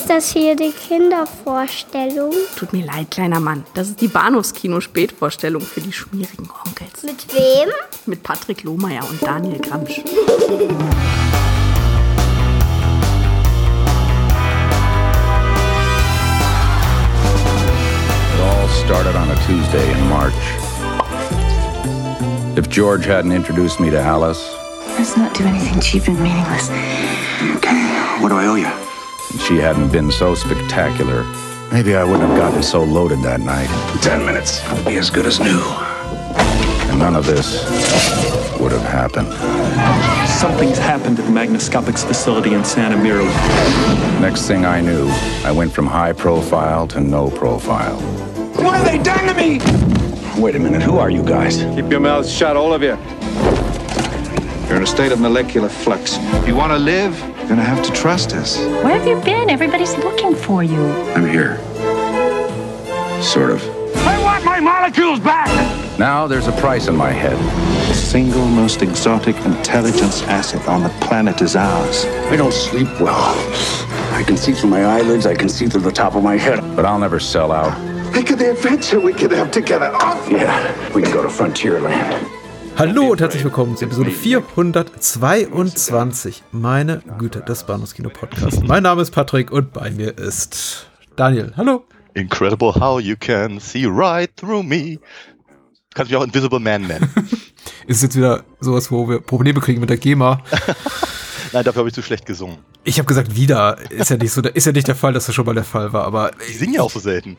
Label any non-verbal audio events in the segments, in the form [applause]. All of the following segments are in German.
Ist das hier die Kindervorstellung? Tut mir leid, kleiner Mann. Das ist die Bahnhofskino-Spätvorstellung für die schmierigen Onkels. Mit wem? Mit Patrick Lohmeier und Daniel Gramsch. It all started on a Tuesday in March. If George hadn't introduced me to Alice, Let's not do anything cheap and meaningless. Okay, what do I owe you? And she hadn't been so spectacular, maybe I wouldn't have gotten so loaded that night. Ten minutes. I'll be as good as new. And none of this would have happened. Something's happened at the Magnascopics facility in Santa Mira. Next thing I knew, I went from high profile to no profile. What have they done to me? Wait a minute, who are you guys? Keep your mouths shut, all of you. You're in a state of molecular flux. If you want to live, you're going to have to trust us. Where have you been? Everybody's looking for you. I'm here. Sort of. I want my molecules back! Now there's a price in my head. The single most exotic intelligence asset on the planet is ours. I don't sleep well. I can see through my eyelids, I can see through the top of my head. But I'll never sell out. Think of the adventure we could have together. Oh, yeah, we can go to Frontierland. Hallo und herzlich willkommen zu Episode 422. Meine Güte, des Bahnhofskino Podcast. [laughs] Mein Name ist Patrick und bei mir ist Daniel. Hallo. Incredible how you can see right through me. Du kannst mich auch Invisible Man nennen. [laughs] Ist jetzt wieder sowas, wo wir Probleme kriegen mit der GEMA. [laughs] Nein, dafür habe ich zu schlecht gesungen. Ich habe gesagt, wieder. Ist ja nicht so, ist ja nicht der Fall, dass das schon mal der Fall war, aber Ich singe ja auch so selten.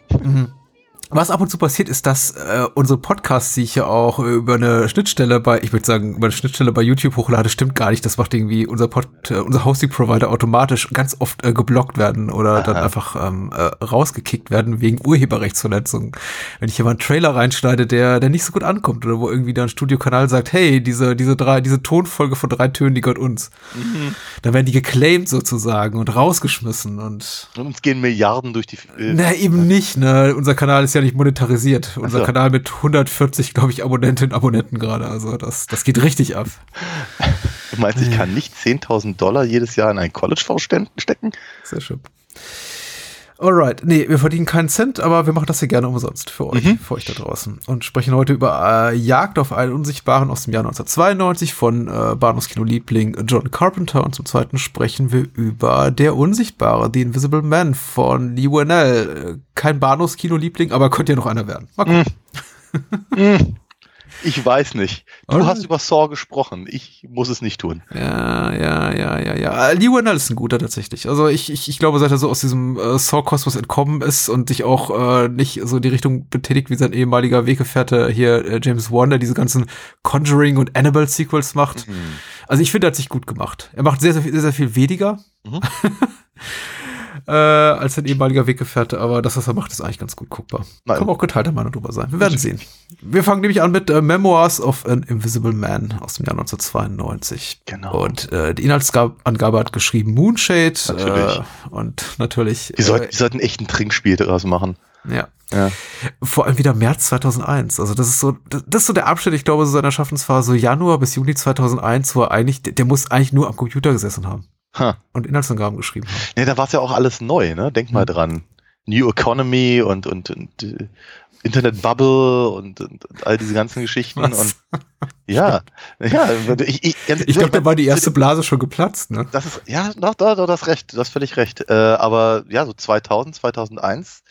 Was ab und zu passiert, ist, dass äh, unsere Podcasts, die ich ja auch über eine Schnittstelle bei, ich würde sagen, über eine Schnittstelle bei YouTube hochlade, stimmt gar nicht. Das macht irgendwie unser Pod, äh, unser Hosting-Provider automatisch ganz oft äh, geblockt werden oder dann einfach ähm, äh, rausgekickt werden wegen Urheberrechtsverletzung. Wenn ich hier mal einen Trailer reinschneide, der, der nicht so gut ankommt oder wo irgendwie dann ein Studiokanal sagt, hey, diese, diese drei, diese Tonfolge von drei Tönen, die gehört uns. Dann werden die geclaimed sozusagen und rausgeschmissen und Und uns gehen Milliarden durch die. Äh, na, eben nicht, ne? Unser Kanal ist ja nicht monetarisiert. Unser so. Kanal mit 140, glaube ich, Abonnentinnen und Abonnenten gerade. Also das, das geht richtig ab. du meinst, ich kann nicht 10.000 Dollar jedes Jahr in einen College-Fonds stecken? Sehr schön. Alright, nee, wir verdienen keinen Cent, aber wir machen das hier gerne umsonst für euch, für euch da draußen. Und sprechen heute über äh, Jagd auf einen Unsichtbaren aus dem Jahr 1992 von äh, Bahnhofskino-Liebling John Carpenter. Und zum zweiten sprechen wir über Der Unsichtbare, The Invisible Man von Lee Whannell. Äh, Kein Bahnhofskino-Liebling, aber könnte ja noch einer werden. Mal gucken. [laughs] Ich weiß nicht. Du Alright. hast über Saw gesprochen. Ich muss es nicht tun. Ja, ja, ja, ja, ja. Äh, Lee Whannell ist ein guter tatsächlich. Also ich, ich, ich glaube, seit er so aus diesem äh, Saw-Kosmos entkommen ist und sich auch äh, nicht so in die Richtung betätigt wie sein ehemaliger Weggefährte hier äh, James Wan, der diese ganzen Conjuring und Annabelle-Sequels macht. Also ich finde, er hat sich gut gemacht. Er macht sehr, sehr, sehr, sehr viel weniger [laughs] äh, als sein ehemaliger Weggefährte, aber das, was er macht, ist eigentlich ganz gut guckbar. Nein. Kann man auch geteilter Meinung drüber sein. Wir werden sehen. Wir fangen nämlich an mit äh, Memoirs of an Invisible Man aus dem Jahr 1992. Genau. Und äh, die Inhaltsangabe hat geschrieben Moonshade. Natürlich. Äh, und natürlich. Die sollten, die sollten echt ein Trinkspiel daraus machen. äh, ja. Ja. Vor allem wieder März 2001. Also das ist so, das, ist so der Abschnitt, ich glaube, so seiner Schaffensphase, so Januar bis Juni 2001, wo er eigentlich, der muss eigentlich nur am Computer gesessen haben Ha. und Inhaltsangaben geschrieben haben. Ja, da war es ja auch alles neu, ne? Denk Hm. mal dran. New Economy und, und, und äh, Internet Bubble und, und, und all diese ganzen Geschichten. Was? Und ja, [laughs] ja, ich, ich, ganz- Ich glaube, da war die erste Blase schon geplatzt, ne? Das ist, ja, doch, doch, doch, das recht, du hast völlig recht. Äh, aber ja, so 2000, 2001,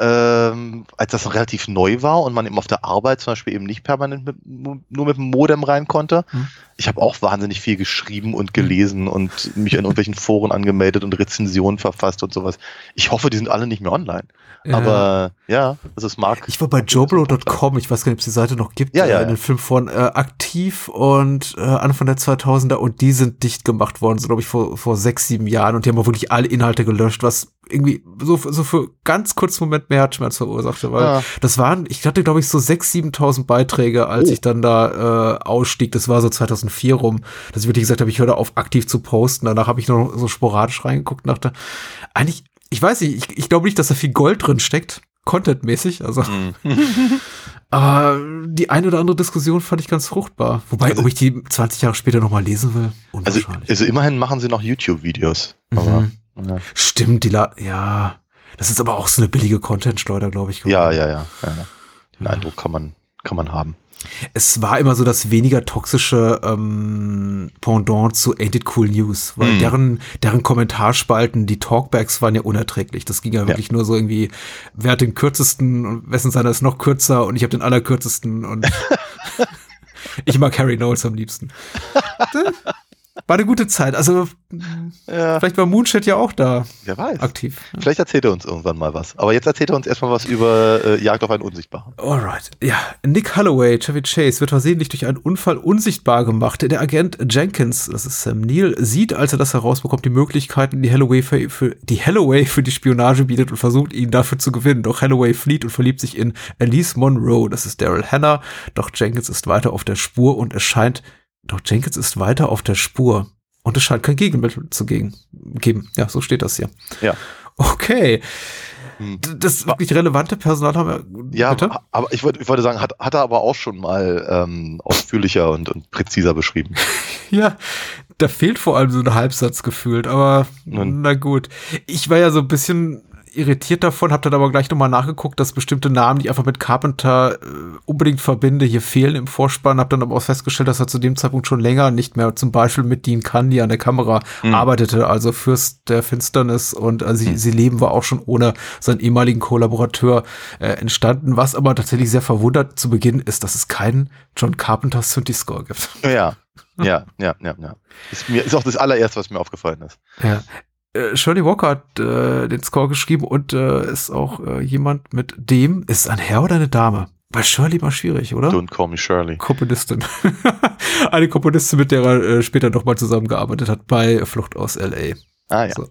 ähm, als das noch relativ neu war und man eben auf der Arbeit zum Beispiel eben nicht permanent mit, nur mit dem Modem rein konnte. Hm. Ich habe auch wahnsinnig viel geschrieben und gelesen und mich in irgendwelchen Foren angemeldet und Rezensionen verfasst und sowas. Ich hoffe, die sind alle nicht mehr online. Aber ja, also es mag. Ich war bei joblo.com, ich weiß gar nicht, ob es die Seite noch gibt, Ja, ja, äh, in den Filmforen äh, aktiv und äh, Anfang der 2000er und die sind dicht gemacht worden, so glaube ich vor, vor sechs, sieben Jahren und die haben auch wirklich alle Inhalte gelöscht, was irgendwie so, für- so für ganz kurzen Moment mehr Herzschmerz verursachte, weil Ja. das waren, ich hatte glaube ich so sechs, 7.000 Beiträge, als Oh. ich dann da äh, ausstieg, das war so 2004 rum, dass ich wirklich gesagt habe, ich höre da auf aktiv zu posten, danach habe ich noch so sporadisch reingeguckt und dachte, eigentlich, ich weiß nicht, ich, ich glaube nicht, dass da viel Gold drin steckt, contentmäßig, also Mhm. [laughs] aber die eine oder andere Diskussion fand ich ganz fruchtbar. Wobei, Also- ob ich die 20 Jahre später nochmal lesen will, Also, unwahrscheinlich. also immerhin machen sie noch YouTube-Videos. Mhm. Ja. Stimmt, die La ja. Das ist aber auch so eine billige Content-Schleuder, glaube ich. Ja, ja, ja, ja. ja. Den Eindruck kann man, kann man haben. Es war immer so das weniger toxische ähm, Pendant zu Ain't It Cool News, weil Hm. deren, deren Kommentarspalten, die Talkbacks waren ja unerträglich. Das ging ja wirklich nur so irgendwie, wer hat den kürzesten und wessen seiner ist noch kürzer und ich habe den allerkürzesten und [laughs] [laughs] ich mag Harry Knowles am liebsten. [laughs] War eine gute Zeit. Also Ja. vielleicht war Moonshit ja auch da Wer weiß. aktiv. Vielleicht erzählt er uns irgendwann mal was. Aber jetzt erzählt er uns erstmal was über äh, Jagd auf einen Unsichtbaren. Alright. Ja, Nick Holloway, Chevy Chase, wird versehentlich durch einen Unfall unsichtbar gemacht. Der Agent Jenkins, das ist Sam Neill, sieht, als er das herausbekommt, die Möglichkeiten, die Holloway für, für, die Holloway für die Spionage bietet und versucht, ihn dafür zu gewinnen. Doch Holloway flieht und verliebt sich in Elise Monroe, das ist Daryl Hannah. Doch Jenkins ist weiter auf der Spur und es scheint, doch Jenkins ist weiter auf der Spur. Und es scheint kein Gegenmittel zu gegen, geben. Ja, so steht das hier. Ja. Okay. Hm. Das wirklich relevante Personal haben wir. Ja, bitte? aber ich wollte, ich wollte sagen, hat, hat er aber auch schon mal ähm, ausführlicher und, und präziser beschrieben. [laughs] Ja, da fehlt vor allem so ein Halbsatz gefühlt, aber Nun. na gut. Ich war ja so ein bisschen irritiert davon, habe dann aber gleich nochmal nachgeguckt, dass bestimmte Namen, die ich einfach mit Carpenter äh, unbedingt verbinde, hier fehlen im Vorspann, habe dann aber auch festgestellt, dass er zu dem Zeitpunkt schon länger nicht mehr zum Beispiel mit Dean Candy an der Kamera Mhm. arbeitete, also Fürst der Finsternis und äh, sie, sie leben war auch schon ohne seinen ehemaligen Kollaborateur äh, entstanden, was aber tatsächlich sehr verwundert zu Beginn ist, dass es keinen John Carpenter Synthi-Score gibt. Ja, [laughs] ja, ja, ja, ja. Ist, mir, ist auch das allererste, was mir aufgefallen ist. Ja. Äh, Shirley Walker hat äh, den Score geschrieben und äh, ist auch äh, jemand mit dem, ist ein Herr oder eine Dame? Bei Shirley mal schwierig, oder? Don't call me Shirley. Komponistin. [laughs] eine Komponistin, mit der er äh, später nochmal zusammengearbeitet hat bei Flucht aus L.A. Ah ja. So.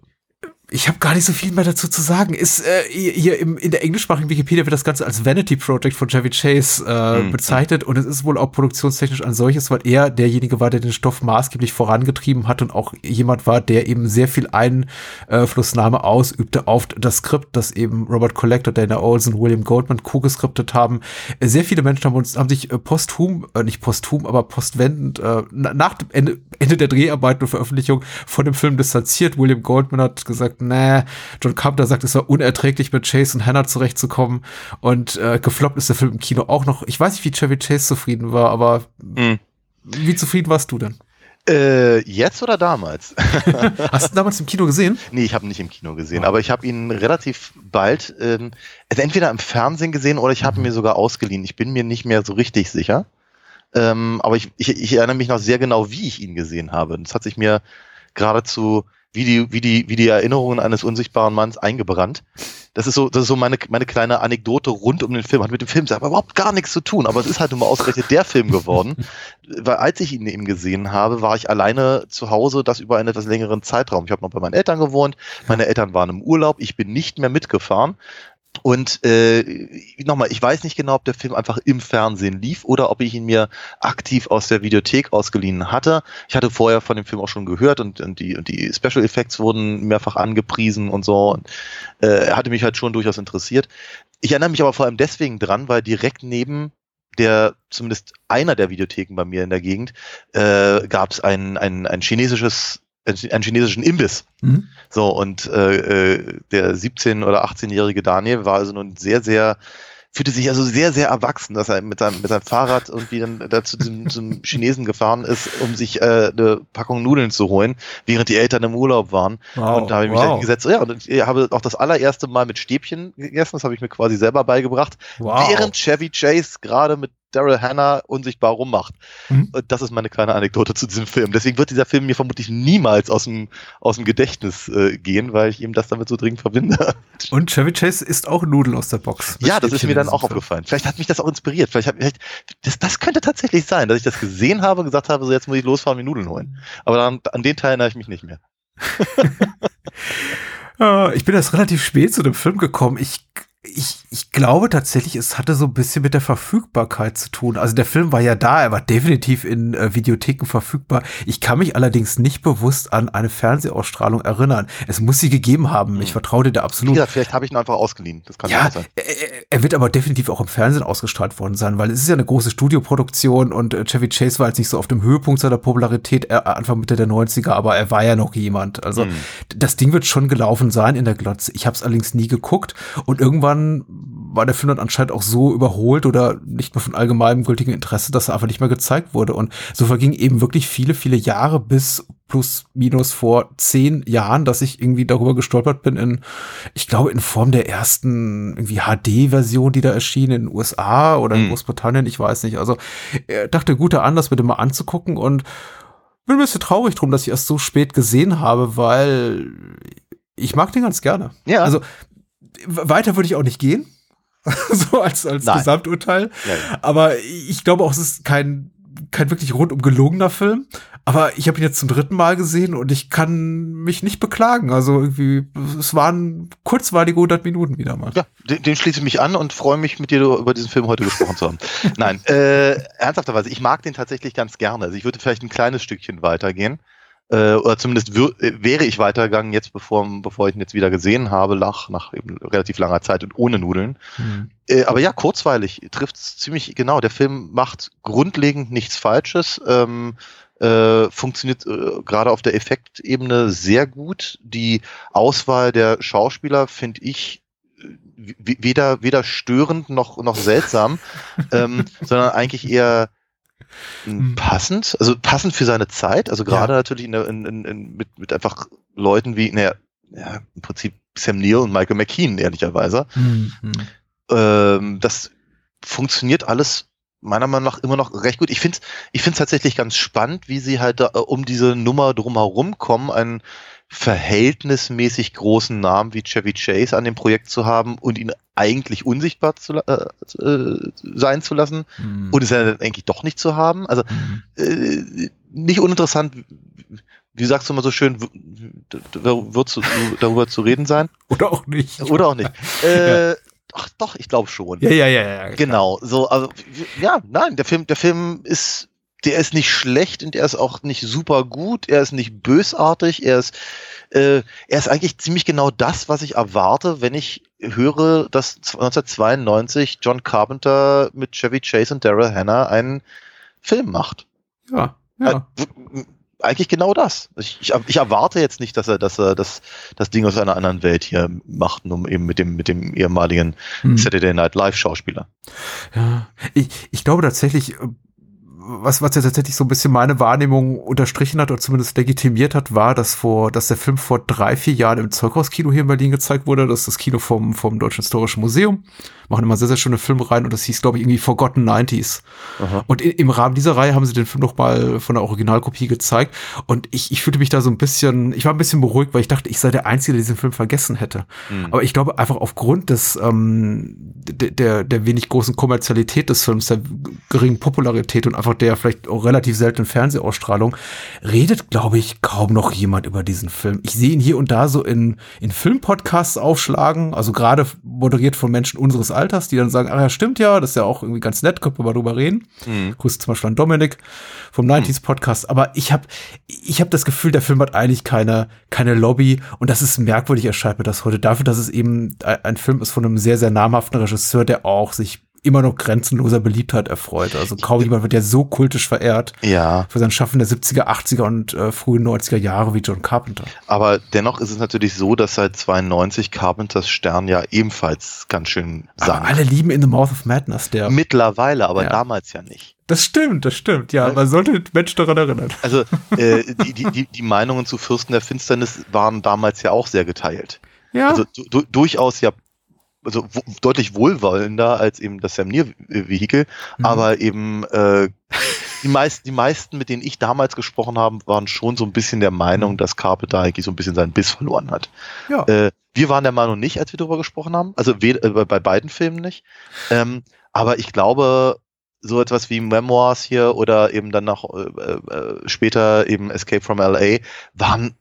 Ich habe gar nicht so viel mehr dazu zu sagen. Ist äh, hier im, in der englischsprachigen Wikipedia wird das Ganze als Vanity Project von Chevy Chase äh, Mhm. bezeichnet und es ist wohl auch produktionstechnisch ein solches, weil er derjenige war, der den Stoff maßgeblich vorangetrieben hat und auch jemand war, der eben sehr viel Einflussnahme ausübte auf das Skript, das eben Robert Collector, Dana Olsen, William Goldman co-geskriptet haben. Sehr viele Menschen haben uns haben sich äh, posthum, äh, nicht posthum, aber postwendend äh, na- nach dem Ende, Ende der Dreharbeiten und Veröffentlichung von dem Film distanziert. William Goldman hat gesagt, nee, John Carpenter sagt, es war unerträglich mit Chase und Hannah zurechtzukommen und äh, gefloppt ist der Film im Kino auch noch. Ich weiß nicht, wie Chevy Chase zufrieden war, aber Mhm. wie zufrieden warst du denn? Äh, jetzt oder damals? [laughs] Hast du ihn damals im Kino gesehen? Nee, ich habe ihn nicht im Kino gesehen, aber ich habe ihn relativ bald ähm, also entweder im Fernsehen gesehen oder ich habe ihn mir sogar ausgeliehen. Ich bin mir nicht mehr so richtig sicher. Ähm, aber ich, ich, ich erinnere mich noch sehr genau, wie ich ihn gesehen habe. Das hat sich mir geradezu wie die, wie die, wie die Erinnerungen eines unsichtbaren Manns eingebrannt. Das ist so, das ist so meine, meine kleine Anekdote rund um den Film. Hat mit dem Film selber überhaupt gar nichts zu tun, aber es ist halt nun mal ausgerechnet der Film geworden. [laughs] Weil als ich ihn eben gesehen habe, war ich alleine zu Hause, das über einen etwas längeren Zeitraum. Ich habe noch bei meinen Eltern gewohnt, meine Eltern waren im Urlaub, ich bin nicht mehr mitgefahren. Und äh, nochmal, ich weiß nicht genau, ob der Film einfach im Fernsehen lief oder ob ich ihn mir aktiv aus der Videothek ausgeliehen hatte. Ich hatte vorher von dem Film auch schon gehört und, und, die, und die Special Effects wurden mehrfach angepriesen und so. Und, äh, hatte mich halt schon durchaus interessiert. Ich erinnere mich aber vor allem deswegen dran, weil direkt neben der, zumindest einer der Videotheken bei mir in der Gegend, äh, gab es ein, ein, ein chinesisches, einen chinesischen Imbiss. Mhm. So, und äh, äh, der 17- oder 18-jährige Daniel war also nun sehr, sehr, fühlte sich also sehr, sehr erwachsen, dass er mit seinem, mit seinem Fahrrad irgendwie dann da zu diesem, zum Chinesen gefahren ist, um sich äh, eine Packung Nudeln zu holen, während die Eltern im Urlaub waren. Wow, und da habe ich mich wow. dann hingesetzt. Ja, und ich habe auch das allererste Mal mit Stäbchen gegessen, das habe ich mir quasi selber beigebracht, Wow. während Chevy Chase gerade mit Daryl Hannah unsichtbar rummacht. Mhm. Und das ist meine kleine Anekdote zu diesem Film. Deswegen wird dieser Film mir vermutlich niemals aus dem, aus dem Gedächtnis äh, gehen, weil ich ihm das damit so dringend verbinde. [laughs] Und Chevy Chase ist auch Nudeln aus der Box. Ja, das ist mir dann auch Film. aufgefallen. Vielleicht hat mich das auch inspiriert. Vielleicht, hab, vielleicht das, das könnte tatsächlich sein, dass ich das gesehen habe und gesagt habe, so jetzt muss ich losfahren, mir Nudeln holen. Aber dann, an den Teil erinnere ich mich nicht mehr. Ja, [laughs] ich bin erst relativ spät zu dem Film gekommen. Ich, ich, ich glaube tatsächlich, es hatte so ein bisschen mit der Verfügbarkeit zu tun. Also der Film war ja da, er war definitiv in äh, Videotheken verfügbar. Ich kann mich allerdings nicht bewusst an eine Fernsehausstrahlung erinnern. Es muss sie gegeben haben. Ich vertraue dir da absolut. gesagt, vielleicht habe ich ihn einfach ausgeliehen. Das kann Ja, auch sein. äh, äh, er wird aber definitiv auch im Fernsehen ausgestrahlt worden sein, weil es ist ja eine große Studioproduktion und äh, Chevy Chase war jetzt nicht so auf dem Höhepunkt seiner Popularität äh, Anfang Mitte der 90er, aber er war ja noch jemand. Also Mhm. das Ding wird schon gelaufen sein in der Glotze. Ich habe es allerdings nie geguckt und irgendwann war der Film dann anscheinend auch so überholt oder nicht mehr von allgemeinem gültigem Interesse, dass er einfach nicht mehr gezeigt wurde. Und so vergingen eben wirklich viele, viele Jahre bis plus minus vor zehn Jahren, dass ich irgendwie darüber gestolpert bin in, ich glaube, in Form der ersten irgendwie HD-Version, die da erschien in den USA oder in Hm. Großbritannien, ich weiß nicht. Also er dachte, guter mir den mal anzugucken und bin ein bisschen traurig drum, dass ich erst so spät gesehen habe, weil ich mag den ganz gerne. Ja. Also weiter würde ich auch nicht gehen. [laughs] so als, als Nein. Gesamturteil. Ja, ja. Aber ich glaube auch, es ist kein, kein wirklich rundum gelungener Film. Aber ich habe ihn jetzt zum dritten Mal gesehen und ich kann mich nicht beklagen. Also irgendwie, es waren kurzweilige 100 Minuten wieder mal. Ja, dem, dem schließe ich mich an und freue mich, mit dir über diesen Film heute gesprochen zu haben. [laughs] Nein, äh, ernsthafterweise, ich mag den tatsächlich ganz gerne. Also ich würde vielleicht ein kleines Stückchen weitergehen. Äh, oder zumindest äh, wäre ich weitergegangen jetzt, bevor, bevor ich ihn jetzt wieder gesehen habe, nach, nach eben relativ langer Zeit und ohne Nudeln. Hm. Äh, aber ja, kurzweilig trifft es ziemlich genau. Der Film macht grundlegend nichts Falsches. Ähm, äh, funktioniert äh, gerade auf der Effektebene sehr gut. Die Auswahl der Schauspieler finde ich äh, weder, weder störend noch, noch seltsam, [laughs] ähm, sondern eigentlich eher passend, also passend für seine Zeit, also gerade Ja. natürlich in, der- in, in, in, mit, mit einfach Leuten wie, naja, ja, im Prinzip Sam Neill und Michael McKean, ehrlicherweise. Hm, hm. Ähm, das funktioniert alles meiner Meinung nach immer noch recht gut. Ich finde es ich find's tatsächlich ganz spannend, wie sie halt da, äh, um diese Nummer drumherum kommen, einen verhältnismäßig großen Namen wie Chevy Chase an dem Projekt zu haben und ihn eigentlich unsichtbar zu, äh, äh, sein zu lassen Hm. und es ja dann eigentlich doch nicht zu haben. Also Hm. äh, nicht uninteressant, wie sagst du immer so schön, wird zu, darüber zu reden sein? [laughs] Oder auch nicht. Oder auch nicht. Äh, [laughs] Ach doch, ich glaube schon. Ja, ja, ja, ja. Genau, so, also, ja, nein, der Film, der Film ist, der ist nicht schlecht und er ist auch nicht super gut, er ist nicht bösartig, er ist, äh, er ist eigentlich ziemlich genau das, was ich erwarte, wenn ich höre, dass 1992 John Carpenter mit Chevy Chase und Daryl Hannah einen Film macht. Ja, ja. Äh, eigentlich genau das. Ich, ich, ich erwarte jetzt nicht, dass er, dass er das, das Ding aus einer anderen Welt hier macht, um eben mit dem, mit dem ehemaligen Hm. Saturday Night Live Schauspieler. Ja, ich, ich glaube tatsächlich, äh, was, was ja tatsächlich so ein bisschen meine Wahrnehmung unterstrichen hat oder zumindest legitimiert hat, war, dass vor, dass der Film vor drei, vier Jahren im Zeughauskino hier in Berlin gezeigt wurde. Das ist das Kino vom, vom Deutschen Historischen Museum. Machen immer sehr, sehr schöne Filme rein und das hieß, glaube ich, irgendwie Forgotten 90s. Aha. Und im Rahmen dieser Reihe haben sie den Film noch mal von der Originalkopie gezeigt. Und ich, ich fühlte mich da so ein bisschen, ich war ein bisschen beruhigt, weil ich dachte, ich sei der Einzige, der diesen Film vergessen hätte. Hm. Aber ich glaube einfach aufgrund des ähm, der, der, der wenig großen Kommerzialität des Films, der geringen Popularität und einfach der vielleicht auch relativ seltenen Fernsehausstrahlung, redet, glaube ich, kaum noch jemand über diesen Film. Ich sehe ihn hier und da so in, in Filmpodcasts aufschlagen, also gerade moderiert von Menschen unseres Alters, die dann sagen, ah ja, stimmt ja, das ist ja auch irgendwie ganz nett, können wir mal drüber reden. Mhm. Grüße zum Beispiel an Dominik vom 90s Podcast. Aber ich habe ich hab das Gefühl, der Film hat eigentlich keine, keine Lobby. Und das ist merkwürdig, erscheint mir das heute. Dafür, dass es eben ein ein Film ist von einem sehr, sehr namhaften Regisseur, der auch sich immer noch grenzenloser Beliebtheit erfreut. Also kaum jemand wird ja so kultisch verehrt Ja, für sein Schaffen der 70er, 80er und äh, frühen 90er Jahre wie John Carpenter. aber dennoch ist es natürlich so, dass seit 92 Carpenters Stern ja ebenfalls ganz schön Aber sank. alle lieben In the Mouth of Madness, der. Mittlerweile, aber Ja. damals ja nicht. Das stimmt, das stimmt. Ja, man sollte den Mensch daran erinnern. Also äh, [laughs] die, die, die, die Meinungen zu Fürsten der Finsternis waren damals ja auch sehr geteilt. Ja. Also du, durchaus ja also deutlich wohlwollender als eben das Sam Neill-Vehikel, Mhm. aber eben äh, die, meisten, die meisten, mit denen ich damals gesprochen habe, waren schon so ein bisschen der Meinung, dass Carpenter eigentlich so ein bisschen seinen Biss verloren hat. ja. Äh, wir waren der Meinung nicht, als wir darüber gesprochen haben. Also äh, bei- bei beiden Filmen nicht. Ähm, aber ich glaube, so etwas wie Memoirs hier oder eben dann noch äh, äh, später eben Escape from LA waren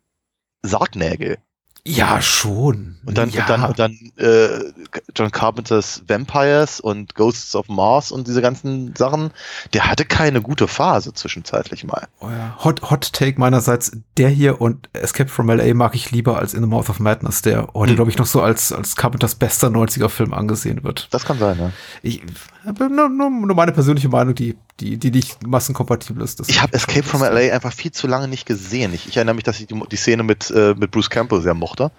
Sargnägel. Ja, schon. Und dann, ja. und dann, und dann äh, John Carpenters Vampires und Ghosts of Mars und diese ganzen Sachen, der hatte keine gute Phase zwischenzeitlich mal. Oh ja. Hot, Hot Take meinerseits, der hier und Escape from LA mag ich lieber als In the Mouth of Madness, der heute, Hm. glaube ich, noch so als, als Carpenters bester 90er-Film angesehen wird. Das kann sein, ja. Ich, nur, nur meine persönliche Meinung, die, die, die nicht massenkompatibel ist. Das Ich habe Escape from LA einfach viel zu lange nicht gesehen. Ich, ich erinnere mich, dass ich die, die Szene mit, äh, mit Bruce Campbell sehr mochte,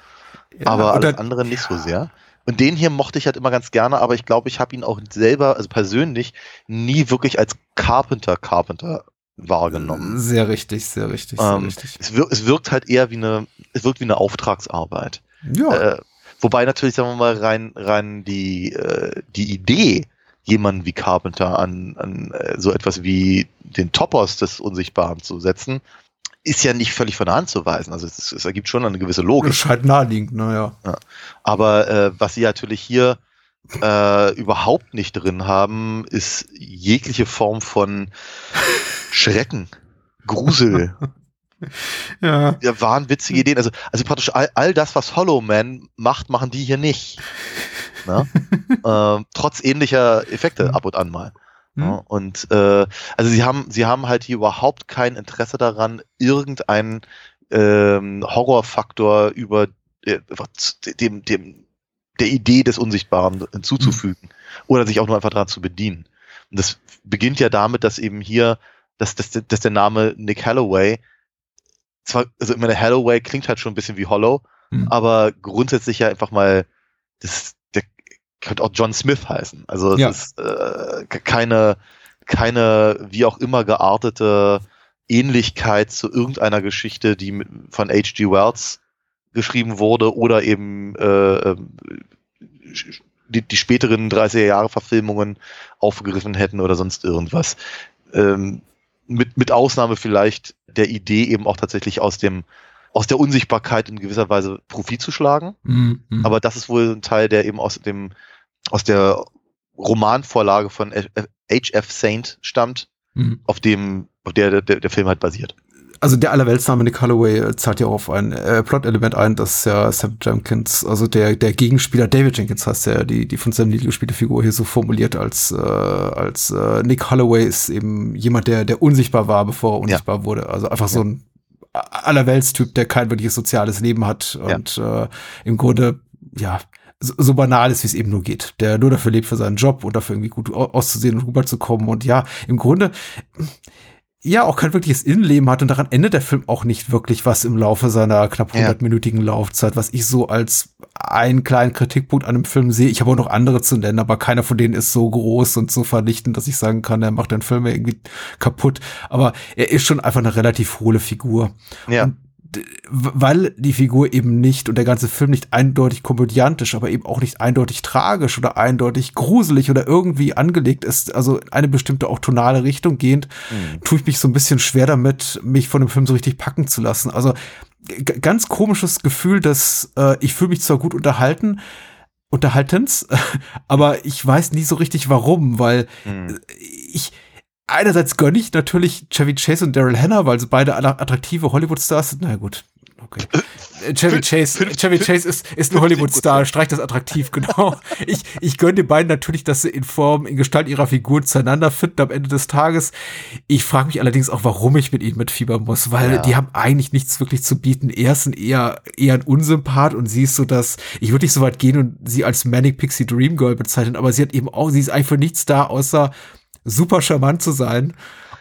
Ja, aber alles dann- andere nicht so sehr. Und den hier mochte ich halt immer ganz gerne, aber ich glaube, ich habe ihn auch selber, also persönlich, nie wirklich als Carpenter Carpenter wahrgenommen. Sehr richtig, sehr richtig, sehr Ähm, richtig. es, wirkt, es wirkt halt eher wie eine, es wirkt wie eine Auftragsarbeit. Ja, Äh, wobei natürlich, sagen wir mal, rein, rein die, äh, die Idee, jemanden wie Carpenter an, an äh, so etwas wie den Topos des Unsichtbaren zu setzen, ist ja nicht völlig von der Hand zu weisen. Also es, es ergibt schon eine gewisse das Logik. scheint naheliegend, naja. Aber äh, was sie natürlich hier äh, überhaupt nicht drin haben, ist jegliche Form von Schrecken, Grusel, [laughs] [laughs] Ja. ja, wahnwitzige Ideen. Also, also praktisch all, all das, was Hollow Man macht, machen die hier nicht. Ne? [laughs] ähm, trotz ähnlicher Effekte ab und an mal. Hm. Ja, und äh, also sie haben, sie haben halt hier überhaupt kein Interesse daran, irgendeinen ähm, Horrorfaktor über äh, dem, dem, der Idee des Unsichtbaren hinzuzufügen oder sich auch nur einfach daran zu bedienen. Und das beginnt ja damit, dass eben hier, dass, dass, dass der Name Nick Holloway zwar, also ich meine, Holloway klingt halt schon ein bisschen wie Hollow, Mhm. aber grundsätzlich ja einfach mal, das, der könnte auch John Smith heißen. Also es Ja. ist äh, ke- keine, keine wie auch immer geartete Ähnlichkeit zu irgendeiner Geschichte, die mit, von H.G. Wells geschrieben wurde oder eben äh, ähm, die, die späteren 30er Jahre Verfilmungen aufgegriffen hätten oder sonst irgendwas. Ähm, mit, mit Ausnahme vielleicht der Idee eben auch tatsächlich aus dem aus der Unsichtbarkeit in gewisser Weise Profit zu schlagen. Mhm. mhm. Aber das ist wohl ein Teil, der eben aus dem aus der Romanvorlage von H.F. Saint stammt, Mhm. auf dem auf der, der der Film halt basiert. Also der Allerweltsname Nick Holloway äh, zahlt ja auch auf ein äh, Plot-Element ein, das ja Sam Jenkins, also der, der Gegenspieler David Jenkins heißt ja, die, die von Sam Neill gespielte Figur hier so formuliert als, äh, als äh, Nick Holloway ist eben jemand, der, der unsichtbar war, bevor er unsichtbar wurde. Also einfach so ein Allerweltstyp, der kein wirkliches soziales Leben hat und äh, im Grunde, ja, so, so banal ist, wie es eben nur geht. Der nur dafür lebt für seinen Job und dafür irgendwie gut au- auszusehen und rüberzukommen. Und ja, im Grunde, ja, auch kein wirkliches Innenleben hat und daran endet der Film auch nicht wirklich was im Laufe seiner knapp Ja. 100-minütigen Laufzeit, was ich so als einen kleinen Kritikpunkt an dem Film sehe. Ich habe auch noch andere zu nennen, aber keiner von denen ist so groß und so vernichtend, dass ich sagen kann, er macht den Film irgendwie kaputt. Aber er ist schon einfach eine relativ hohle Figur. Ja. Und weil die Figur eben nicht und der ganze Film nicht eindeutig komödiantisch, aber eben auch nicht eindeutig tragisch oder eindeutig gruselig oder irgendwie angelegt ist, also in eine bestimmte auch tonale Richtung gehend, Mhm. tue ich mich so ein bisschen schwer damit, mich von dem Film so richtig packen zu lassen. Also ganz komisches Gefühl, dass äh, ich fühle mich zwar gut unterhalten, unterhaltens, [laughs] aber ich weiß nie so richtig warum, weil Mhm. ich einerseits gönne ich natürlich Chevy Chase und Daryl Hannah, weil sie beide attraktive Hollywood-Stars sind. Na gut, okay. Äh, Chevy Chase, Chevy Chase ist, ist ein Hollywood-Star, streich das attraktiv, [laughs] genau. Ich, ich gönne den beiden natürlich, dass sie in Form, in Gestalt ihrer Figuren zueinander finden am Ende des Tages. Ich frage mich allerdings auch, warum ich mit ihnen mitfiebern muss, weil Ja. die haben eigentlich nichts wirklich zu bieten. Er ist ein eher, eher ein Unsympath und sie ist so, dass, ich würde nicht so weit gehen und sie als Manic Pixie Dream Girl bezeichnen, aber sie hat eben auch, sie ist eigentlich für nichts da, außer super charmant zu sein.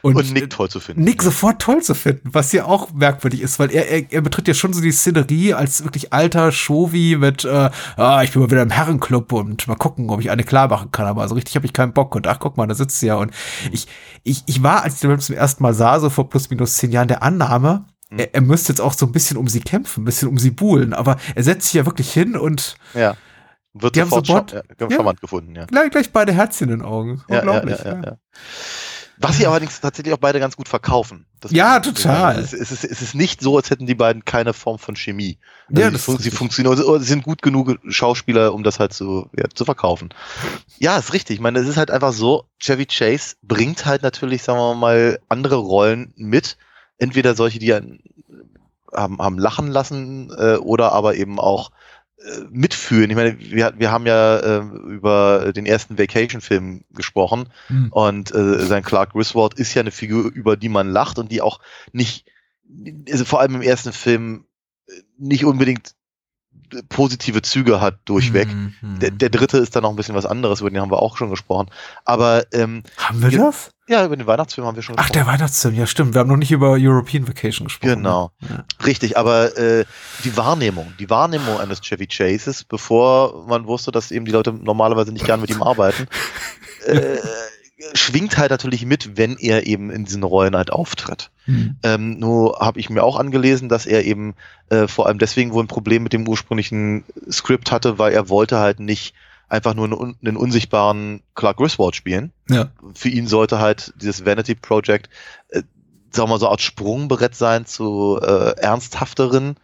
Und, Und Nick toll zu finden. Nick sofort toll zu finden, was ja auch merkwürdig ist, weil er, er, er betritt ja schon so die Szenerie als wirklich alter Shovi mit, äh, ah, ich bin mal wieder im Herrenclub und mal gucken, ob ich eine klar machen kann, aber so richtig habe ich keinen Bock und ach, guck mal, da sitzt sie ja und ich, ich, ich war, als ich den Film zum ersten Mal sah, so vor plus minus zehn Jahren, der Annahme, er, er müsste jetzt auch so ein bisschen um sie kämpfen, ein bisschen um sie buhlen, aber er setzt sich ja wirklich hin und Ja. Wird Die haben sofort, sofort- scha ja, ja. charmant gefunden, ja. gleich, gleich beide Herzchen in den Augen. Unglaublich. ja. Was sie allerdings tatsächlich auch beide ganz gut verkaufen. Das Ja, total. Es, es, ist, es ist nicht so, als hätten die beiden keine Form von Chemie. Also Ja, sie, das fun sie funktionieren, oder sie sind gut genug Schauspieler, um das halt zu, ja, zu verkaufen. Ja, ist richtig. Ich meine, es ist halt einfach so, Chevy Chase bringt halt natürlich, sagen wir mal, andere Rollen mit. Entweder solche, die er haben, haben lachen lassen äh, oder aber eben auch mitfühlen. Ich meine, wir, wir haben ja äh, über den ersten Vacation-Film gesprochen Hm. und äh, sein Clark Griswold ist ja eine Figur, über die man lacht und die auch nicht, also vor allem im ersten Film, äh, nicht unbedingt äh, positive Züge hat durchweg. Hm, hm. Der, der dritte ist dann noch ein bisschen was anderes, über den haben wir auch schon gesprochen. Aber ähm, haben wir das? Ja, über den Weihnachtsfilm haben wir schon Ach, der Weihnachtsfilm, ja stimmt. Wir haben noch nicht über European Vacation gesprochen. Genau. Ja. Richtig, aber äh, die Wahrnehmung, die Wahrnehmung eines Chevy Chases, bevor man wusste, dass eben die Leute normalerweise nicht gern mit ihm arbeiten, [laughs] äh, schwingt halt natürlich mit, wenn er eben in diesen Rollen halt auftritt. Hm. Ähm, nur habe ich mir auch angelesen, dass er eben äh, vor allem deswegen wohl ein Problem mit dem ursprünglichen Skript hatte, weil er wollte halt nicht einfach nur einen, einen unsichtbaren Clark Griswold spielen. Ja. Für ihn sollte halt dieses Vanity Project, äh, sagen wir mal so eine Art Sprungbrett sein zu äh, ernsthafteren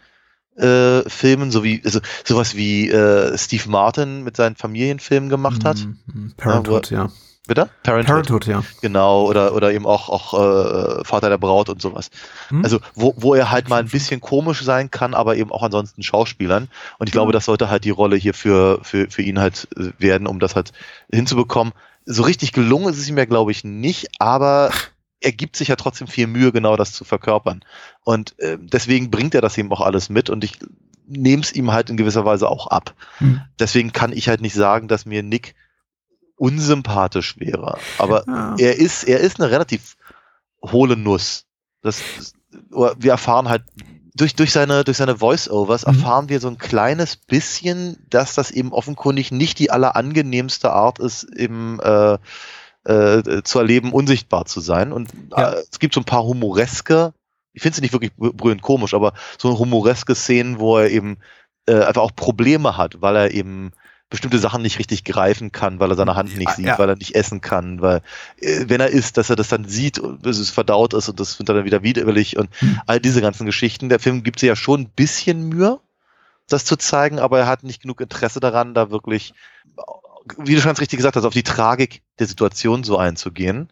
äh, Filmen, so wie also, sowas wie äh, Steve Martin mit seinen Familienfilmen gemacht hat. Hm. Parenthood, ja. Bitte? Parenthood. Parenthood, ja. Genau, oder, oder eben auch, auch äh, Vater der Braut und sowas. Hm? Also, wo, wo er halt mal ein bisschen komisch sein kann, aber eben auch ansonsten Schauspielern. Und ich glaube, das sollte halt die Rolle hier für, für, für ihn halt äh, werden, um das halt hinzubekommen. So richtig gelungen ist es ihm ja, glaube ich, nicht, aber [laughs] er gibt sich ja trotzdem viel Mühe, genau das zu verkörpern. Und äh, deswegen bringt er das eben auch alles mit und ich nehme es ihm halt in gewisser Weise auch ab. Hm. Deswegen kann ich halt nicht sagen, dass mir Nick unsympathisch wäre. Aber Ja. er ist, er ist eine relativ hohle Nuss. Das, wir erfahren halt durch, durch seine, durch seine Voice-Overs Mhm. erfahren wir so ein kleines bisschen, dass das eben offenkundig nicht die allerangenehmste Art ist, eben äh, äh, zu erleben, unsichtbar zu sein. Und Ja. äh, es gibt so ein paar humoreske, ich finde sie nicht wirklich brü- brüllend komisch, aber so humoreske Szenen, wo er eben äh, einfach auch Probleme hat, weil er eben bestimmte Sachen nicht richtig greifen kann, weil er seine Hand nicht sieht, ja. weil er nicht essen kann, weil äh, wenn er isst, dass er das dann sieht und bis es verdaut ist und das findet er dann wieder widerwillig und Hm. all diese ganzen Geschichten. Der Film gibt sich ja schon ein bisschen Mühe, das zu zeigen, aber er hat nicht genug Interesse daran, da wirklich, wie du schon ganz richtig gesagt hast, auf die Tragik der Situation so einzugehen.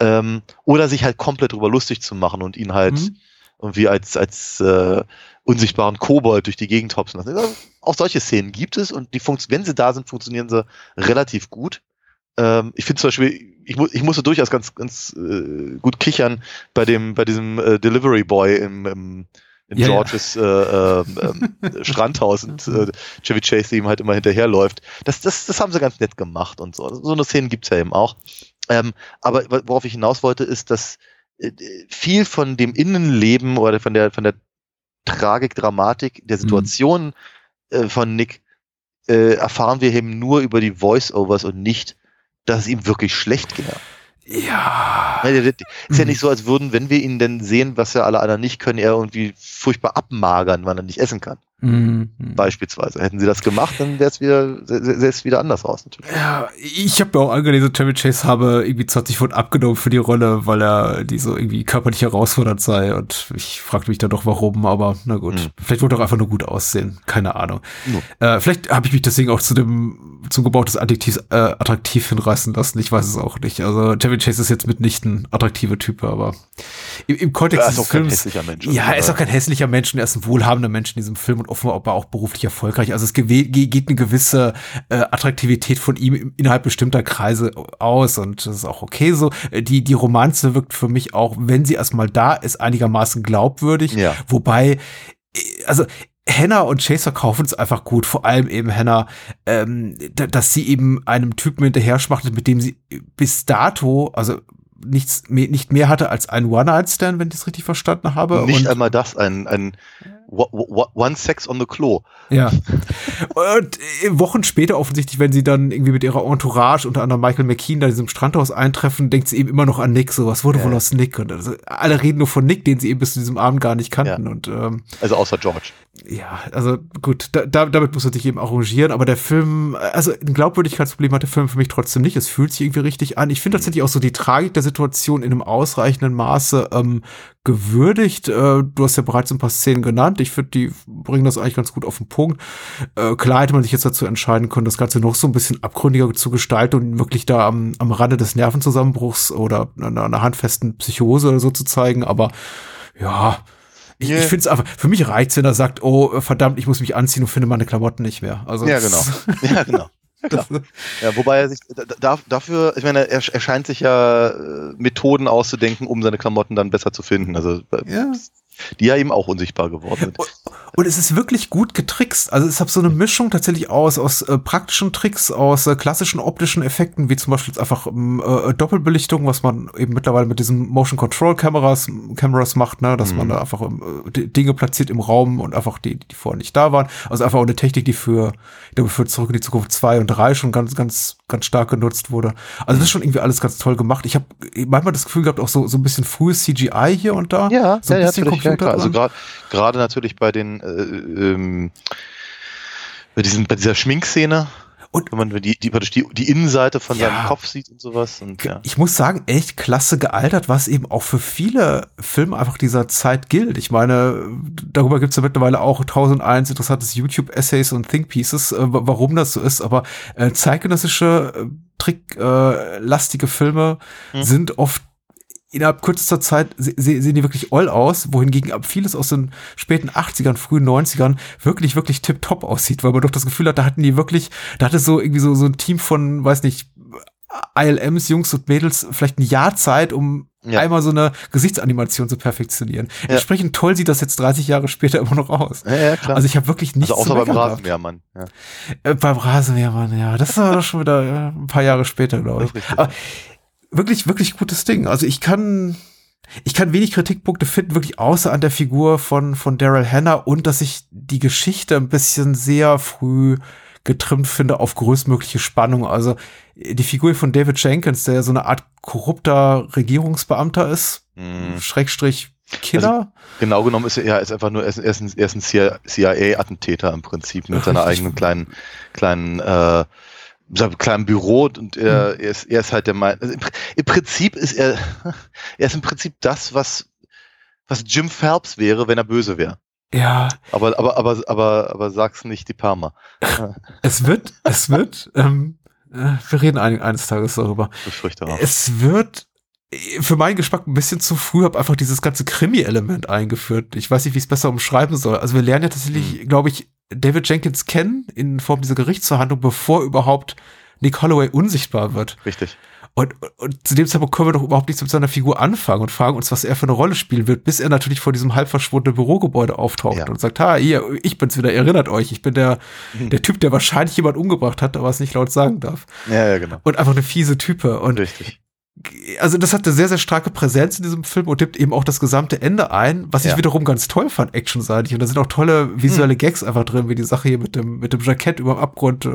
Ähm, oder sich halt komplett drüber lustig zu machen und ihn halt Hm. Irgendwie als, als äh, unsichtbaren Kobold durch die Gegend hopsen lassen. Ja, Auch solche Szenen gibt es und die funkt wenn sie da sind, funktionieren sie relativ gut. Ähm, ich finde zum Beispiel, ich, mu ich musste durchaus ganz, ganz äh, gut kichern bei dem, bei diesem äh, Delivery Boy im, im in Ja, ja. Georges äh, äh, ähm, [laughs] Strandhaus und äh, Chevy Chase, der ihm halt immer hinterherläuft. Das, das, das haben sie ganz nett gemacht und so. So eine Szene gibt's ja eben auch. Ähm, aber worauf ich hinaus wollte, ist, dass äh, viel von dem Innenleben oder von der, von der Tragik, Dramatik der Situation äh, von Nick äh, erfahren wir eben nur über die Voice-Overs und nicht, dass es ihm wirklich schlecht ging. Ja. Der- Ist ja Mhm. nicht so, als würden, wenn wir ihn denn sehen, was ja alle anderen nicht können, er irgendwie furchtbar abmagern, weil er nicht essen kann. Mhm. Beispielsweise. Hätten sie das gemacht, dann wäre es wieder, es wieder anders aus, natürlich. Ja, ich habe mir auch angelesen, Chevy Chase habe irgendwie 20 Pfund abgenommen für die Rolle, weil er die so irgendwie körperlich herausfordernd sei. Und ich fragte mich dann doch, warum, aber na gut. Hm. Vielleicht wollte er auch einfach nur gut aussehen. Keine Ahnung. Ja. Äh, vielleicht habe ich mich deswegen auch zu dem zum Gebrauch des Adjektivs äh, attraktiv hinreißen lassen. Ich weiß es auch nicht. Also Chevy Chase ist jetzt mitnichten attraktive Typ, aber im, im Kontext Er ist des auch kein Films. hässlicher Mensch. Ja, er ist auch kein hässlicher Mensch und er ist ein wohlhabender Mensch in diesem Film und offenbar auch beruflich erfolgreich. Also es geht eine gewisse äh, Attraktivität von ihm innerhalb bestimmter Kreise aus und das ist auch okay so. Äh, Die, die Romanze wirkt für mich auch, wenn sie erstmal da ist, einigermaßen glaubwürdig. Ja. Wobei, äh, also Hannah und Chase verkaufen es einfach gut, vor allem eben Hannah, ähm, da- dass sie eben einem Typen hinterher schmachtet, mit dem sie bis dato, also nichts nicht mehr hatte als ein One-Night-Stand, wenn ich es richtig verstanden habe. Nicht Und- einmal das, ein, ein One Sex on the Klo. Ja. [laughs] Und äh, Wochen später offensichtlich, wenn sie dann irgendwie mit ihrer Entourage, unter anderem Michael McKean, da in diesem Strandhaus eintreffen, denkt sie eben immer noch an Nick. So, was wurde Ja. wohl aus Nick? Und also, alle reden nur von Nick, den sie eben bis zu diesem Abend gar nicht kannten. Und ähm, Also außer George. Ja, also gut, da, da, damit muss er sich eben arrangieren, aber der Film, also ein Glaubwürdigkeitsproblem hat der Film für mich trotzdem nicht. Es fühlt sich irgendwie richtig an. Ich finde tatsächlich auch so die Tragik der Situation in einem ausreichenden Maße ähm, gewürdigt. Äh, du hast ja bereits ein paar Szenen genannt. Ich finde, die bringen das eigentlich ganz gut auf den Punkt. Äh, klar hätte man sich jetzt dazu entscheiden können, das Ganze noch so ein bisschen abgründiger zu gestalten und wirklich da am, am Rande des Nervenzusammenbruchs oder einer, einer handfesten Psychose oder so zu zeigen, aber ja, Ich, ich finde es einfach, für mich reicht's, wenn er sagt, oh, verdammt, ich muss mich anziehen und finde meine Klamotten nicht mehr. Also Ja, genau. [laughs] Ja, genau. Ja. Ja, wobei er sich da- da, dafür, ich meine, er, er scheint sich ja äh, Methoden auszudenken, um seine Klamotten dann besser zu finden. Also äh, Ja. Die ja eben auch unsichtbar geworden sind. Und es ist wirklich gut getrickst. Also es hat so eine Mischung tatsächlich aus, aus äh, praktischen Tricks, aus äh, klassischen optischen Effekten, wie zum Beispiel jetzt einfach ähm, äh, Doppelbelichtung, was man eben mittlerweile mit diesen Motion Control Cameras, Cameras macht, ne, dass man da einfach ähm, die Dinge platziert im Raum und einfach die, die vorher nicht da waren. Also einfach auch eine Technik, die für, ich glaube, für Zurück in die Zukunft 2 und 3 schon ganz, ganz, ganz stark genutzt wurde. Also das ist schon irgendwie alles ganz toll gemacht. Ich habe manchmal das Gefühl gehabt, auch so, so ein bisschen frühes CGI hier und da. Ja, so ein ja, bisschen ja, klar. Also gerade gerade natürlich bei den äh, ähm, bei diesen bei dieser Schminkszene Und- wenn man die die die, die Innenseite von Ja. seinem Kopf sieht und sowas und ja. Ich muss sagen, echt klasse gealtert, was eben auch für viele Filme einfach dieser Zeit gilt. Ich meine, darüber gibt es ja mittlerweile auch 1001 interessantes YouTube-Essays und Think-Pieces, äh, wa- warum das so ist, aber äh, zeitgenössische, äh, tricklastige Filme Hm. sind oft innerhalb kürzester Zeit se se- sehen die wirklich all aus, wohingegen ab vieles aus den späten 80ern, frühen 90ern wirklich, wirklich tipptopp aussieht, weil man doch das Gefühl hat, da hatten die wirklich, da hatte so irgendwie so, so ein Team von, weiß nicht, ILMs, Jungs und Mädels vielleicht ein Jahr Zeit, um Ja. einmal so eine Gesichtsanimation zu perfektionieren. Ja. Entsprechend toll sieht das jetzt 30 Jahre später immer noch aus. Ja, ja, klar. Also ich habe wirklich nichts also außer beim gehabt. Rasenmähermann. Ja. Äh, beim Rasenmähermann, ja. Das ist aber doch schon wieder äh, ein paar Jahre später, glaube ich. Aber wirklich, wirklich gutes Ding. Also ich kann, ich kann wenig Kritikpunkte finden, wirklich außer an der Figur von, von Daryl Hannah und dass ich die Geschichte ein bisschen sehr früh getrimmt finde auf größtmögliche Spannung. Also die Figur von David Jenkins, der ja so eine Art korrupter Regierungsbeamter ist, Mhm. Schrägstrich Killer. Genau genommen ist er, ja, ist einfach nur, er ist, er ist ein, ein CIA-Attentäter im Prinzip mit seiner Richtig. eigenen kleinen, kleinen, äh, seinem kleinen Büro und er, er, ist, er ist halt der Meinung, also im, im Prinzip ist er, [laughs] er ist im Prinzip das, was, was Jim Phelps wäre, wenn er böse wäre. ja, Aber, aber, aber, aber, aber sag's nicht die Parma. [laughs] es wird, es wird, ähm, äh, wir reden ein, eines Tages darüber. Befürchte auch. Es wird für meinen Geschmack ein bisschen zu früh, habe einfach dieses ganze Krimi-Element eingeführt. Ich weiß nicht, wie ich es besser umschreiben soll. Also wir lernen ja tatsächlich, glaube ich, David Jenkins kennen in Form dieser Gerichtsverhandlung, bevor überhaupt Nick Holloway unsichtbar wird. Richtig. Und, und, zu dem Zeitpunkt können wir doch überhaupt nichts mit seiner Figur anfangen und fragen uns, was er für eine Rolle spielen wird, bis er natürlich vor diesem halb verschwundenen Bürogebäude auftaucht Ja. und sagt, ha, hier, ich bin's wieder, erinnert euch, ich bin der, der Typ, der wahrscheinlich jemand umgebracht hat, aber es nicht laut sagen darf. Ja, ja, genau. Und einfach eine fiese Type. Und Richtig. Also das hat eine sehr, sehr starke Präsenz in diesem Film und tippt eben auch das gesamte Ende ein, was ich Ja. wiederum ganz toll fand, actionseitig. Und da sind auch tolle visuelle Gags einfach drin, wie die Sache hier mit dem, mit dem Jackett über dem Abgrund.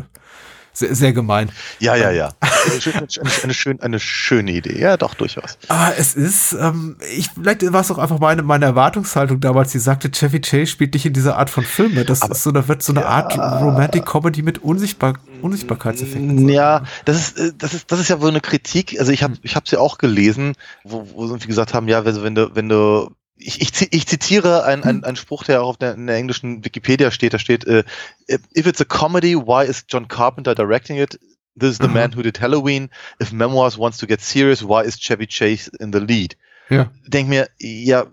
Sehr, sehr gemein. Ja, ja, ja. [laughs] Eine, schöne- eine, schön, eine schöne Idee. Ja, doch, durchaus. Aber es ist, ähm, ich, vielleicht war es auch einfach meine, meine Erwartungshaltung damals, die sagte, Chevy Chase spielt nicht in dieser Art von Filme. Das ist so, da wird so eine Art Romantic Comedy mit Unsichtbar Unsichtbarkeitseffekten. Ja, das ist, äh, das ist, das ist ja wohl eine Kritik. Also ich habe, ich habe sie auch gelesen, wo, wo sie gesagt haben, ja, wenn du, wenn du, ich, ich, ich zitiere einen, einen, einen Spruch, der auch auf der, in der englischen Wikipedia steht. Da steht, äh, if it's a comedy, why is John Carpenter directing it? This is the man who did Halloween. If Memoirs wants to get serious, why is Chevy Chase in the lead? Ja. Denk mir, ja,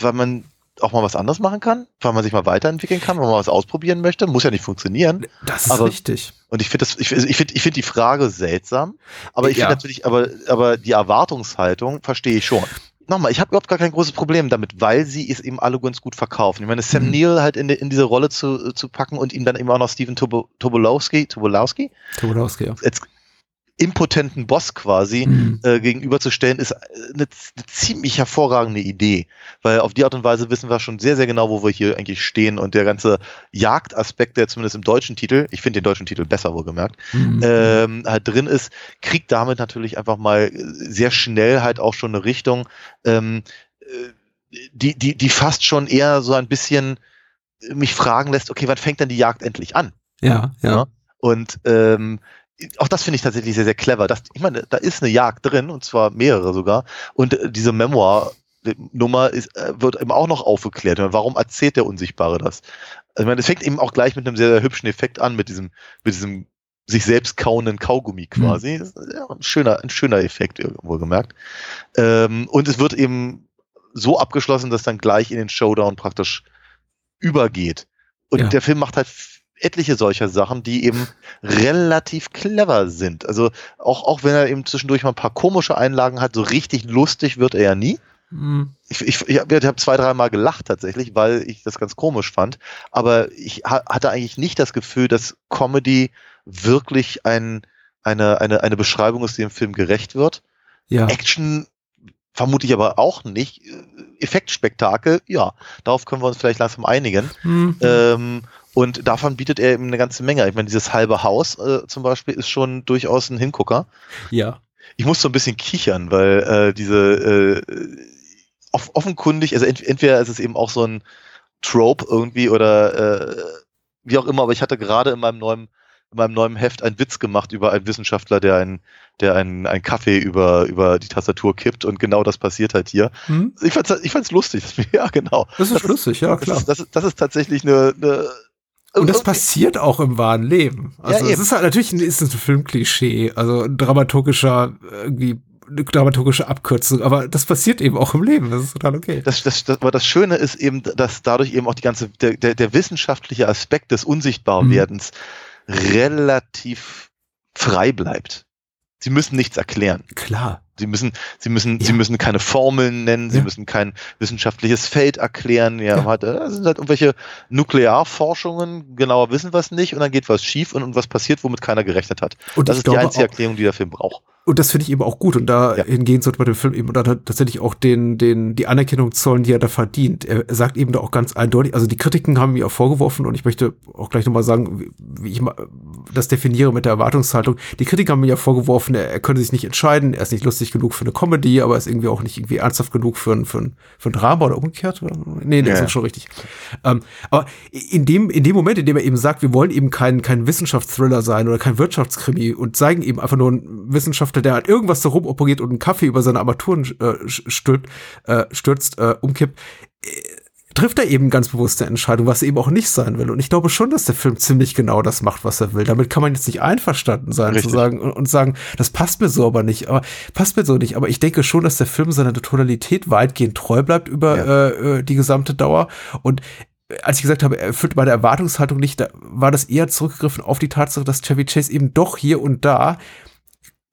weil man auch mal was anderes machen kann, weil man sich mal weiterentwickeln kann, wenn man was ausprobieren möchte, muss ja nicht funktionieren. Das ist Aber- richtig. Und ich finde das, ich, ich finde, ich finde die Frage seltsam, aber ich Ja. finde natürlich, aber, aber die Erwartungshaltung verstehe ich schon. Nochmal, ich habe überhaupt gar kein großes Problem damit, weil sie es eben alle ganz gut verkaufen. Ich meine, Sam Mhm. Neill halt in, in diese Rolle zu, zu packen und ihm dann eben auch noch Steven Tobo, Tobolowski, Tobolowski, Tobolowski, ja. als impotenten Boss quasi, Mhm. äh, gegenüberzustellen, ist eine, eine ziemlich hervorragende Idee. Weil auf die Art und Weise wissen wir schon sehr, sehr genau, wo wir hier eigentlich stehen. Und der ganze Jagdaspekt, der zumindest im deutschen Titel, ich finde den deutschen Titel besser wohlgemerkt, Mhm. ähm, halt drin ist, kriegt damit natürlich einfach mal sehr schnell halt auch schon eine Richtung, ähm, äh, die, die, die fast schon eher so ein bisschen mich fragen lässt, okay, wann fängt denn die Jagd endlich an? ja, ja. Ja. Und ähm, auch das finde ich tatsächlich sehr, sehr clever. Das, ich meine, da ist eine Jagd drin, und zwar mehrere sogar. Und äh, diese Memoir-Nummer ist, äh, wird eben auch noch aufgeklärt. Warum erzählt der Unsichtbare das? Also, ich meine, es fängt eben auch gleich mit einem sehr, sehr hübschen Effekt an, mit diesem, mit diesem sich selbst kauenden Kaugummi quasi. Ist ja ein schöner, ein schöner Effekt, wohlgemerkt. Ähm, und es wird eben so abgeschlossen, dass dann gleich in den Showdown praktisch übergeht. Und Ja. der Film macht halt etliche solcher Sachen, die eben relativ clever sind. Also auch, auch wenn er eben zwischendurch mal ein paar komische Einlagen hat, so richtig lustig wird er ja nie. Hm. Ich, ich, ich habe hab zwei, dreimal gelacht tatsächlich, weil ich das ganz komisch fand. Aber ich ha hatte eigentlich nicht das Gefühl, dass Comedy wirklich ein, eine, eine, eine Beschreibung ist, die dem Film gerecht wird. Ja. Action vermute ich aber auch nicht. Effektspektakel, ja, darauf können wir uns vielleicht langsam einigen. Hm. Ähm, und davon bietet er eben eine ganze Menge. Ich meine, dieses halbe Haus äh, zum Beispiel ist schon durchaus ein Hingucker. Ja. Ich muss so ein bisschen kichern, weil äh, diese äh, off offenkundig, also ent entweder ist es eben auch so ein Trope irgendwie oder äh, wie auch immer, aber ich hatte gerade in meinem neuen in meinem neuen Heft einen Witz gemacht über einen Wissenschaftler, der einen, der einen, einen Kaffee über, über die Tastatur kippt und genau das passiert halt hier. Hm. Ich fand's, ich fand's lustig. [laughs] Ja, genau. Das ist lustig, ja, Das klar. ist, das, ist, das ist tatsächlich eine, eine Und das passiert auch im wahren Leben. Also es eben. ist halt natürlich ein, ist ein Filmklischee, also ein dramaturgischer, irgendwie eine dramaturgische Abkürzung, aber das passiert eben auch im Leben. Das ist total okay. Das, das, das, aber das Schöne ist eben, dass dadurch eben auch die ganze, der, der, der wissenschaftliche Aspekt des Unsichtbarwerdens relativ frei bleibt. Sie müssen nichts erklären. Klar. Sie müssen, sie müssen, Ja. sie müssen keine Formeln nennen, sie Ja. müssen kein wissenschaftliches Feld erklären. Ja, Ja. Hat, das sind halt irgendwelche Nuklearforschungen, genauer wissen wir es nicht, und dann geht was schief und, und was passiert, womit keiner gerechnet hat. Und das ist die einzige auch- Erklärung, die der Film braucht. Und das finde ich eben auch gut. Und da Ja. sollte man dem Film eben dann tatsächlich auch den, den, die Anerkennung zollen, die er da verdient. Er sagt eben da auch ganz eindeutig, also die Kritiken haben mir auch vorgeworfen und ich möchte auch gleich nochmal sagen, wie- ich das definiere mit der Erwartungshaltung. Die Kritiker haben mir ja vorgeworfen, er, er könne sich nicht entscheiden, er ist nicht lustig genug für eine Comedy, aber er ist irgendwie auch nicht irgendwie ernsthaft genug für ein, für ein, für ein Drama oder umgekehrt. Oder? Nee, das Ja. ist schon richtig. Ähm, aber in dem, in dem Moment, in dem er eben sagt, wir wollen eben kein, kein Wissenschaftsthriller sein oder kein Wirtschaftskrimi und zeigen eben einfach nur einen Wissenschaftler, der halt irgendwas da rumoperiert und einen Kaffee über seine Armaturen äh, stülpt, äh, stürzt, äh, umkippt, trifft er eben ganz bewusste Entscheidung, was er eben auch nicht sein will. Und ich glaube schon, dass der Film ziemlich genau das macht, was er will. Damit kann man jetzt nicht einverstanden sein Richtig. zu sagen und, sagen, das passt mir so aber nicht, aber passt mir so nicht. Aber ich denke schon, dass der Film seiner Tonalität weitgehend treu bleibt über Ja. äh, äh, die gesamte Dauer. Und als ich gesagt habe, er erfüllt meine Erwartungshaltung nicht, da war das eher zurückgegriffen auf die Tatsache, dass Chevy Chase eben doch hier und da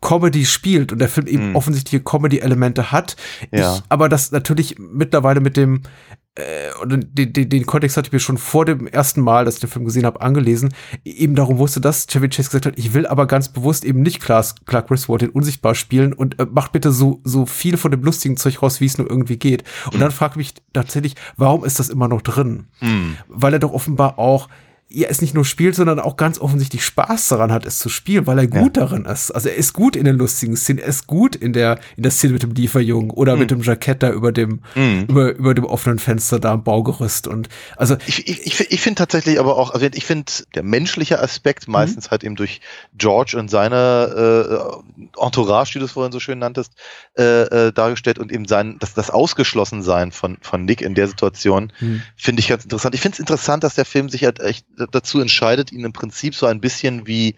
Comedy spielt und der Film eben Mhm. offensichtliche Comedy-Elemente hat. Ja. Ich, aber das natürlich mittlerweile mit dem äh, und den, den, den Kontext hatte ich mir schon vor dem ersten Mal, dass ich den Film gesehen habe, angelesen, eben darum wusste, dass Chevy Chase gesagt hat, ich will aber ganz bewusst eben nicht Clark, Clark Griswold den unsichtbar spielen und äh, macht bitte so, so viel von dem lustigen Zeug raus, wie es nur irgendwie geht. Und dann frage ich mich tatsächlich, warum ist das immer noch drin? Hm. Weil er doch offenbar auch ja, es nicht nur spielt, sondern auch ganz offensichtlich Spaß daran hat, es zu spielen, weil er gut darin ist. Also er ist gut in den lustigen Szenen, er ist gut in der, in der Szene mit dem Lieferjungen oder mit dem Jackett da über dem, Mhm. über, über dem offenen Fenster da am Baugerüst und, also, Ich, ich, ich, ich finde tatsächlich aber auch, also ich finde der menschliche Aspekt meistens halt eben durch George und seine äh, Entourage, wie du es vorhin so schön nanntest, äh, äh, dargestellt und eben sein, das, das Ausgeschlossensein von, von Nick in der Situation hm. finde ich ganz interessant. Ich finde es interessant, dass der Film sich halt echt dazu entscheidet, ihn im Prinzip so ein bisschen wie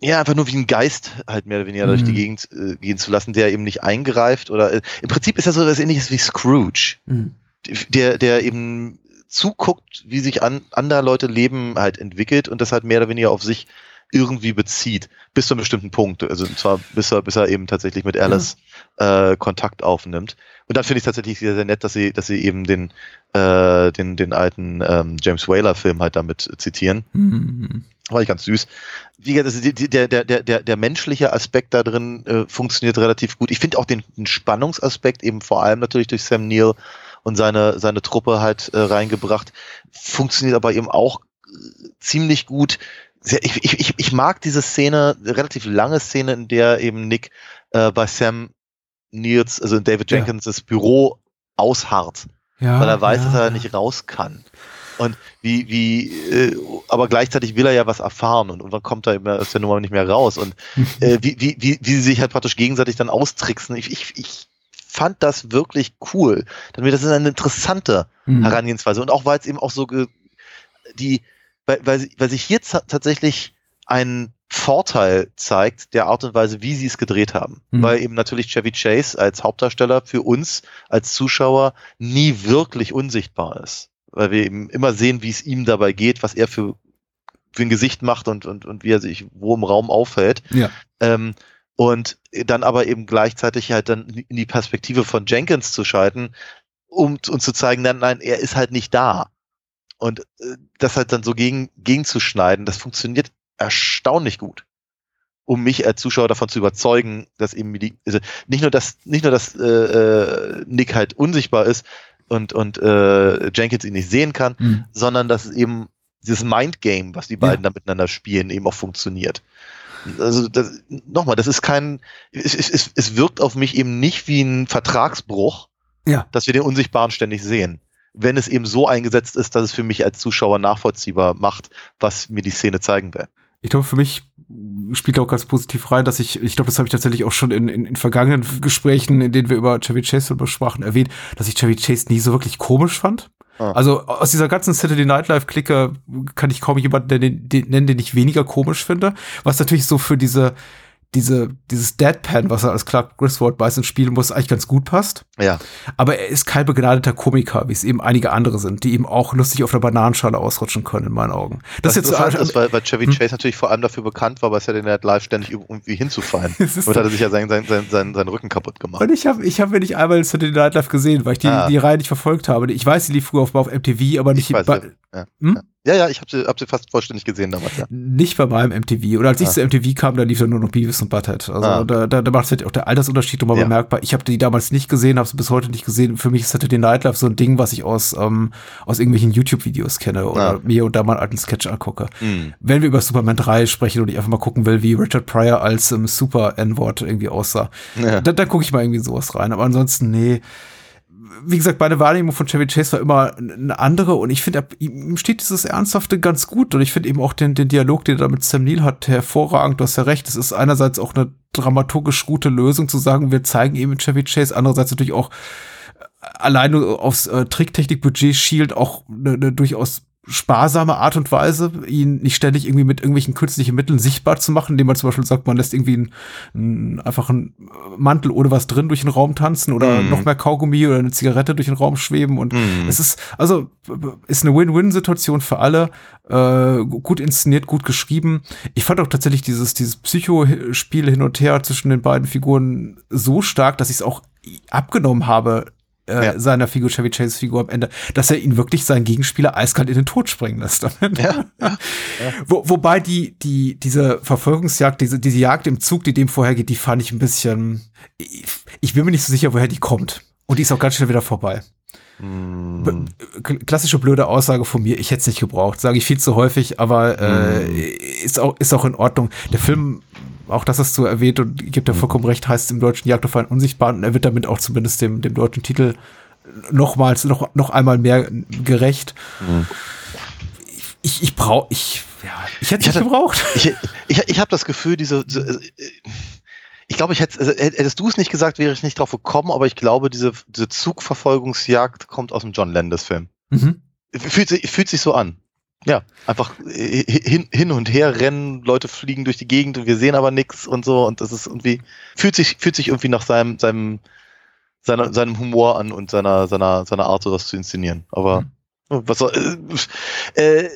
ja, einfach nur wie ein Geist halt mehr oder weniger durch die Mhm. Gegend äh, gehen zu lassen, der eben nicht eingreift oder äh, im Prinzip ist er so was ähnliches wie Scrooge hm. der, der eben zuguckt, wie sich an, andere Leute Leben halt entwickelt und das halt mehr oder weniger auf sich irgendwie bezieht, bis zu einem bestimmten Punkt. Also und zwar bis er, bis er eben tatsächlich mit Alice äh, Kontakt aufnimmt. Und dann finde ich es tatsächlich sehr, sehr nett, dass sie, dass sie eben den, äh, den, den alten ähm, James Whaler-Film halt damit zitieren. Hm. War ich ganz süß. Wie gesagt, also der, der, der, der, der menschliche Aspekt da drin äh, funktioniert relativ gut. Ich finde auch den, den Spannungsaspekt eben vor allem natürlich durch Sam Neill und seine, seine Truppe halt äh, reingebracht. Funktioniert aber eben auch äh, ziemlich gut. Ich, ich, ich, mag diese Szene, relativ lange Szene, in der eben Nick äh, bei Sam Neils, also in David Ja. Jenkins' Büro ausharrt Ja, weil er weiß, ja, dass er nicht raus kann. Und wie, wie, äh, aber gleichzeitig will er ja was erfahren und irgendwann kommt er immer aus der Nummer nicht mehr raus. Und [laughs] äh, wie, wie, wie, wie sie sich halt praktisch gegenseitig dann austricksen. Ich, ich, ich fand das wirklich cool. Dann das ist eine interessante Hm. Herangehensweise. Und auch weil es eben auch so ge die, weil, weil, weil sich hier tatsächlich ein Vorteil zeigt der Art und Weise, wie sie es gedreht haben. Mhm. Weil eben natürlich Chevy Chase als Hauptdarsteller für uns als Zuschauer nie wirklich unsichtbar ist. Weil wir eben immer sehen, wie es ihm dabei geht, was er für, für ein Gesicht macht und, und, und wie er sich wo im Raum aufhält. Ja. Ähm, und dann aber eben gleichzeitig halt dann in die Perspektive von Jenkins zu schalten, um uns zu zeigen, nein, nein, er ist halt nicht da. Und äh, das halt dann so gegen, gegenzuschneiden, das funktioniert erstaunlich gut. Um mich als Zuschauer davon zu überzeugen, dass eben die, also nicht nur, dass, nicht nur, dass äh, äh, Nick halt unsichtbar ist und, und äh, Jenkins ihn nicht sehen kann, Mhm. sondern dass eben dieses Mindgame, was die beiden da miteinander spielen, eben auch funktioniert. Also das, nochmal, das ist kein, es, es, es, es wirkt auf mich eben nicht wie ein Vertragsbruch, Ja. dass wir den Unsichtbaren ständig sehen. Wenn es eben so eingesetzt ist, dass es für mich als Zuschauer nachvollziehbar macht, was mir die Szene zeigen will. Ich glaube, für mich spielt auch ganz positiv rein, dass ich, ich glaube, das habe ich tatsächlich auch schon in, in, in vergangenen Gesprächen, in denen wir über Chevy Chase besprachen, erwähnt, dass ich Chevy Chase nie so wirklich komisch fand. Ah. Also aus dieser ganzen Saturday Night Live Clique kann ich kaum jemanden den, den, nennen, den ich weniger komisch finde. Was natürlich so für diese, diese, dieses Deadpan, was er als Clark Griswold meistens spielen muss, eigentlich ganz gut passt. Ja. Aber er ist kein begnadeter Komiker, wie es eben einige andere sind, die eben auch lustig auf der Bananenschale ausrutschen können, in meinen Augen. Das, Das, ist jetzt interessant ist, weil, weil Chevy Hm? Chase natürlich vor allem dafür bekannt war, bei Saturday Night Live ständig irgendwie hinzufallen. [laughs] Und hat er sich ja seinen, seinen, seinen, seinen, seinen Rücken kaputt gemacht. Und ich habe ich hab mir nicht einmal Saturday Night Live gesehen, weil ich die, Ah. die Reihe nicht verfolgt habe. Ich weiß, sie lief früher auf, auf MTV, aber nicht, Ich weiß, bei, ja. Hm? Ja, ja, ich habe sie, hab sie fast vollständig gesehen damals, ja. nicht bei meinem MTV. Oder als ich Ah. zu MTV kam, da lief dann nur noch Beavis und Butthead. Also Ah. da, da, da macht halt auch der Altersunterschied nochmal Ja. bemerkbar. Ich habe die damals nicht gesehen, habe sie bis heute nicht gesehen. Für mich ist Saturday Night Live so ein Ding, was ich aus, ähm, aus irgendwelchen YouTube-Videos kenne oder Ah. mir und da mal einen alten Sketch angucke. Hm. Wenn wir über Superman 3 sprechen und ich einfach mal gucken will, wie Richard Pryor als ähm, Super-N-Wort irgendwie aussah, Ja. da, da gucke ich mal irgendwie sowas rein. Aber ansonsten, nee. Wie gesagt, meine Wahrnehmung von Chevy Chase war immer eine andere und ich finde, ihm steht dieses Ernsthafte ganz gut und ich finde eben auch den, den Dialog, den er da mit Sam Neill hat, hervorragend. Du hast ja recht, es ist einerseits auch eine dramaturgisch gute Lösung zu sagen, wir zeigen eben Chevy Chase, andererseits natürlich auch allein nur aufs äh, Tricktechnik-Budget schielt auch eine, eine durchaus sparsame Art und Weise, ihn nicht ständig irgendwie mit irgendwelchen künstlichen Mitteln sichtbar zu machen, indem man zum Beispiel sagt, man lässt irgendwie einen, einen, einfach einen Mantel ohne was drin durch den Raum tanzen oder Mhm. noch mehr Kaugummi oder eine Zigarette durch den Raum schweben und Mhm. es ist, also ist eine Win-Win-Situation für alle, äh, gut inszeniert, gut geschrieben. Ich fand auch tatsächlich dieses, dieses Psycho-Spiel hin und her zwischen den beiden Figuren so stark, dass ich es auch abgenommen habe, äh, Ja. seiner Figur, Chevy Chase Figur am Ende, dass er ihn wirklich seinen Gegenspieler eiskalt in den Tod springen lässt. Ende. Ja, [laughs] Wo, wobei die, die, diese Verfolgungsjagd, diese, diese Jagd im Zug, die dem vorhergeht, die fand ich ein bisschen, ich, ich bin mir nicht so sicher, woher die kommt. Und die ist auch ganz schnell wieder vorbei. Hm. K- Klassische blöde Aussage von mir, ich hätte es nicht gebraucht, sage ich viel zu häufig, aber äh, ist, auch, ist auch in Ordnung. Der Film, auch das hast du erwähnt und ich gebe dir vollkommen recht, heißt im deutschen Jagd auf einen Unsichtbaren und er wird damit auch zumindest dem, dem deutschen Titel nochmals, noch, noch einmal mehr gerecht. Ich, ich brauche, ich, ja, ich hätte es Ich nicht gebraucht. Ich, ich, ich habe das Gefühl, diese, diese äh, ich glaube, ich hätte, also, hättest du es nicht gesagt, wäre ich nicht drauf gekommen, aber ich glaube, diese, diese Zugverfolgungsjagd kommt aus dem John Landis-Film. Mhm. Fühlt sich, fühlt sich so an. Ja, einfach äh, hin, hin und her rennen, Leute fliegen durch die Gegend und wir sehen aber nichts und so und das ist irgendwie, fühlt sich, fühlt sich irgendwie nach seinem, seinem, seiner, seinem Humor an und seiner, seiner, seiner Art, sowas zu inszenieren. Aber was soll, äh, äh,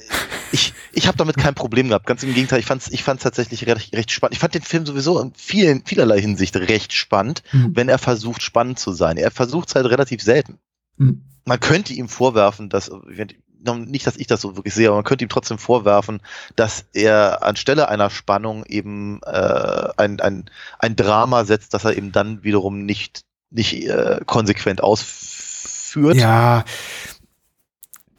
ich, ich habe damit kein Problem gehabt. Ganz im Gegenteil, ich fand es ich fand's tatsächlich recht, recht spannend. Ich fand den Film sowieso in vielen, vielerlei Hinsicht recht spannend, Mhm. wenn er versucht, spannend zu sein. Er versucht es halt relativ selten. Mhm. Man könnte ihm vorwerfen, dass, nicht, dass ich das so wirklich sehe, aber man könnte ihm trotzdem vorwerfen, dass er anstelle einer Spannung eben äh, ein, ein, ein Drama setzt, das er eben dann wiederum nicht, nicht äh, konsequent ausführt. Ja,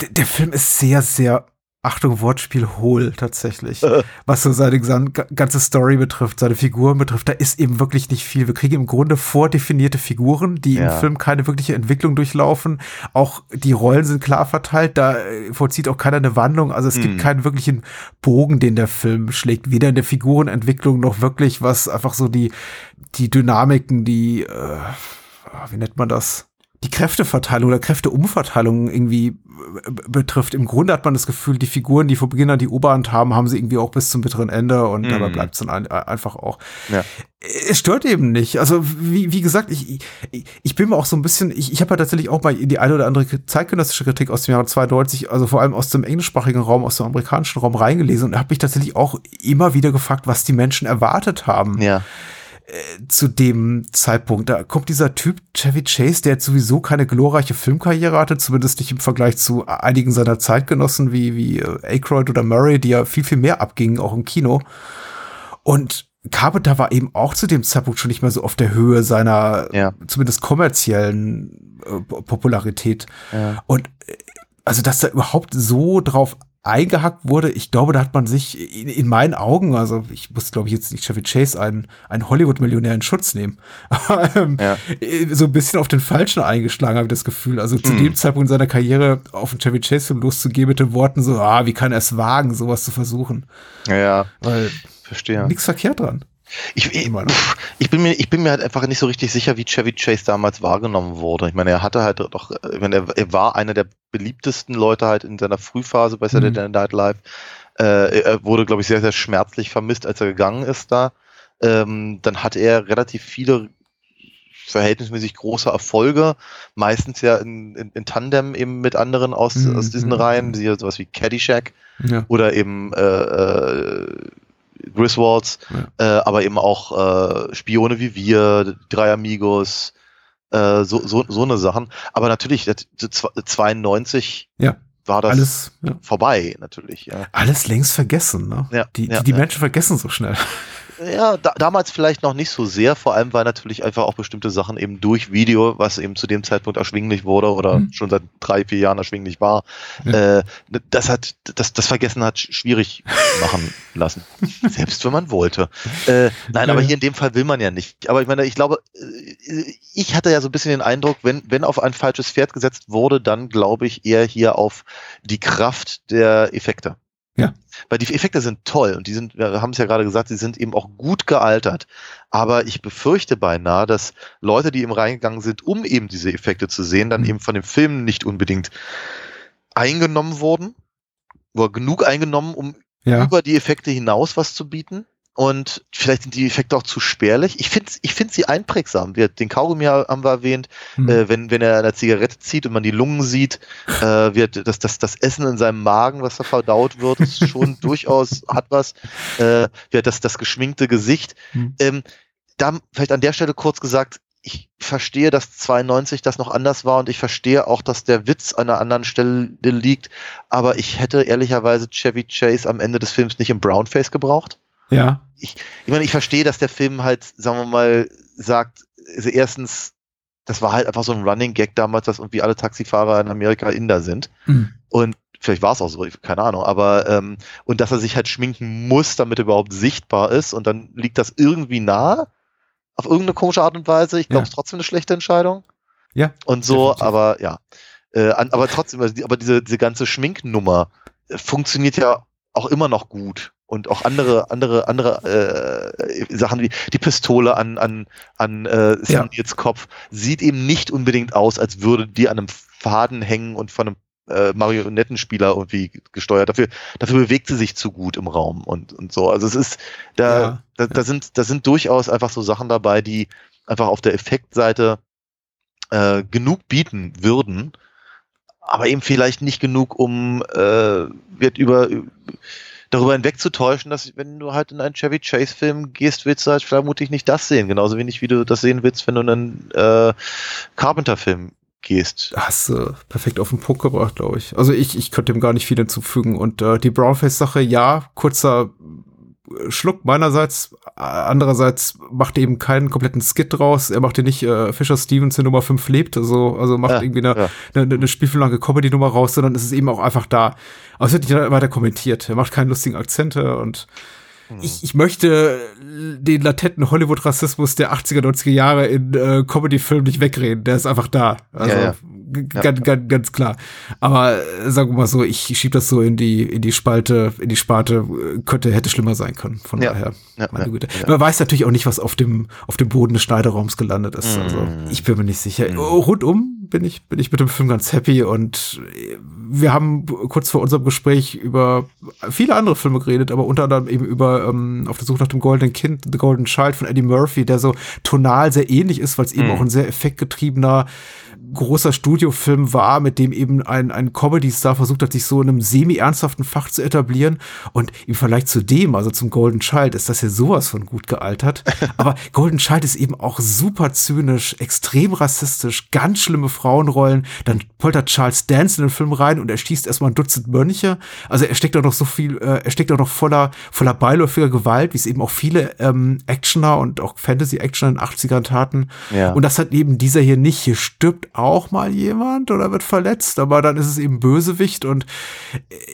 der Film ist sehr, sehr, Achtung, Wortspiel hohl tatsächlich. Äh. Was so seine ganze Story betrifft, seine Figuren betrifft, da ist eben wirklich nicht viel. Wir kriegen im Grunde vordefinierte Figuren, die Ja. im Film keine wirkliche Entwicklung durchlaufen. Auch die Rollen sind klar verteilt, da äh, vollzieht auch keiner eine Wandlung. Also es gibt Mhm. keinen wirklichen Bogen, den der Film schlägt. Weder in der Figurenentwicklung noch wirklich, was einfach so die, die Dynamiken, die, äh, wie nennt man das? die Kräfteverteilung oder Kräfteumverteilung irgendwie betrifft. Im Grunde hat man das Gefühl, die Figuren, die vor Beginn an die Oberhand haben, haben sie irgendwie auch bis zum bitteren Ende und dabei Mhm. bleibt es dann ein, einfach auch. Ja. Es stört eben nicht. Also wie, wie gesagt, ich, ich, ich bin mir auch so ein bisschen, ich, ich habe ja tatsächlich auch mal die eine oder andere zeitgenössische Kritik aus dem Jahre 92, also vor allem aus dem englischsprachigen Raum, aus dem amerikanischen Raum reingelesen und habe mich tatsächlich auch immer wieder gefragt, was die Menschen erwartet haben Ja. Zu dem Zeitpunkt. Da kommt dieser Typ Chevy Chase, der jetzt sowieso keine glorreiche Filmkarriere hatte, zumindest nicht im Vergleich zu einigen seiner Zeitgenossen wie, wie äh, Aykroyd oder Murray, die ja viel, viel mehr abgingen, auch im Kino. Und Carpenter war eben auch zu dem Zeitpunkt schon nicht mehr so auf der Höhe seiner Ja. zumindest kommerziellen äh, Popularität. Ja. Und äh, also, dass da überhaupt so drauf eingehackt wurde, ich glaube, da hat man sich in, in meinen Augen, also ich muss, glaube ich, jetzt nicht Chevy Chase einen, einen Hollywood-Millionär in Schutz nehmen, [laughs] ähm, Ja. äh, so ein bisschen auf den Falschen eingeschlagen, habe ich das Gefühl. Also zu Hm. dem Zeitpunkt seiner Karriere auf einen Chevy Chase-Film loszugehen mit den Worten so, ah, wie kann er es wagen, sowas zu versuchen? Ja, ja, Weil verstehe. nichts verkehrt dran. Ich, ich, pff, ich, bin mir, ich bin mir halt einfach nicht so richtig sicher, wie Chevy Chase damals wahrgenommen wurde. Ich meine, er hatte halt doch, ich meine, er, er war einer der beliebtesten Leute halt in seiner Frühphase bei Saturday Night Live. Äh, er wurde, glaube ich, sehr, sehr schmerzlich vermisst, als er gegangen ist da. Ähm, dann hatte er relativ viele verhältnismäßig große Erfolge, meistens ja in, in, in Tandem eben mit anderen aus, Mhm, aus diesen mhm, Reihen, mhm. wie sowas wie Caddyshack Ja. oder eben äh, äh, Griswolds, äh, aber eben auch äh, Spione wie wir, Drei Amigos, äh, so, so, so eine Sachen. Aber natürlich, das, das zw- 92 Ja. war das Alles, ja. vorbei, natürlich. Ja, Alles längst vergessen, ne? Ja, die ja, die, die ja. Menschen vergessen so schnell. Ja da, damals vielleicht noch nicht so sehr, vor allem weil natürlich einfach auch bestimmte Sachen eben durch Video, was eben zu dem Zeitpunkt erschwinglich wurde oder Mhm. schon seit drei, vier Jahren erschwinglich war, Ja. äh, das hat, das, das Vergessen hat sch- schwierig machen [laughs] lassen. Selbst wenn man wollte. Äh, nein, Ja, aber hier in dem Fall will man ja nicht. Aber ich meine, ich glaube, äh, ich hatte ja so ein bisschen den Eindruck, wenn, wenn auf ein falsches Pferd gesetzt wurde, dann glaube ich eher hier auf die Kraft der Effekte. Ja. Weil die Effekte sind toll und die sind, wir haben es ja gerade gesagt, sie sind eben auch gut gealtert. Aber ich befürchte beinahe, dass Leute, die eben reingegangen sind, um eben diese Effekte zu sehen, dann Mhm. eben von dem Film nicht unbedingt eingenommen wurden oder genug eingenommen, um Ja. über die Effekte hinaus was zu bieten. Und vielleicht sind die Effekte auch zu spärlich. Ich finde ich find sie einprägsam. Wir, den Kaugummi haben wir erwähnt. Hm. Äh, wenn, wenn er eine Zigarette zieht und man die Lungen sieht, äh, wird das, das, das Essen in seinem Magen, was da verdaut wird, ist schon [laughs] durchaus hat was. Äh, wird das, das geschminkte Gesicht. Hm. Ähm, da vielleicht an der Stelle kurz gesagt, ich verstehe, dass 92 das noch anders war und ich verstehe auch, dass der Witz an einer anderen Stelle liegt, aber ich hätte ehrlicherweise Chevy Chase am Ende des Films nicht im Brownface gebraucht. Ja. Ich meine, ich verstehe, dass der Film halt, sagen wir mal, sagt, also erstens, das war halt einfach so ein Running Gag damals, dass irgendwie alle Taxifahrer in Amerika Inder sind. Hm. Und vielleicht war es auch so, ich- keine Ahnung, aber ähm, und dass er sich halt schminken muss, damit er überhaupt sichtbar ist und dann liegt das irgendwie nah auf irgendeine komische Art und Weise. Ich glaube, Ja. es ist trotzdem eine schlechte Entscheidung. Ja, Und so, definitiv. aber ja. Äh, aber trotzdem, also die, aber diese, diese ganze Schminknummer äh, funktioniert ja auch immer noch gut. Und auch andere, andere, andere äh, Sachen wie die Pistole an, an, an äh, Ja. Kopf sieht eben nicht unbedingt aus, als würde die an einem Faden hängen und von einem äh, Marionettenspieler irgendwie gesteuert. Dafür, dafür bewegt sie sich zu gut im Raum und, und so. Also es ist, da, Ja, da, da sind, da sind durchaus einfach so Sachen dabei, die einfach auf der Effektseite äh, genug bieten würden, aber eben vielleicht nicht genug, um äh, wird über darüber hinwegzutäuschen, dass wenn du halt in einen Chevy Chase Film gehst, willst du halt vermutlich nicht das sehen, genauso wenig wie du das sehen willst, wenn du in einen äh, Carpenter Film gehst. Hast du perfekt auf den Punkt gebracht, glaube ich. Also ich, ich könnte dem gar nicht viel hinzufügen. Und äh, die Brownface-Sache, ja, kurzer äh, Schluck meinerseits. Andererseits macht er eben keinen kompletten Skit draus. Er macht hier nicht äh, Fischer Stevens in Nummer 5 lebt, also, also macht Ja, irgendwie eine, ja. eine, eine spielfilmlange Comedy-Nummer raus, sondern es ist eben auch einfach da. Aber es wird nicht weiter kommentiert. Er macht keine lustigen Akzente und Hm. ich, ich möchte den latenten Hollywood-Rassismus der 80er, 90er Jahre in äh, Comedy-Filmen nicht wegreden. Der ist einfach da. Also Ja, ja. ganz, ganz, ganz klar. Aber äh, sagen wir mal so, ich schieb das so in die, in die Spalte, in die Sparte, äh, könnte, hätte schlimmer sein können. Von Ja. daher, Ja, meine Güte. Man weiß natürlich auch nicht, was auf dem, auf dem Boden des Schneideraums gelandet ist. Also, Mm. ich bin mir nicht sicher. Rundum bin ich, bin ich mit dem Film ganz happy und äh, wir haben kurz vor unserem Gespräch über viele andere Filme geredet, aber unter anderem eben über ähm, Auf der Suche nach dem goldenen Kind, The Golden Child von Eddie Murphy, der so tonal sehr ähnlich ist, weil es eben auch ein sehr effektgetriebener großer Studiofilm war, mit dem eben ein, ein Comedy-Star versucht hat, sich so in einem semi-ernsthaften Fach zu etablieren. Und im Vergleich zu dem, also zum Golden Child, ist das ja sowas von gut gealtert. [laughs] Aber Golden Child ist eben auch super zynisch, extrem rassistisch, ganz schlimme Frauenrollen. Dann poltert Charles Dance in den Film rein und er schießt erstmal ein Dutzend Mönche. Also er steckt auch noch so viel, äh, er steckt auch noch voller, voller beiläufiger Gewalt, wie es eben auch viele ähm, Actioner und auch Fantasy-Actioner in den 80ern taten. Ja. Und das hat eben dieser hier nicht. Hier stirbt auch mal jemand oder wird verletzt, aber dann ist es eben Bösewicht und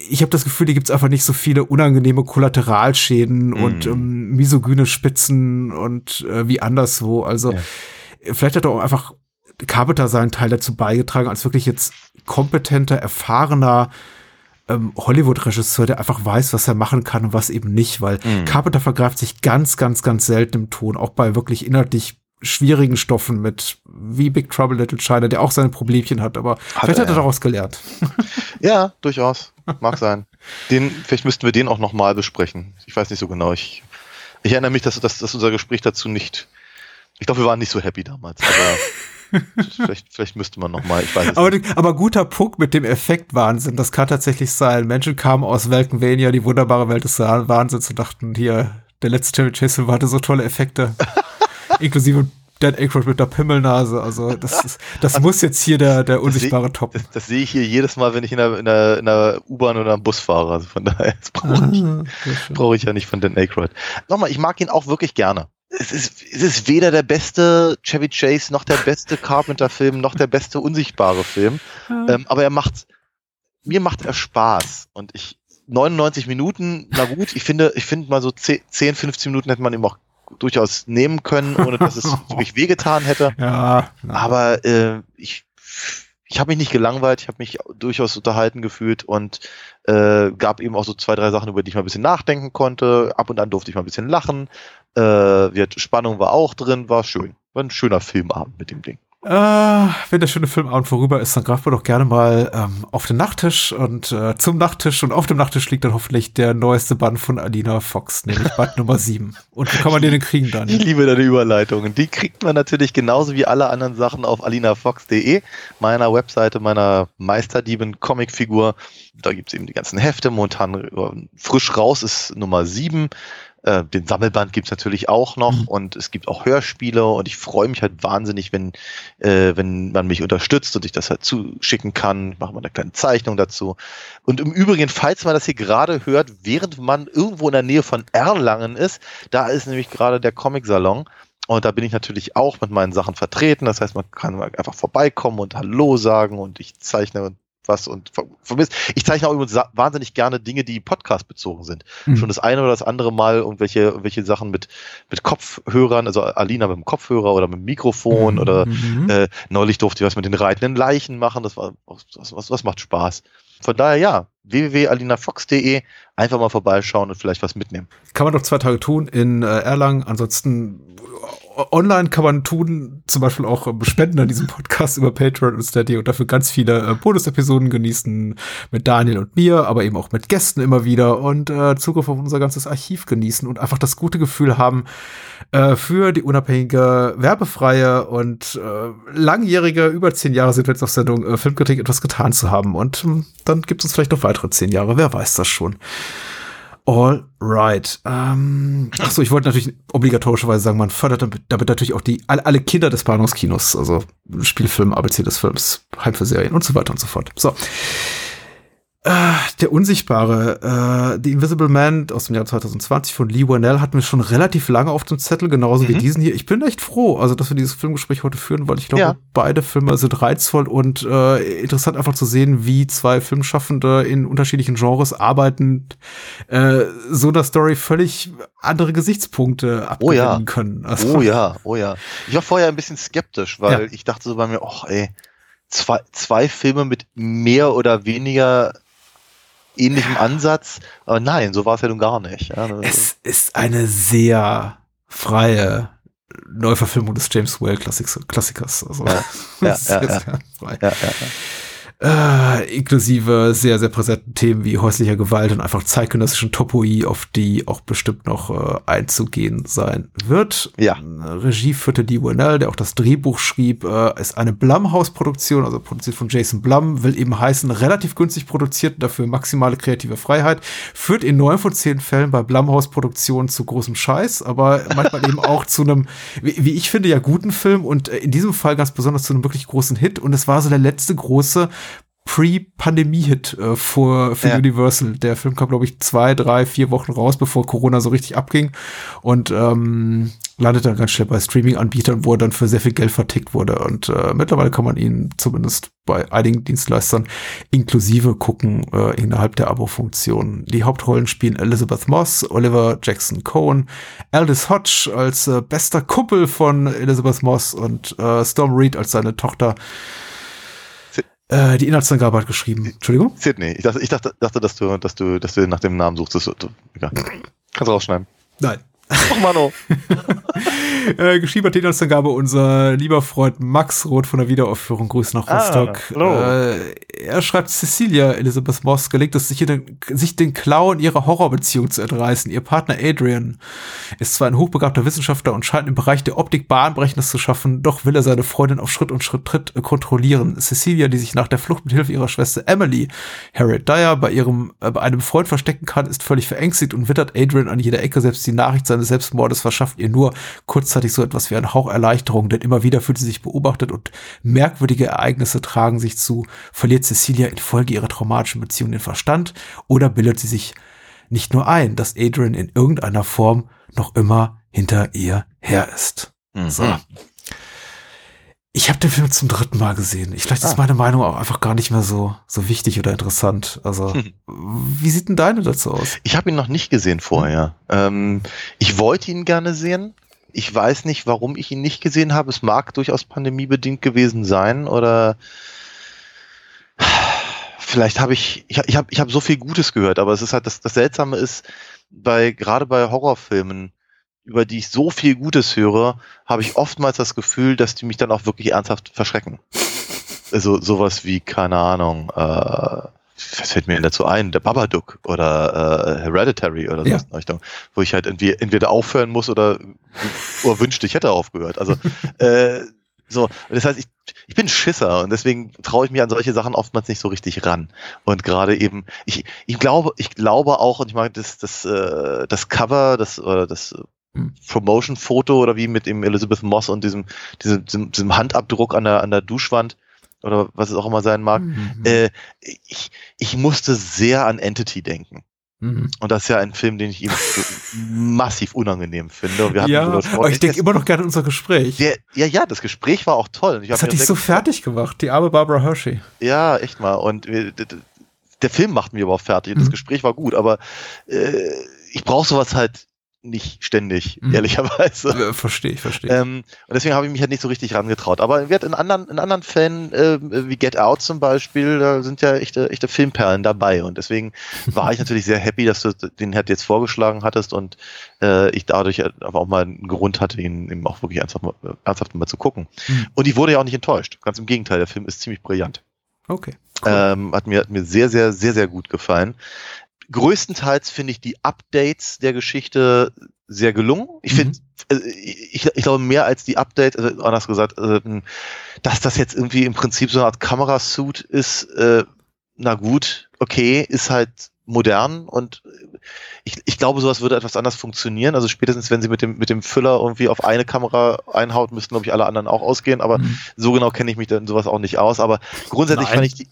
ich habe das Gefühl, hier gibt's einfach nicht so viele unangenehme Kollateralschäden und ähm, misogyne Spitzen und äh, wie anderswo. Also vielleicht hat er auch einfach Carpenter seinen Teil dazu beigetragen, als wirklich jetzt kompetenter, erfahrener ähm, Hollywood-Regisseur, der einfach weiß, was er machen kann und was eben nicht, weil Carpenter vergreift sich ganz, ganz, ganz selten im Ton, auch bei wirklich inhaltlich schwierigen Stoffen mit wie Big Trouble Little China, der auch seine Problemchen hat, aber vielleicht er, hat er daraus gelernt. [laughs] Ja, durchaus. Mag sein. Den, vielleicht müssten wir den auch nochmal besprechen. Ich weiß nicht so genau. Ich, ich erinnere mich, dass, dass, dass unser Gespräch dazu nicht. Ich glaube, wir waren nicht so happy damals, aber [laughs] vielleicht, vielleicht müsste man nochmal, ich weiß es Aber, nicht. aber guter Punkt mit dem Effektwahnsinn, das kann tatsächlich sein. Menschen kamen aus Welkenvania, die wunderbare Welt des Wahnsinns und dachten, hier, der letzte Chevy Chase hatte so tolle Effekte. [laughs] Inklusive Dan Aykroyd mit der Pimmelnase. Also das, ist, das muss jetzt hier der, der unsichtbare Top. Das, das sehe ich hier jedes Mal, wenn ich in der, in der, in der U-Bahn oder am Bus fahre. Also von daher das brauche ich, Ah, brauche ich ja nicht von Dan Aykroyd. Nochmal, ich mag ihn auch wirklich gerne. Es ist, es ist weder der beste Chevy Chase, noch der beste Carpenter-Film, noch der beste unsichtbare Film. Ähm, aber er macht, mir macht er Spaß. Und ich, 99 Minuten, na gut, ich finde, ich finde mal so 10, 10, 15 Minuten hätte man ihm auch durchaus nehmen können, ohne dass es [laughs] wirklich wehgetan hätte. Ja, na. Aber äh, ich, ich habe mich nicht gelangweilt, ich habe mich durchaus unterhalten gefühlt und äh, gab eben auch so zwei, drei Sachen, über die ich mal ein bisschen nachdenken konnte. Ab und an durfte ich mal ein bisschen lachen. Äh, wird, Spannung war auch drin, war schön. War ein schöner Filmabend mit dem Ding. Äh, wenn der schöne Filmabend vorüber ist, dann greifen wir doch gerne mal ähm, auf den Nachttisch und äh, zum Nachttisch und auf dem Nachttisch liegt dann hoffentlich der neueste Band von Alina Fox, nämlich Band [laughs] Nummer 7. Und wie kann man den denn kriegen, Ich Daniel? liebe deine Überleitungen. Die kriegt man natürlich genauso wie alle anderen Sachen auf alinafox.de, meiner Webseite, meiner Meisterdieben Comicfigur. Da gibt's eben die ganzen Hefte. Momentan äh, frisch raus ist Nummer 7. Äh, Den Sammelband gibt's natürlich auch noch Mhm. und es gibt auch Hörspiele und ich freue mich halt wahnsinnig, wenn, äh, wenn man mich unterstützt und ich das halt zuschicken kann. Ich mache mal eine kleine Zeichnung dazu. Und im Übrigen, falls man das hier gerade hört, während man irgendwo in der Nähe von Erlangen ist, da ist nämlich gerade der Comic-Salon. Und da bin ich natürlich auch mit meinen Sachen vertreten. Das heißt, man kann einfach vorbeikommen und Hallo sagen und ich zeichne was und ver- vermisst. Ich zeichne auch übrigens wahnsinnig gerne Dinge, die Podcast bezogen sind. Mhm. Schon das eine oder das andere Mal irgendwelche, irgendwelche Sachen mit, mit Kopfhörern, also Alina mit dem Kopfhörer oder mit dem Mikrofon oder Mhm. äh, neulich durfte ich was mit den reitenden Leichen machen. Das war was, was, was macht Spaß. Von daher ja, www.alinafox.de einfach mal vorbeischauen und vielleicht was mitnehmen. Kann man doch zwei Tage tun in äh, Erlangen. Ansonsten online kann man tun, zum Beispiel auch ähm, Spenden an diesem Podcast über Patreon und Steady und dafür ganz viele äh, Bonus-Episoden genießen mit Daniel und mir, aber eben auch mit Gästen immer wieder und äh, Zugriff auf unser ganzes Archiv genießen und einfach das gute Gefühl haben, äh, für die unabhängige, werbefreie und äh, langjährige, über zehn Jahre sind wir jetzt auf Sendung, äh, Filmkritik etwas getan zu haben. Und ähm, dann gibt es uns vielleicht noch weitere zehn Jahre, wer weiß das schon. All right. Ähm, achso, ich wollte natürlich obligatorischerweise sagen, man fördert damit, damit natürlich auch die alle, alle Kinder des Planungskinos, also Spielfilm, ABC des Films, Heim für Serien und so weiter und so fort. So. Äh, der Unsichtbare, äh, The Invisible Man aus dem Jahr 2020 von Lee Whannell hatten wir schon relativ lange auf dem Zettel, genauso wie Mhm. diesen hier. Ich bin echt froh, also dass wir dieses Filmgespräch heute führen, weil ich glaube, Ja. beide Filme sind reizvoll und äh, interessant einfach zu sehen, wie zwei Filmschaffende in unterschiedlichen Genres arbeiten, äh, so einer Story völlig andere Gesichtspunkte Oh ja. können. Also, Oh ja, oh ja. Ich war vorher ein bisschen skeptisch, weil Ja. ich dachte so bei mir, ach ey, zwei, zwei Filme mit mehr oder weniger ähnlichem Ansatz. Aber nein, so war es ja nun gar nicht. Ja, Es ist eine sehr freie Neuverfilmung des James Whale Klassik Klassikers. Also, Ja, [laughs] ja, ja, ja. frei. ja, ja, ja. Äh, inklusive sehr, sehr präsenten Themen wie häuslicher Gewalt und einfach zeitgenössischen Topoi, auf die auch bestimmt noch äh, einzugehen sein wird. Ja. Äh, Regie führte Lee Winnell, der auch das Drehbuch schrieb, äh, ist eine Blumhouse-Produktion, also produziert von Jason Blum, will eben heißen, relativ günstig produziert, dafür maximale kreative Freiheit, führt in neun von zehn Fällen bei Blumhouse-Produktionen zu großem Scheiß, aber manchmal eben auch zu einem, wie, wie ich finde, ja guten Film und äh, in diesem Fall ganz besonders zu einem wirklich großen Hit und es war so der letzte große Pre-Pandemie-Hit äh, für, für Ja. Universal. Der Film kam, glaube ich, zwei, drei, vier Wochen raus, bevor Corona so richtig abging und ähm, landete dann ganz schnell bei Streaming-Anbietern, wo er dann für sehr viel Geld vertickt wurde. Und äh, mittlerweile kann man ihn zumindest bei einigen Dienstleistern inklusive gucken äh, innerhalb der Abo-Funktion. Die Hauptrollen spielen Elizabeth Moss, Oliver Jackson Cohen, Aldous Hodge als äh, bester Kumpel von Elizabeth Moss und äh, Storm Reed als seine Tochter. Äh, die Inhaltsangabe hat geschrieben. Entschuldigung? Sydney. Ich dachte, ich dachte, dachte dass du, dass du, dass du nach dem Namen suchst. Du, egal. Kannst du rausschneiden. Nein. Ach, Mano. [laughs] Äh, geschrieben hat die Inhaltsangabe unser lieber Freund Max Roth von der Wiederaufführung. Grüß nach Ah, Rostock. hallo. äh, er schreibt, Cecilia Elizabeth Moss gelingt es, sich, sich den Klauen ihrer Horrorbeziehung zu entreißen. Ihr Partner Adrian ist zwar ein hochbegabter Wissenschaftler und scheint im Bereich der Optik Bahnbrechendes zu schaffen, doch will er seine Freundin auf Schritt und Schritt Tritt äh, kontrollieren. Cecilia, die sich nach der Flucht mit Hilfe ihrer Schwester Emily, Harriet Dyer, bei ihrem äh, bei einem Freund verstecken kann, ist völlig verängstigt und wittert Adrian an jeder Ecke. Selbst die Nachricht seines Selbstmordes verschafft ihr nur kurzzeitig so etwas wie einen Hauch denn immer wieder fühlt sie sich beobachtet und merkwürdige Ereignisse tragen sich zu. Verliert Cecilia infolge ihrer traumatischen Beziehung den Verstand oder bildet sie sich nicht nur ein, dass Adrian in irgendeiner Form noch immer hinter ihr her ist. Mhm. So. Ich habe den Film zum dritten Mal gesehen. Ich, vielleicht ist Ah. meine Meinung auch einfach gar nicht mehr so, so wichtig oder interessant. Also, wie sieht denn deine dazu aus? Ich habe ihn noch nicht gesehen vorher. Ähm, ich wollte ihn gerne sehen. Ich weiß nicht, warum ich ihn nicht gesehen habe. Es mag durchaus pandemiebedingt gewesen sein oder vielleicht habe ich, ich, ich habe ich hab so viel Gutes gehört, aber es ist halt, das, das Seltsame ist, bei, gerade bei Horrorfilmen, über die ich so viel Gutes höre, habe ich oftmals das Gefühl, dass die mich dann auch wirklich ernsthaft verschrecken. Also sowas wie, keine Ahnung, äh, was fällt mir denn dazu ein? Der Babadook oder äh, Hereditary oder so Ja. Richtung, wo ich halt entweder aufhören muss oder, oder wünschte, ich hätte aufgehört. Also [laughs] äh, so, das heißt, ich, ich bin Schisser und deswegen traue ich mich an solche Sachen oftmals nicht so richtig ran. Und gerade eben, ich, ich glaube, ich glaube auch, und ich meine, das, das, äh, das Cover, das, oder das Hm. Promotion-Foto oder wie mit dem Elizabeth Moss und diesem, diesem, diesem, diesem Handabdruck an der, an der Duschwand oder was es auch immer sein mag, Mhm. äh, ich, ich musste sehr an Entity denken. Mhm. Und das ist ja ein Film, den ich ihm massiv unangenehm finde. Und wir hatten Ja, aber ich denke immer noch gerne an unser Gespräch. der, ja, ja, das Gespräch war auch toll. Das hat dich so fertig gemacht, die arme Barbara Hershey. Ja, echt mal. Und der Film macht mich aber auch fertig. Das Mhm. Gespräch war gut, aber äh, ich brauche sowas halt nicht ständig, Mhm. ehrlicherweise. Äh, verstehe ich, verstehe. Ähm, und deswegen habe ich mich halt nicht so richtig rangetraut. Aber in anderen, in anderen Fällen, äh, wie Get Out zum Beispiel, da sind ja echte, echte Filmperlen dabei. Und deswegen [laughs] war ich natürlich sehr happy, dass du den halt jetzt vorgeschlagen hattest und äh, ich dadurch aber auch mal einen Grund hatte, ihn eben auch wirklich ernsthaft mal, ernsthaft mal zu gucken. Mhm. Und ich wurde ja auch nicht enttäuscht. Ganz im Gegenteil, der Film ist ziemlich brillant. Okay. Ähm, hat, mir, hat mir sehr, sehr, sehr, sehr gut gefallen. Größtenteils finde ich die Updates der Geschichte sehr gelungen. Ich Mhm. finde, äh, ich, ich glaube mehr als die Updates, also anders gesagt, äh, dass das jetzt irgendwie im Prinzip so eine Art Kamerasuit ist, äh, na gut, okay, ist halt modern und ich, ich glaube, sowas würde etwas anders funktionieren. Also spätestens, wenn sie mit dem, mit dem Füller irgendwie auf eine Kamera einhaut, müssten, glaube ich, alle anderen auch ausgehen. Aber Mhm. so genau kenne ich mich dann sowas auch nicht aus. Aber grundsätzlich Nein. fand ich die,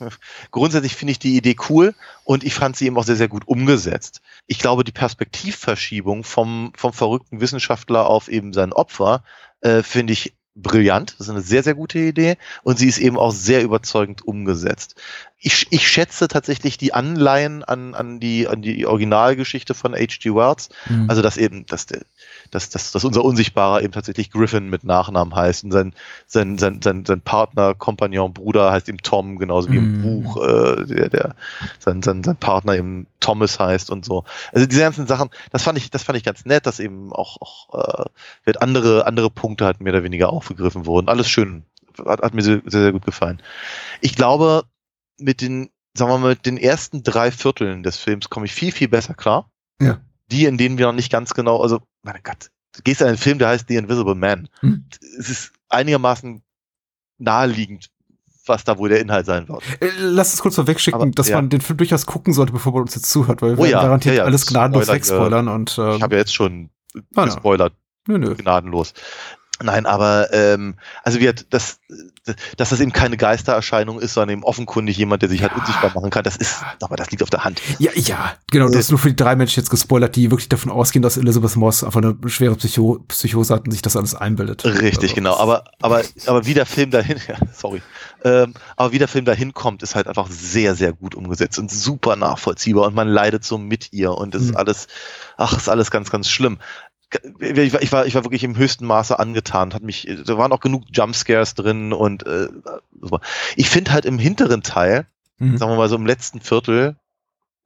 [laughs] grundsätzlich finde ich die Idee cool und ich fand sie eben auch sehr, sehr gut umgesetzt. Ich glaube, die Perspektivverschiebung vom, vom verrückten Wissenschaftler auf eben sein Opfer äh, finde ich brillant. Das ist eine sehr, sehr gute Idee und sie ist eben auch sehr überzeugend umgesetzt. Ich, ich schätze tatsächlich die Anleihen an, an, die, an die Originalgeschichte von H.G. Wells. Mhm. Also, dass eben, dass, dass, dass, dass unser Unsichtbarer eben tatsächlich Griffin mit Nachnamen heißt und sein, sein, sein, sein, sein Partner, Kompagnon, Bruder heißt ihm Tom, genauso wie im Mhm. Buch, äh, der, der, sein, sein, sein Partner eben Thomas heißt und so. Also diese ganzen Sachen, das fand ich, das fand ich ganz nett, dass eben auch, auch äh, wird andere, andere Punkte halt mehr oder weniger aufgegriffen wurden. Alles schön. Hat, hat mir sehr, sehr gut gefallen. Ich glaube, mit den, sagen wir mal, mit den ersten drei Vierteln des Films komme ich viel, viel besser klar. Ja. Die, in denen wir noch nicht ganz genau, also, mein Gott, du gehst in einen Film, der heißt The Invisible Man. Hm. Es ist einigermaßen naheliegend, was da wohl der Inhalt sein wird. Äh, Lass es kurz vorwegschicken, Aber, dass ja. man den Film durchaus gucken sollte, bevor man uns jetzt zuhört, weil wir Oh ja, garantiert ja, ja, alles gnadenlos Spoiler, wegspoilern und äh, Ich habe ja jetzt schon ah, gespoilert, nö, nö. gnadenlos. Nein, aber ähm, also wir, das, dass das eben keine Geistererscheinung ist, sondern eben offenkundig jemand, der sich halt unsichtbar machen kann, das ist, aber das liegt auf der Hand. Ja, ja, genau, das ist nur für die drei Menschen jetzt gespoilert, die wirklich davon ausgehen, dass Elizabeth Moss einfach eine schwere Psycho Psychose hat und sich das alles einbildet. Richtig, Also, genau. Aber, aber, aber wie der Film dahin, [laughs] ja, sorry, ähm, aber wie der Film dahin kommt, ist halt einfach sehr, sehr gut umgesetzt und super nachvollziehbar und man leidet so mit ihr und es ist Mhm. alles, ach, ist alles ganz, ganz schlimm. Ich war, ich war, ich war wirklich im höchsten Maße angetan, hat mich, da waren auch genug Jumpscares drin und äh, ich finde halt im hinteren Teil, Mhm. sagen wir mal so im letzten Viertel,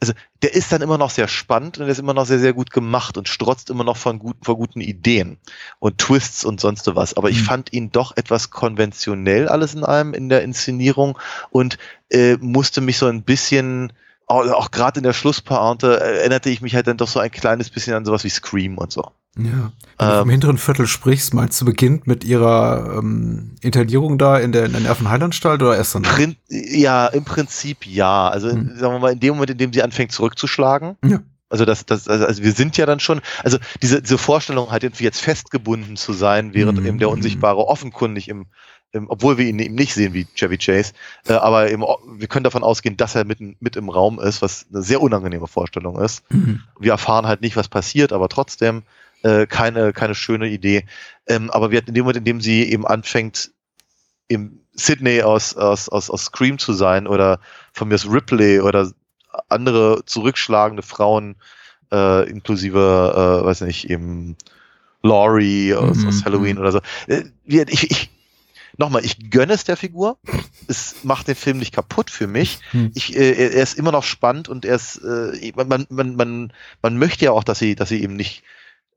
also der ist dann immer noch sehr spannend und der ist immer noch sehr, sehr gut gemacht und strotzt immer noch von guten, von guten Ideen und Twists und sonst was. Aber ich Mhm. fand ihn doch etwas konventionell alles in allem in der Inszenierung und äh, musste mich so ein bisschen, auch, auch gerade in der Schlusspointe, äh, erinnerte ich mich halt dann doch so ein kleines bisschen an sowas wie Scream und so. Ja. Wenn du Ähm, vom hinteren Viertel sprichst, meinst du beginnt mit ihrer ähm, Internierung da in der, in der Nervenheilanstalt oder erst dann? Prin ja, im Prinzip ja. Also Mhm. sagen wir mal, in dem Moment, in dem sie anfängt zurückzuschlagen, Ja. Also das, das, also also wir sind ja dann schon, also diese, diese Vorstellung halt irgendwie jetzt festgebunden zu sein, während Mhm. eben der Unsichtbare offenkundig im, im obwohl wir ihn eben nicht sehen wie Chevy Chase, äh, aber eben, wir können davon ausgehen, dass er mit, mit im Raum ist, was eine sehr unangenehme Vorstellung ist. Mhm. Wir erfahren halt nicht, was passiert, aber trotzdem äh, keine, keine schöne Idee. Ähm, aber wir hatten in dem Moment, in dem sie eben anfängt, im Sydney aus, aus, aus, aus Scream zu sein oder von mir aus Ripley oder andere zurückschlagende Frauen, äh, inklusive, äh, weiß nicht, eben Laurie aus, Mhm, aus Halloween oder so. Äh, ich, ich, nochmal, ich gönne es der Figur. Es macht den Film nicht kaputt für mich. Mhm. Ich, äh, er er ist immer noch spannend und er ist, äh, man, man, man, man möchte ja auch, dass sie, dass sie eben nicht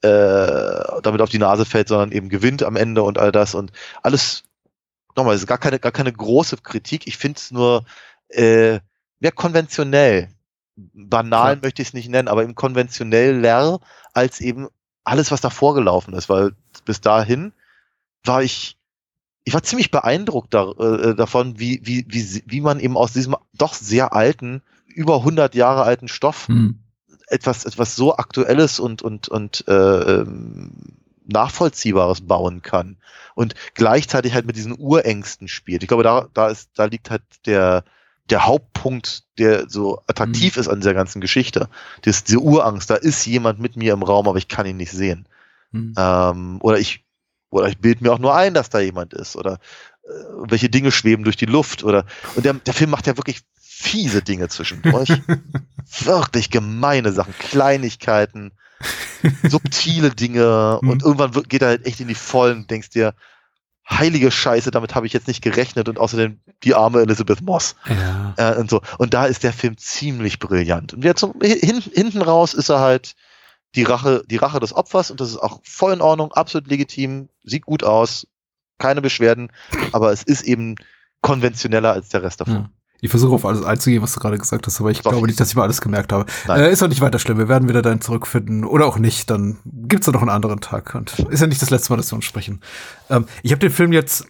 äh, damit auf die Nase fällt, sondern eben gewinnt am Ende und all das und alles, nochmal, es ist gar keine, gar keine große Kritik. Ich finde es nur äh, mehr konventionell. Banal Klar. möchte ich es nicht nennen, aber eben konventioneller als eben alles, was davor gelaufen ist, weil bis dahin war ich, ich war ziemlich beeindruckt da, äh, davon, wie, wie, wie, wie man eben aus diesem doch sehr alten, über 100 Jahre alten Stoff Mhm. Etwas, etwas so Aktuelles und, und, und äh, ähm, Nachvollziehbares bauen kann und gleichzeitig halt mit diesen Urängsten spielt. Ich glaube, da, da ist, da liegt halt der, der Hauptpunkt, der so attraktiv ist an dieser ganzen Geschichte. Das, diese Urangst, da ist jemand mit mir im Raum, aber ich kann ihn nicht sehen. Mhm. Ähm, oder ich, oder ich bilde mir auch nur ein, dass da jemand ist. Oder äh, welche Dinge schweben durch die Luft. Oder und der, der Film macht ja wirklich fiese Dinge zwischendurch. [laughs] wirklich gemeine Sachen, Kleinigkeiten, [laughs] subtile Dinge Mhm. und irgendwann geht er halt echt in die Vollen und denkst dir, heilige Scheiße, damit habe ich jetzt nicht gerechnet und außerdem die arme Elizabeth Moss Ja. äh, und so. Und da ist der Film ziemlich brillant. Und jetzt zum, hin, hinten raus ist er halt die Rache, die Rache des Opfers und das ist auch voll in Ordnung, absolut legitim, sieht gut aus, keine Beschwerden, aber es ist eben konventioneller als der Rest davon. Ja. Ich versuche auf alles einzugehen, was du gerade gesagt hast, aber ich Doch. glaube nicht, dass ich mal alles gemerkt habe. Äh, ist auch nicht weiter schlimm. Wir werden wieder dann zurückfinden oder auch nicht. Dann gibt's ja noch einen anderen Tag. Und ist ja nicht das letzte Mal, dass wir uns sprechen. Ähm, ich habe den Film jetzt,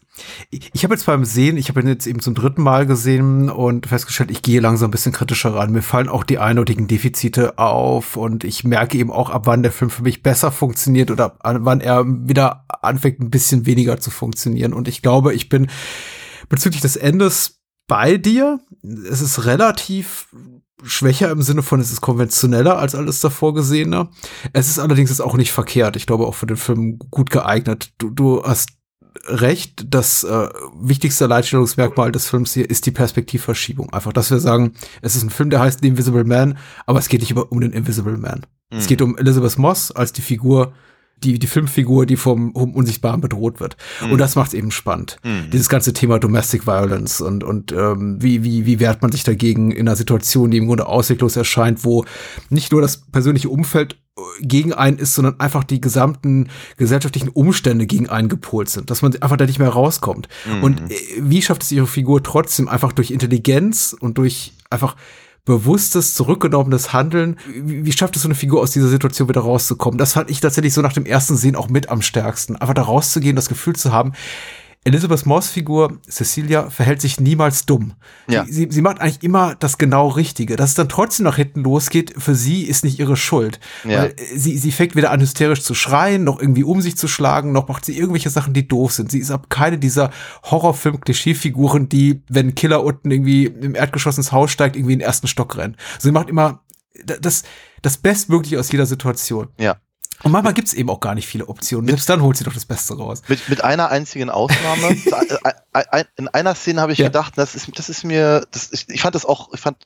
ich, ich habe jetzt beim Sehen, ich habe ihn jetzt eben zum dritten Mal gesehen und festgestellt, ich gehe langsam ein bisschen kritischer ran. Mir fallen auch die eindeutigen Defizite auf und ich merke eben auch, ab wann der Film für mich besser funktioniert oder ab wann er wieder anfängt, ein bisschen weniger zu funktionieren. Und ich glaube, ich bin bezüglich des Endes bei dir. Es ist relativ schwächer im Sinne von, es ist konventioneller als alles davor Gesehene. Es ist allerdings jetzt auch nicht verkehrt. Ich glaube auch für den Film gut geeignet. Du, du hast recht. Das äh, wichtigste Alleinstellungsmerkmal des Films hier ist die Perspektivverschiebung. Einfach, dass wir sagen, es ist ein Film, der heißt The Invisible Man, aber es geht nicht über, um den Invisible Man. Mhm. Es geht um Elizabeth Moss als die Figur, die, die Filmfigur, die vom, Unsichtbaren bedroht wird. Mhm. Und das macht es eben spannend. Mhm. Dieses ganze Thema Domestic Violence und, und ähm, wie, wie, wie wehrt man sich dagegen in einer Situation, die im Grunde ausweglos erscheint, wo nicht nur das persönliche Umfeld äh, gegen einen ist, sondern einfach die gesamten gesellschaftlichen Umstände gegen einen gepolt sind, dass man einfach da nicht mehr rauskommt. Mhm. Und äh, wie schafft es ihre Figur trotzdem einfach durch Intelligenz und durch einfach bewusstes, zurückgenommenes Handeln. Wie, wie schafft es so eine Figur aus dieser Situation wieder rauszukommen? Das fand ich tatsächlich so nach dem ersten Sehen auch mit am stärksten. Einfach da rauszugehen, das Gefühl zu haben, Elizabeth Moss Figur, Cecilia, verhält sich niemals dumm. Ja. Sie, sie, macht eigentlich immer das genau Richtige. Dass es dann trotzdem nach hinten losgeht, für sie ist nicht ihre Schuld. Ja. Weil sie, sie fängt weder an, hysterisch zu schreien, noch irgendwie um sich zu schlagen, noch macht sie irgendwelche Sachen, die doof sind. Sie ist ab keine dieser Horrorfilm-Klischee-Figuren, die, wenn ein Killer unten irgendwie im Erdgeschoss ins Haus steigt, irgendwie in den ersten Stock rennen. Sie macht immer das, das Bestmögliche aus jeder Situation. Ja. Und manchmal gibt's eben auch gar nicht viele Optionen. Selbst dann holt sie doch das Beste raus. Mit, mit einer einzigen Ausnahme. [laughs] in einer Szene habe ich ja. gedacht, das ist, das ist mir, das, ich, ich fand das auch, ich fand,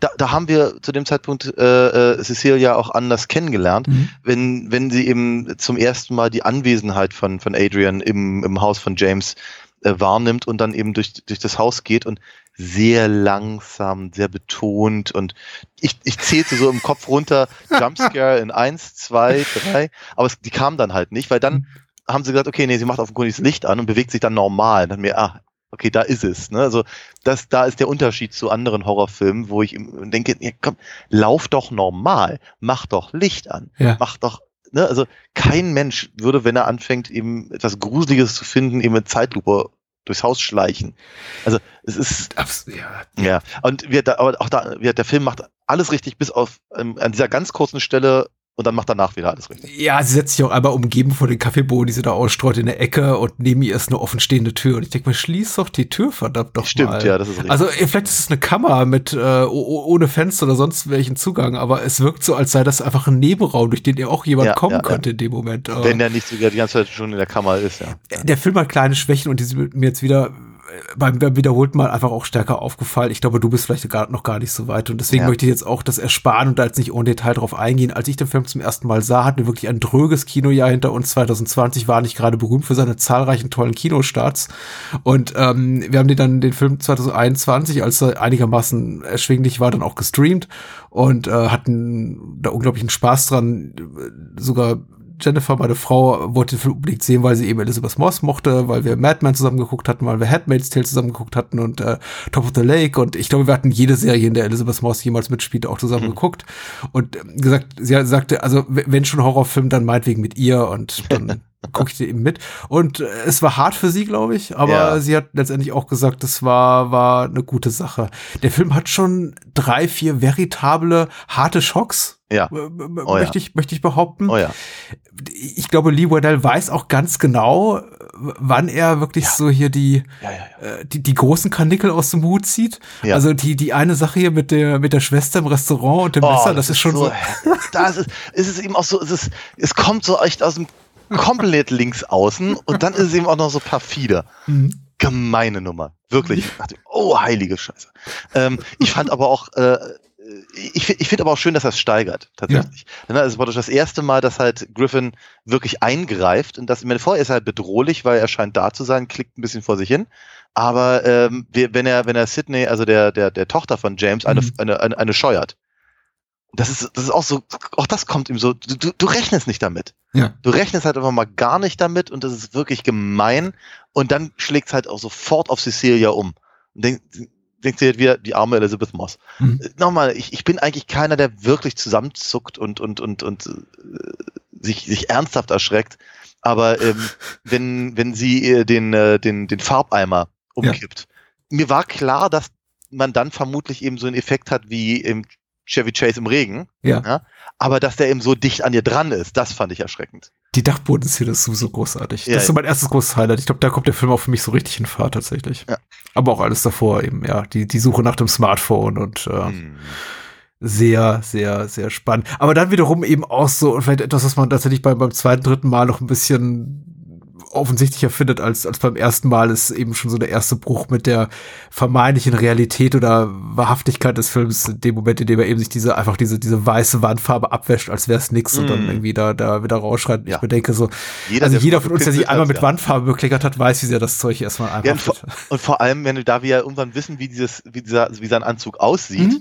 da, da haben wir zu dem Zeitpunkt äh, äh, Cecilia auch anders kennengelernt, mhm. wenn, wenn sie eben zum ersten Mal die Anwesenheit von, von Adrian im, im Haus von James äh, wahrnimmt und dann eben durch, durch das Haus geht und sehr langsam, sehr betont und ich, ich zählte so im Kopf runter, [laughs] Jumpscare in eins, zwei, drei, aber es, die kam dann halt nicht, weil dann haben sie gesagt, okay, nee, sie macht offenkundig das Licht an und bewegt sich dann normal. Und dann mir, ah, okay, da ist es. Ne? Also das, da ist der Unterschied zu anderen Horrorfilmen, wo ich denke, ja, komm, lauf doch normal, mach doch Licht an, ja. mach doch Ne, also kein Mensch würde, wenn er anfängt, eben etwas Gruseliges zu finden, eben mit Zeitlupe durchs Haus schleichen. Also es ist Abs ja. ja. Und wir da, aber auch da, wir, der Film macht alles richtig, bis auf ähm, an dieser ganz kurzen Stelle und dann macht danach wieder alles richtig. Ja, sie setzt sich auch einmal umgeben von den Kaffeebohnen, die sie da ausstreut in der Ecke und neben ihr ist eine offenstehende Tür. Und ich denke mal, schließ doch die Tür, verdammt doch Stimmt, mal. ja, das ist richtig. Also vielleicht ist es eine Kammer mit äh, ohne Fenster oder sonst welchen Zugang, aber es wirkt so, als sei das einfach ein Nebenraum, durch den ihr auch jemand ja, kommen ja, könnte ja. in dem Moment. Wenn der nicht sogar die ganze Zeit schon in der Kammer ist, ja. Der Film hat kleine Schwächen und die sind mir jetzt wieder beim wiederholten Mal einfach auch stärker aufgefallen. Ich glaube, du bist vielleicht gar, noch gar nicht so weit. Und deswegen ja. möchte ich jetzt auch das ersparen und da jetzt nicht ohne Detail drauf eingehen. Als ich den Film zum ersten Mal sah, hatten wir wirklich ein dröges Kinojahr hinter uns. 2020 war nicht gerade berühmt für seine zahlreichen tollen Kinostarts. Und ähm, wir haben den dann den Film 2021, als er einigermaßen erschwinglich war, dann auch gestreamt und äh, hatten da unglaublichen Spaß dran. Sogar Jennifer, meine Frau, wollte den Film unbedingt sehen, weil sie eben Elizabeth Moss mochte, weil wir Mad Men zusammen geguckt hatten, weil wir Handmaid's Tale zusammen geguckt hatten und äh, Top of the Lake und ich glaube, wir hatten jede Serie, in der Elizabeth Moss jemals mitspielte, auch zusammen mhm. geguckt und äh, gesagt, sie sagte, also wenn schon Horrorfilm, dann meinetwegen mit ihr und dann [laughs] gucke ich dir eben mit. Und äh, es war hart für sie, glaube ich, aber ja. sie hat letztendlich auch gesagt, es war, war eine gute Sache. Der Film hat schon drei, vier veritable, harte Schocks. Ja. Oh, möchte, ja. Ich, möchte ich behaupten. Oh ja. Ich glaube, Lee Wardell weiß auch ganz genau, wann er wirklich ja. so hier die, ja, ja, äh, die, die großen Karnickel aus dem Hut zieht. Ja. Also die, die eine Sache hier mit der, mit der Schwester im Restaurant und dem oh, Messer, das, das ist schon so. so [laughs] das ist, ist es eben auch so, es ist, es kommt so echt aus dem komplett links außen und dann ist es eben auch noch so perfide. Mhm. Gemeine Nummer. Wirklich. Oh, heilige Scheiße. Ähm, ich fand aber auch, äh, ich, ich finde aber auch schön, dass er es steigert, tatsächlich. Ja. Es war doch das erste Mal, dass halt Griffin wirklich eingreift und das, ich meine, vorher ist er halt bedrohlich, weil er scheint da zu sein, klickt ein bisschen vor sich hin. Aber ähm, wenn er, wenn er Sydney, also der, der, der Tochter von James, eine, mhm. eine, eine, eine scheuert, das ist, das ist auch so, auch das kommt ihm so, du, du rechnest nicht damit. Ja. Du rechnest halt einfach mal gar nicht damit und das ist wirklich gemein und dann schlägt es halt auch sofort auf Cecilia um. Und denk, denkt sie wieder, die arme Elizabeth Moss. Mhm. Nochmal, ich, ich bin eigentlich keiner, der wirklich zusammenzuckt und, und, und, und äh, sich, sich ernsthaft erschreckt. Aber ähm, [laughs] wenn, wenn sie äh, den, äh, den, den Farbeimer umkippt, ja. mir war klar, dass man dann vermutlich eben so einen Effekt hat wie im Chevy Chase im Regen. Ja. ja. Aber dass der eben so dicht an ihr dran ist, das fand ich erschreckend. Die Dachbodenszene ist sowieso großartig. Ja, das ist so mein erstes großes Highlight. Ich glaube, da kommt der Film auch für mich so richtig in Fahrt tatsächlich. Ja. Aber auch alles davor eben, ja. Die, die Suche nach dem Smartphone und äh, hm. sehr, sehr, sehr spannend. Aber dann wiederum eben auch so, und vielleicht etwas, was man tatsächlich beim, beim zweiten, dritten Mal noch ein bisschen offensichtlicher findet als, als beim ersten Mal, ist eben schon so der erste Bruch mit der vermeintlichen Realität oder Wahrhaftigkeit des Films, in dem Moment, in dem er eben sich diese, einfach diese, diese weiße Wandfarbe abwäscht, als wäre es nix und dann Mm. irgendwie da, da wieder rausschreit. Ja. Ich bedenke so, Jeder, also der jeder von uns, der sich einmal mit ja. Wandfarbe bekleckert hat, weiß, wie sehr das Zeug erstmal einfach Ja, und, vor, und vor allem, wenn du da wir ja irgendwann wissen, wie dieses, wie dieser, wie sein Anzug aussieht, Mhm.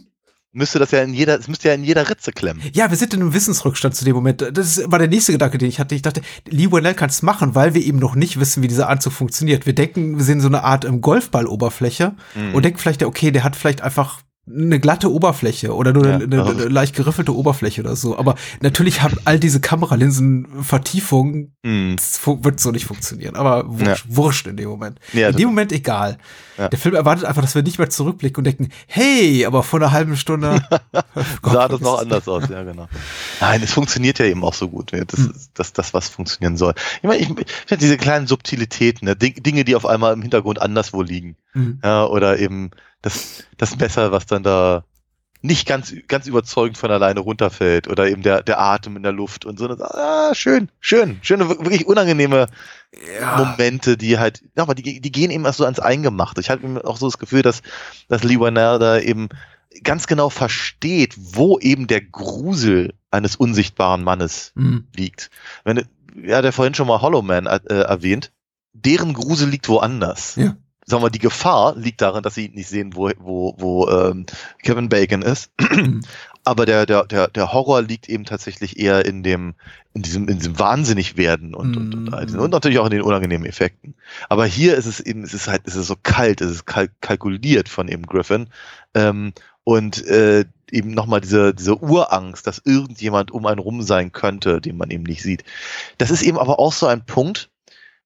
Müsste das ja in jeder, es müsste ja in jeder Ritze klemmen. Ja, wir sind in einem Wissensrückstand zu dem Moment. Das war der nächste Gedanke, den ich hatte. Ich dachte, Lee Whannell kann es machen, weil wir eben noch nicht wissen, wie dieser Anzug funktioniert. Wir denken, wir sehen so eine Art ähm, Golfballoberfläche Mhm. und denken vielleicht, okay, der hat vielleicht einfach eine glatte Oberfläche oder nur Ja, eine, eine, eine leicht geriffelte Oberfläche oder so. Aber natürlich haben all diese Kameralinsen Vertiefungen, Mhm. das fu- wird so nicht funktionieren. Aber wurscht, wurscht in dem Moment. Ja, in dem Moment egal. Ja. Der Film erwartet einfach, dass wir nicht mehr zurückblicken und denken, hey, aber vor einer halben Stunde [laughs] [laughs] Gott, sah das noch anders aus, ja, genau. Nein, es funktioniert ja eben auch so gut. Das Hm. ist das, das, was funktionieren soll. Ich meine, ich, ich diese kleinen Subtilitäten, ne? Ding- Dinge, die auf einmal im Hintergrund anderswo liegen. Mhm. Ja, oder eben das, das Messer, was dann da nicht ganz, ganz überzeugend von alleine runterfällt. Oder eben der, der Atem in der Luft und so. Ah, schön, schön, schöne, wirklich unangenehme Momente, die halt, ja, aber die, die gehen eben erst so ans Eingemachte. Ich eben auch so das Gefühl, dass, dass Lee Whannell da eben ganz genau versteht, wo eben der Grusel eines unsichtbaren Mannes Mhm. liegt. Wenn, ja, hat er vorhin schon mal Hollow Man äh, erwähnt. Deren Grusel liegt woanders. Ja. Sagen wir, die Gefahr liegt darin, dass sie nicht sehen, wo, wo, wo ähm, Kevin Bacon ist. [clears throat] Aber der, der, der, der Horror liegt eben tatsächlich eher in dem, in diesem, in diesem Wahnsinnigwerden und, und, und, all diesen- und natürlich auch in den unangenehmen Effekten. Aber hier ist es eben, es ist halt, es ist so kalt, es ist kal kalkuliert von eben Griffin. Ähm, und äh, eben nochmal diese, diese Urangst, dass irgendjemand um einen rum sein könnte, den man eben nicht sieht. Das ist eben aber auch so ein Punkt.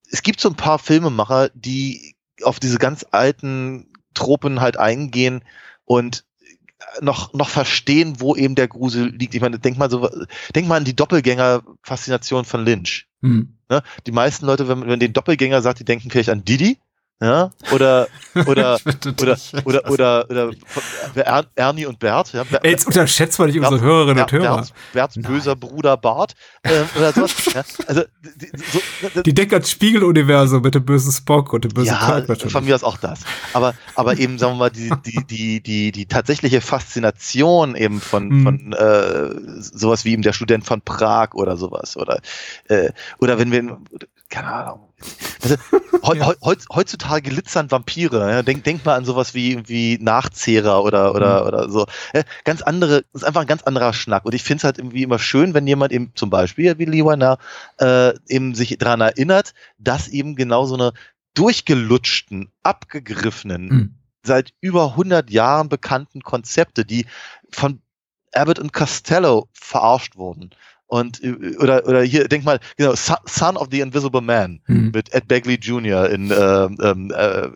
Es gibt so ein paar Filmemacher, die auf diese ganz alten Tropen halt eingehen und noch, noch verstehen, wo eben der Grusel liegt. Ich meine, denk mal so, denk mal an die Doppelgänger-Faszination von Lynch. Mhm. Ne? Die meisten Leute, wenn man den Doppelgänger sagt, die denken vielleicht an Didi, ja, oder, oder, [laughs] oder, oder, oder, oder, Er- Ernie und Bert, ja, Ber- Ey, jetzt unterschätzt mal nicht unsere Bert- Hörerinnen und Hörer. Berts, Berts böser Bruder Bart, ähm, oder sowas. [laughs] ja, also, die, so, Die denken ans Spiegeluniversum mit dem bösen Spock und dem bösen ja, Kirk natürlich. von mir aus auch das. Aber, aber eben, sagen wir mal, die, die, die, die, die tatsächliche Faszination eben von, Mhm. von äh, sowas wie eben der Student von Prag oder sowas. Oder, äh, oder wenn wir, keine Ahnung. Also, [laughs] heu, heu, heutz- heutzutage glitzern Vampire. Ja? Denk, denk mal an sowas wie, wie Nachzehrer oder, oder, Mhm. oder so. Ja, ganz andere, das ist einfach ein ganz anderer Schnack. Und ich finde es halt irgendwie immer schön, wenn jemand eben zum Beispiel wie Lee Warner, äh, eben sich daran erinnert, dass eben genau so eine durchgelutschten, abgegriffenen, Mhm. seit über 100 Jahren bekannten Konzepte, die von Abbott und Costello verarscht wurden. Und, äh, oder, oder hier, denk mal, genau, Son- of the Invisible Man Mhm. mit Ed Begley Jr. in ähm, ähm, äh,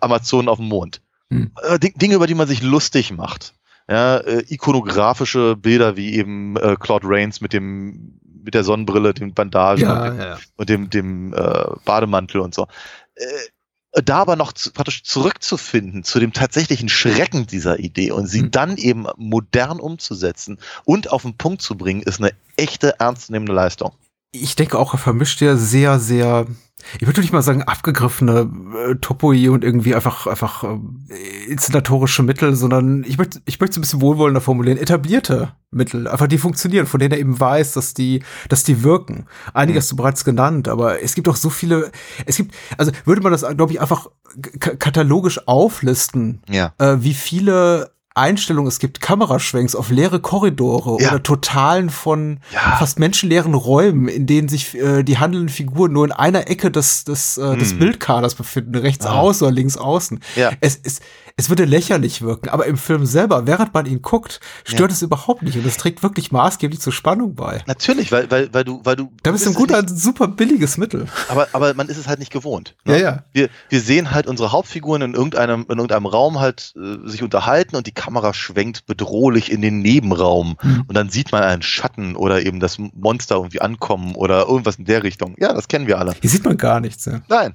Amazonen auf dem Mond. Mhm. Äh, Ding- Dinge, über die man sich lustig macht. Ja, äh, ikonografische Bilder wie eben äh, Claude Rains mit dem mit der Sonnenbrille, den Bandagen und Ja, dem, ja, ja. und dem, dem äh, Bademantel und so. Äh, da aber noch zu, praktisch zurückzufinden zu dem tatsächlichen Schrecken dieser Idee und sie Mhm. dann eben modern umzusetzen und auf den Punkt zu bringen, ist eine echte ernstzunehmende Leistung. Ich denke auch, er vermischt ja sehr, sehr, ich würde nicht mal sagen abgegriffene äh, Topoi und irgendwie einfach, einfach äh, inszenatorische Mittel, sondern ich möchte, ich möchte es ein bisschen wohlwollender formulieren, etablierte Mittel, einfach die funktionieren, von denen er eben weiß, dass die, dass die wirken. Einige hast du bereits genannt, aber es gibt auch so viele, es gibt, also würde man das, glaube ich, einfach katalogisch auflisten, Ja. äh, wie viele Einstellungen es gibt, Kameraschwenks auf leere Korridore Ja. oder Totalen von Ja. fast menschenleeren Räumen, in denen sich äh, die handelnden Figuren nur in einer Ecke des, des, äh, des Hm. Bildkaders befinden, rechts Ah. außen oder links außen. Ja. Es, es, es würde lächerlich wirken, aber im Film selber, während man ihn guckt, stört Ja. es überhaupt nicht und es trägt wirklich maßgeblich zur Spannung bei. Natürlich, weil, weil, weil du, weil du. Da bist du ein guter, nicht- super billiges Mittel. aber, aber man ist es halt nicht gewohnt. Ja, ne? ja. Wir, wir sehen halt unsere Hauptfiguren in irgendeinem, in irgendeinem Raum halt äh, sich unterhalten und die Kamera schwenkt bedrohlich in den Nebenraum Mhm. und dann sieht man einen Schatten oder eben das Monster irgendwie ankommen oder irgendwas in der Richtung. Ja, das kennen wir alle. Hier sieht man gar nichts. Ja. Nein.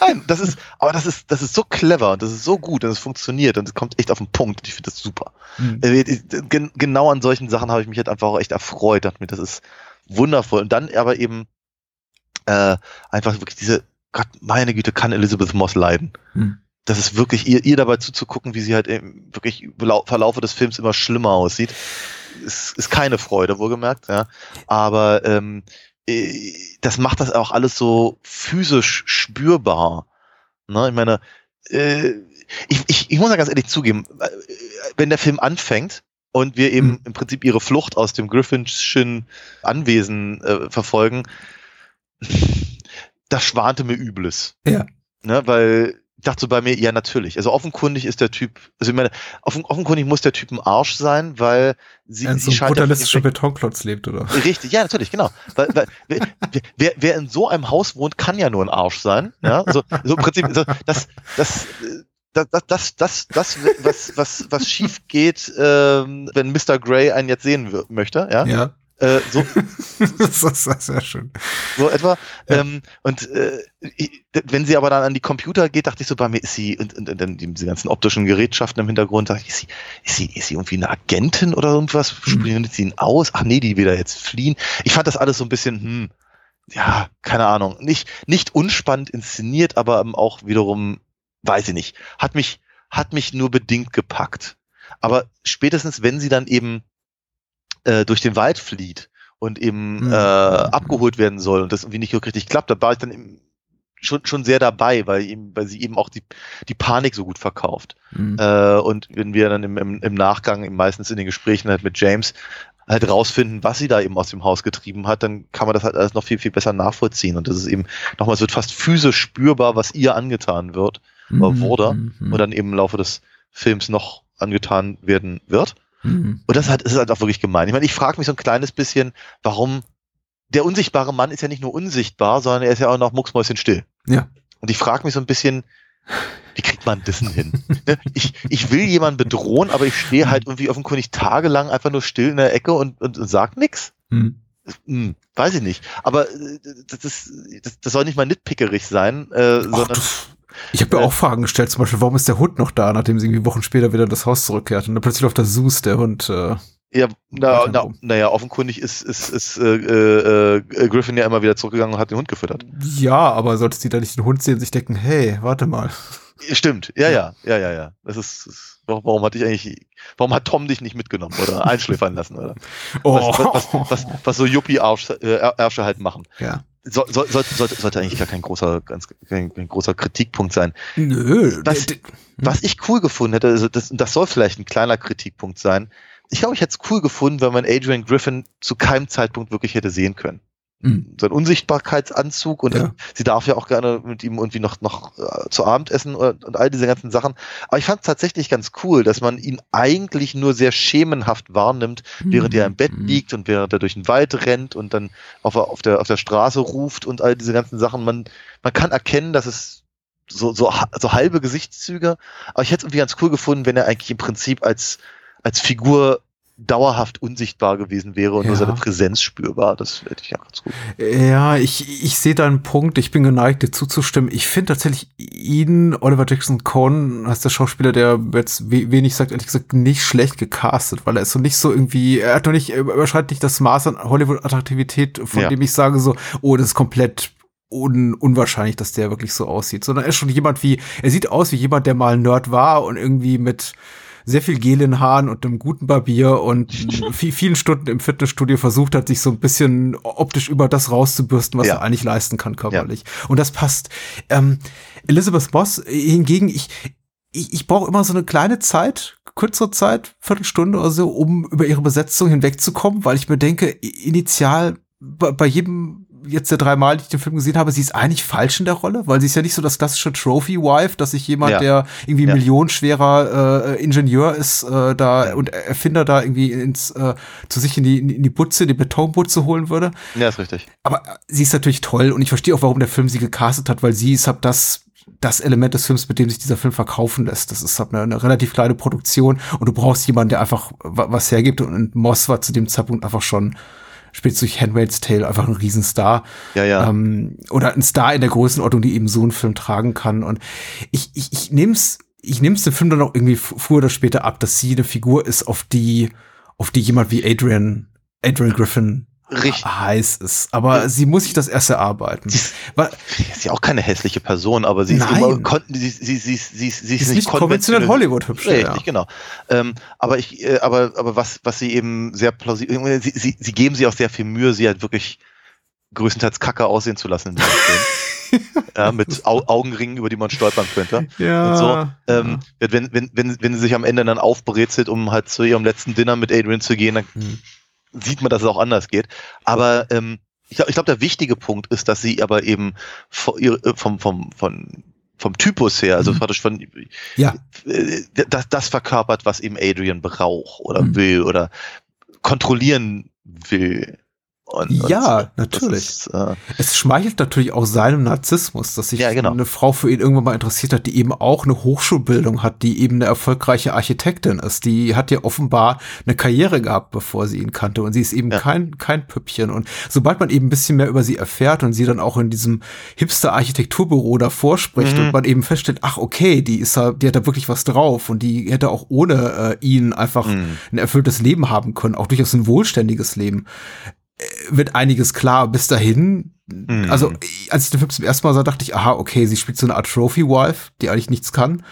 Nein, das ist, aber das ist, das ist so clever und das ist so gut und es funktioniert und es kommt echt auf den Punkt. Ich finde das super. Mhm. Ich- gen- Genau an solchen Sachen habe ich mich halt einfach auch echt erfreut. Dachte mir, das ist wundervoll. Und dann aber eben äh, einfach wirklich diese, Gott, meine Güte, kann Elizabeth Moss leiden. Hm. Das ist wirklich, ihr, ihr dabei zuzugucken, wie sie halt eben wirklich im Lau- Verlaufe des Films immer schlimmer aussieht, ist, ist keine Freude, wohlgemerkt, ja. Aber ähm, äh, das macht das auch alles so physisch spürbar. Ne? Ich meine, äh, ich, ich, ich muss ja ganz ehrlich zugeben, äh, wenn der Film anfängt und wir eben Mhm. im Prinzip ihre Flucht aus dem Griffinschen Anwesen äh, verfolgen, das schwante mir Übles. Ja. Ne, weil dachte so bei mir, ja natürlich. Also offenkundig ist der Typ, also ich meine, offen, offenkundig muss der Typ ein Arsch sein, weil sie, sie so einem scheint ja brutalistischer Betonklotz lebt, oder? Richtig, ja, natürlich, genau. Weil, weil, wer, wer, in so einem Haus wohnt, kann ja nur ein Arsch sein. Ja, so, so im Prinzip, so, das, das, das, das, das, das, das, was, was, was schief geht, ähm, wenn Mr. Grey einen jetzt sehen möchte, ja, Ja. Äh, so, [laughs] das ist sehr schön. so etwa. Ja. Ähm, und äh, ich- wenn sie aber dann an die Computer geht, dachte ich so bei mir, ist sie, und, und, und dann diese ganzen optischen Gerätschaften im Hintergrund, dachte ich, ist sie, ist sie, ist sie irgendwie eine Agentin oder irgendwas? Spielt sie ihn aus? Ach nee, die will da jetzt fliehen. Ich fand das alles so ein bisschen, hm, ja, keine Ahnung, nicht, nicht unspannend inszeniert, aber ähm, auch wiederum, weiß ich nicht, hat mich, hat mich nur bedingt gepackt. Aber spätestens, wenn sie dann eben äh, durch den Wald flieht und eben Mhm. äh, abgeholt werden soll und das irgendwie nicht so richtig klappt, da war ich dann eben schon, schon sehr dabei, weil, eben, weil sie eben auch die, die Panik so gut verkauft. Mhm. Äh, und wenn wir dann im, im, im Nachgang, eben meistens in den Gesprächen halt mit James, halt rausfinden, was sie da eben aus dem Haus getrieben hat, dann kann man das halt alles noch viel, viel besser nachvollziehen. Und das ist eben, nochmal, es wird fast physisch spürbar, was ihr angetan wird oder wurde Mhm. und dann eben im Laufe des Films noch angetan werden wird. Mhm. Und das ist halt, das ist halt auch wirklich gemein. Ich meine, ich frage mich so ein kleines bisschen, warum der unsichtbare Mann ist ja nicht nur unsichtbar, sondern er ist ja auch noch mucksmäuschen still. Ja. Und ich frage mich so ein bisschen, wie kriegt man das denn hin? Ne? ich, ich will jemanden bedrohen, aber ich stehe halt irgendwie offenkundig tagelang einfach nur still in der Ecke und, und, und sag nix. Mhm. Hm, weiß ich nicht. Aber äh, das, ist, das, das soll nicht mal nitpickerig sein, äh, Ach, sondern das, ich habe mir Äh, auch Fragen gestellt, zum Beispiel, warum ist der Hund noch da, nachdem sie irgendwie Wochen später wieder in das Haus zurückkehrt und dann plötzlich auf der Sus der Hund. Äh, Ja, na, na, naja, offenkundig ist, ist, ist äh, äh, äh, Griffin ja immer wieder zurückgegangen und hat den Hund gefüttert. ja, aber solltest du da nicht den Hund sehen und sich denken, hey, warte mal. Stimmt, ja, ja, ja, ja, ja. Das ist, ist warum, warum hat dich eigentlich, warum hat Tom dich nicht mitgenommen oder [laughs] einschläfern lassen oder Oh, was, was, was, was, so Yuppie-Ärsche äh, halt machen. ja. So, so, sollte, sollte, sollte eigentlich gar kein großer, ganz, kein, kein großer Kritikpunkt sein. Nö. Was, d- d- was ich cool gefunden hätte, also das, das soll vielleicht ein kleiner Kritikpunkt sein. Ich glaube, ich hätte es cool gefunden, wenn man Adrian Griffin zu keinem Zeitpunkt wirklich hätte sehen können. Mhm. So ein Unsichtbarkeitsanzug und Ja. sie darf ja auch gerne mit ihm irgendwie noch, noch äh, zu Abend essen und, und all diese ganzen Sachen. Aber ich fand es tatsächlich ganz cool, dass man ihn eigentlich nur sehr schemenhaft wahrnimmt, während er im Bett Mhm. liegt und während er durch den Wald rennt und dann auf, der- auf, der, auf der Straße ruft und all diese ganzen Sachen. Man, man kann erkennen, dass es so, so, so halbe Gesichtszüge, aber ich hätte es irgendwie ganz cool gefunden, wenn er eigentlich im Prinzip als, als Figur dauerhaft unsichtbar gewesen wäre und nur Ja. seine Präsenz spürbar. Das hätte ich ja ganz gut. Ja, ich, ich sehe da einen Punkt, ich bin geneigt, dir zuzustimmen. Ich finde tatsächlich ihn, Oliver Jackson Cohn, heißt der Schauspieler, der jetzt we wenig sagt, ehrlich gesagt, nicht schlecht gecastet, weil er ist so nicht so irgendwie, er hat noch nicht, er überschreitet nicht das Maß an Hollywood-Attraktivität, von Ja. dem ich sage so, oh, das ist komplett un unwahrscheinlich, dass der wirklich so aussieht, sondern er ist schon jemand wie, er sieht aus wie jemand, der mal ein Nerd war und irgendwie mit sehr viel Gel in Haaren und einem guten Barbier und [laughs] viel, vielen Stunden im Fitnessstudio versucht hat, sich so ein bisschen optisch über das rauszubürsten, was Ja. er eigentlich leisten kann körperlich. Und das passt. Ähm, Elizabeth Moss hingegen, ich, ich, ich brauche immer so eine kleine Zeit, kürzere Zeit, Viertelstunde oder so, um über ihre Besetzung hinwegzukommen, weil ich mir denke, initial bei, bei jedem jetzt der dreimal, die ich den Film gesehen habe, sie ist eigentlich falsch in der Rolle, weil sie ist ja nicht so das klassische Trophy-Wife, dass sich jemand, Ja. der irgendwie Ja. millionenschwerer äh, Ingenieur ist, äh, da und Erfinder da irgendwie ins äh, zu sich in die in die Butze, die Betonbutze holen würde. Ja, ist richtig. Aber äh, sie ist natürlich toll und ich verstehe auch, warum der Film sie gecastet hat, weil sie ist halt das das Element des Films, mit dem sich dieser Film verkaufen lässt. Das ist halt eine, eine relativ kleine Produktion und du brauchst jemanden, der einfach wa- was hergibt und Moss war zu dem Zeitpunkt einfach schon spätestens durch Handmaid's Tale einfach ein Riesenstar. Ja, ja. Ähm, oder ein Star in der Größenordnung, die eben so einen Film tragen kann. Und ich, ich, ich nehm's, ich nehm's dem Film dann auch irgendwie früher oder später ab, dass sie eine Figur ist, auf die, auf die jemand wie Adrian, Adrian Griffin Richtig. heiß ist. Aber sie muss sich das erst erarbeiten. Sie ist, sie ist ja auch keine hässliche Person, aber sie ist immer, sie, sie, sie, sie, sie, sie ist nicht konventionell Hollywood-hübsch. Richtig, ja. genau. Ähm, aber ich, äh, aber, aber was, was sie eben sehr plausibel, sie, sie, sie geben sich auch sehr viel Mühe, sie halt wirklich größtenteils kacke aussehen zu lassen in diesem Film. [laughs] ja, mit Au Augenringen, über die man stolpern könnte. Ja. Und so. Ähm, wenn, wenn, wenn, wenn sie sich am Ende dann aufbrezelt, um halt zu ihrem letzten Dinner mit Adrian zu gehen, dann Hm. Sieht man, dass es auch anders geht. Aber ähm, ich glaube, glaub, der wichtige Punkt ist, dass sie aber eben äh, vom, vom, von, vom Typus her, also Mhm. praktisch von Ja. äh, das, das verkörpert, was eben Adrian braucht oder Mhm. will oder kontrollieren will. Und, Ja, und, natürlich. Ist, äh, Es schmeichelt natürlich auch seinem Narzissmus, dass sich Ja, genau. eine Frau für ihn irgendwann mal interessiert hat, die eben auch eine Hochschulbildung hat, die eben eine erfolgreiche Architektin ist. Die hat ja offenbar eine Karriere gehabt, bevor sie ihn kannte. Und sie ist eben Ja. kein, kein Püppchen. Und sobald man eben ein bisschen mehr über sie erfährt und sie dann auch in diesem Hipster-Architekturbüro davor spricht Mhm. und man eben feststellt, ach okay, die ist da, die hat da wirklich was drauf und die hätte auch ohne äh, ihn einfach Mhm. ein erfülltes Leben haben können, auch durchaus ein wohlständiges Leben wird einiges klar. Bis dahin, Mhm. also als ich den Film zum ersten Mal sah, dachte ich, aha, okay, sie spielt so eine Art Trophy-Wife, die eigentlich nichts kann.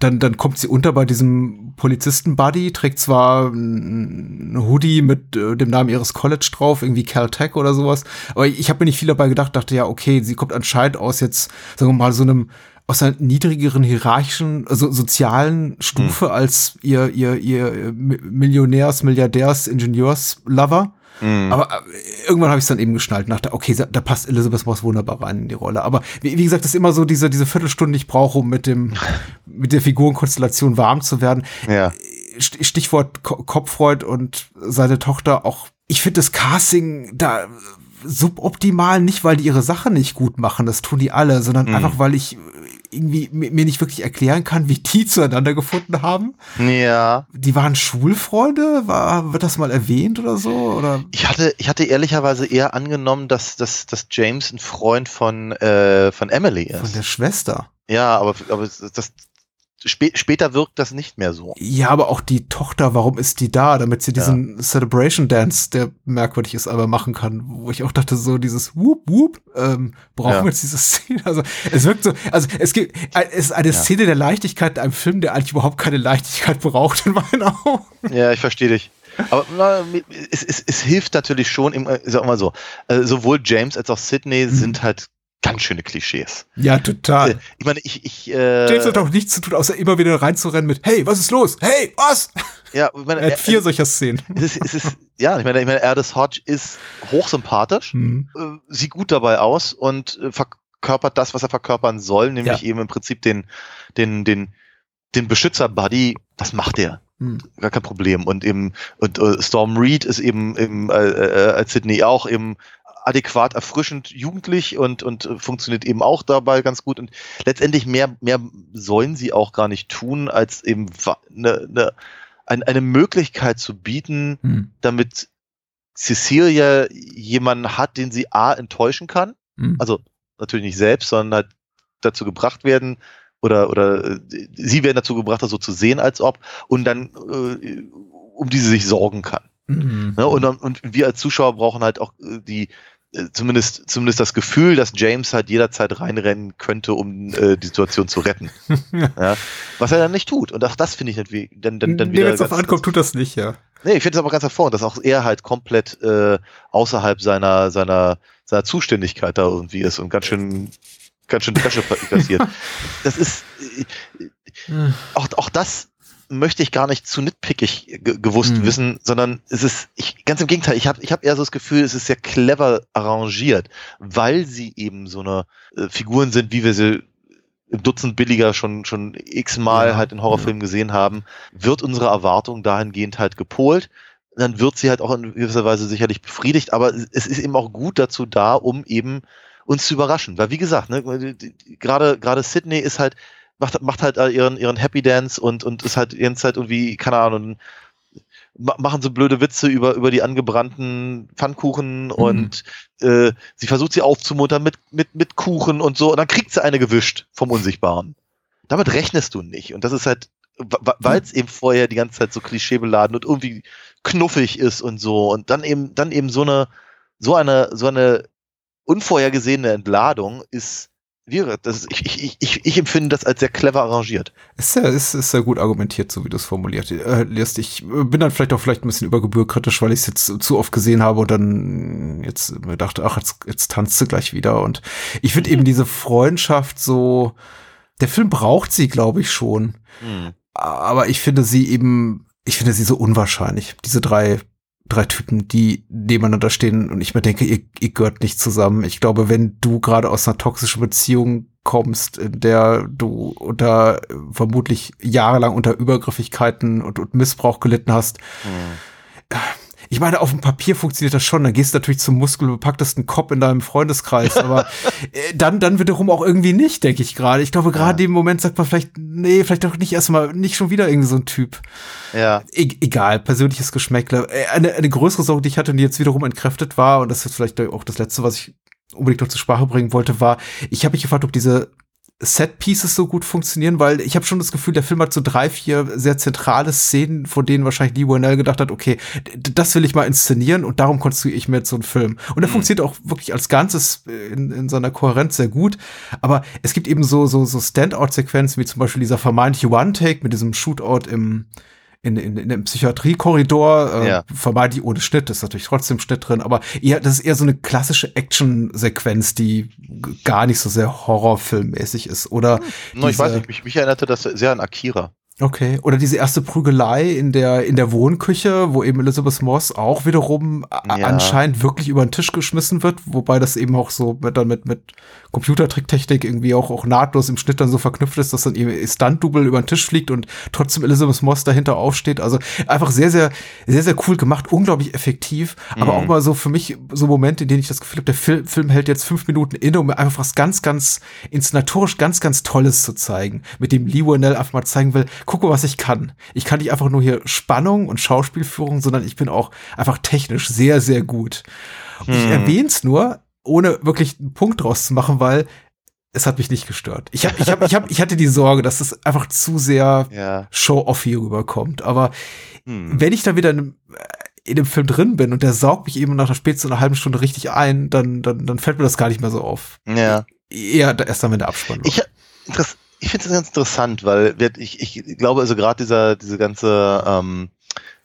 Dann, dann kommt sie unter bei diesem Polizisten-Buddy, trägt zwar ein Hoodie mit äh, dem Namen ihres College drauf, irgendwie Caltech oder sowas, aber ich habe mir nicht viel dabei gedacht, dachte ja, okay, sie kommt anscheinend aus jetzt, sagen wir mal, so einem aus einer niedrigeren hierarchischen, also sozialen Stufe als ihr, ihr, ihr Millionärs, Milliardärs, Ingenieurs-Lover. Mh. Aber äh, irgendwann habe ich es dann eben geschnallt und dachte, okay, da passt Elizabeth Moss wunderbar rein in die Rolle. Aber wie, wie gesagt, das ist immer so diese, diese Viertelstunde, die ich brauche, um mit dem, [laughs] mit der Figurenkonstellation warm zu werden. ja. St- Stichwort Ko- Kopfreud und seine Tochter auch. Ich finde das Casting da suboptimal, nicht weil die ihre Sache nicht gut machen, das tun die alle, sondern Mhm. einfach weil ich irgendwie mi- mir nicht wirklich erklären kann, wie die [laughs] zueinander gefunden haben. ja. Die waren Schulfreunde, war, wird das mal erwähnt oder so? Oder? Ich hatte, ich hatte ehrlicherweise eher angenommen, dass, dass, dass James ein Freund von, äh, von Emily ist. Von der Schwester. ja, aber, aber das spä später wirkt das nicht mehr so. Ja, aber auch die Tochter, warum ist die da? Damit sie diesen Celebration Dance, der merkwürdig ist, aber machen kann. Wo ich auch dachte, so dieses Whoop Whoop, ähm, brauchen Ja. wir jetzt diese Szene? Also es wirkt so, also es gibt, es ist eine Ja. Szene der Leichtigkeit in einem Film, der eigentlich überhaupt keine Leichtigkeit braucht in meinen Augen. Ja, ich verstehe dich. Aber na, es, es, es hilft natürlich schon, im, äh, sag mal so, äh, sowohl James als auch Sydney Mhm. sind halt ganz schöne Klischees. Ja, total. Äh, Ich meine, ich, ich, äh, James hat auch nichts zu tun, außer immer wieder reinzurennen mit, hey, was ist los? Hey, was? ja, ich meine, Er hat vier äh, solcher Szenen. es ist, es ist, ja, ich meine, ich meine, Erdis Hodge ist hochsympathisch, Hm. äh, sieht gut dabei aus und äh, verkörpert das, was er verkörpern soll, nämlich Ja. eben im Prinzip den, den, den, den Beschützer-Buddy, das macht er. Hm. Gar kein Problem. Und eben, und äh, Storm Reed ist eben, eben äh, äh, als Sydney auch eben adäquat erfrischend jugendlich und, und äh, funktioniert eben auch dabei ganz gut. Und letztendlich mehr, mehr sollen sie auch gar nicht tun, als eben eine, eine, ein- eine Möglichkeit zu bieten, Hm. damit Cecilia jemanden hat, den sie A enttäuschen kann. Hm. Also natürlich nicht selbst, sondern halt dazu gebracht werden oder, oder äh, sie werden dazu gebracht, das so zu sehen, als ob, und dann äh, um die sie sich sorgen kann. Hm. Ne? Und, und wir als Zuschauer brauchen halt auch äh, die zumindest zumindest das Gefühl, dass James halt jederzeit reinrennen könnte, um äh, die Situation zu retten. [laughs] ja? Was er dann nicht tut. Und auch das finde ich nicht wie, dann, dann, dann Nee, wieder. wenn es auf ankommt, tut das nicht, ja. Nee, ich finde es aber ganz hervorragend, dass auch er halt komplett äh, außerhalb seiner, seiner, seiner Zuständigkeit da irgendwie ist und ganz schön, ganz schön Dresche passiert. [laughs] Das ist, äh, Hm. auch, auch das möchte ich gar nicht zu nitpickig ge gewusst Hm. wissen, sondern es ist, ich, ganz im Gegenteil, ich habe ich hab eher so das Gefühl, es ist sehr clever arrangiert, weil sie eben so eine äh, Figuren sind, wie wir sie im Dutzend billiger schon, schon x-mal Ja, halt in Horrorfilmen gesehen haben, wird unsere Erwartung dahingehend halt gepolt. Dann wird sie halt auch in gewisser Weise sicherlich befriedigt, aber es ist eben auch gut dazu da, um eben uns zu überraschen. Weil wie gesagt, ne, gerade gerade Sydney ist halt macht, macht halt ihren ihren Happy Dance und und ist halt die ganze Zeit irgendwie keine Ahnung ma- machen so blöde Witze über über die angebrannten Pfannkuchen und äh, sie versucht sie aufzumuntern mit mit mit Kuchen und so und dann kriegt sie eine gewischt vom Unsichtbaren. Damit rechnest du nicht und das ist halt weil es eben vorher die ganze Zeit so klischeebeladen und irgendwie knuffig ist und so und dann eben dann eben so eine so eine so eine unvorhergesehene Entladung ist wie das ist, ich, ich, ich, ich empfinde das als sehr clever arrangiert. Ist ja, ist, ist sehr gut argumentiert, so wie du es formuliert äh, lässt. Ich bin dann vielleicht auch vielleicht ein bisschen über Gebühr kritisch, weil ich es jetzt zu oft gesehen habe und dann jetzt mir dachte, ach, jetzt, jetzt tanzt sie gleich wieder. Und ich finde eben diese Freundschaft so, der Film braucht sie, glaube ich, schon. Hm. Aber ich finde sie eben, ich finde sie so unwahrscheinlich. Diese drei drei Typen, die nebeneinander stehen und ich mir denke, ihr, ihr gehört nicht zusammen. Ich glaube, wenn du gerade aus einer toxischen Beziehung kommst, in der du unter vermutlich jahrelang unter Übergriffigkeiten und, und Missbrauch gelitten hast, mhm ich meine, auf dem Papier funktioniert das schon. Dann gehst du natürlich zum muskelbepacktesten Kopf in deinem Freundeskreis, aber [laughs] äh, dann, dann wiederum auch irgendwie nicht, denke ich gerade. Ich glaube, gerade ja. im Moment sagt man vielleicht, nee, vielleicht doch nicht erstmal, nicht schon wieder irgendwie so ein Typ. Ja. E egal, persönliches Geschmäckle. Äh, eine, eine größere Sorge, die ich hatte und die jetzt wiederum entkräftet war, und das ist vielleicht auch das letzte, was ich unbedingt noch zur Sprache bringen wollte, war, ich habe mich gefragt, ob diese Set-Pieces so gut funktionieren, weil ich habe schon das Gefühl, der Film hat so drei, vier sehr zentrale Szenen, von denen wahrscheinlich Lee Whannell gedacht hat, okay, das will ich mal inszenieren und darum konstruiere ich mir jetzt so einen Film. Und er mhm. funktioniert auch wirklich als Ganzes in, in seiner Kohärenz sehr gut. Aber es gibt eben so, so, so Standout-Sequenzen, wie zum Beispiel dieser vermeintliche One-Take mit diesem Shootout im, in, in, in dem Psychiatriekorridor, äh, ja. vermeintlich ohne Schnitt, ist natürlich trotzdem Schnitt drin, aber eher, das ist eher so eine klassische Action-Sequenz, die gar nicht so sehr horrorfilmmäßig ist. Oder hm. no, ich weiß nicht, mich, mich erinnerte das sehr an Akira. Okay. Oder diese erste Prügelei in der, in der Wohnküche, wo eben Elizabeth Moss auch wiederum ja. anscheinend wirklich über den Tisch geschmissen wird, wobei das eben auch so mit, dann mit, mit Computertricktechnik irgendwie auch, auch nahtlos im Schnitt dann so verknüpft ist, dass dann eben Stunt-Double über den Tisch fliegt und trotzdem Elizabeth Moss dahinter aufsteht. Also einfach sehr, sehr, sehr, sehr cool gemacht, unglaublich effektiv, mhm. aber auch mal so für mich so Momente, in denen ich das Gefühl habe, der Film, Film hält jetzt fünf Minuten inne, um einfach was ganz, ganz inszenatorisch ganz, ganz Tolles zu zeigen, mit dem Lee Whannell einfach mal zeigen will, guck mal, was ich kann. Ich kann nicht einfach nur hier Spannung und Schauspielführung, sondern ich bin auch einfach technisch sehr, sehr gut. Hm. Ich erwähne es nur, ohne wirklich einen Punkt draus zu machen, weil es hat mich nicht gestört. Ich hab, ich hab, ich hab, ich hatte die Sorge, dass es einfach zu sehr [laughs] ja. Show-off hier rüberkommt. Aber hm. wenn ich dann wieder in, in dem Film drin bin und der saugt mich eben nach einer spätestens einer halben Stunde richtig ein, dann, dann, dann fällt mir das gar nicht mehr so auf. Ja. Eher erst dann, wenn der Abspann Ich, ich finde es ganz interessant, weil ich, ich glaube, also gerade dieser, diese ganze ähm,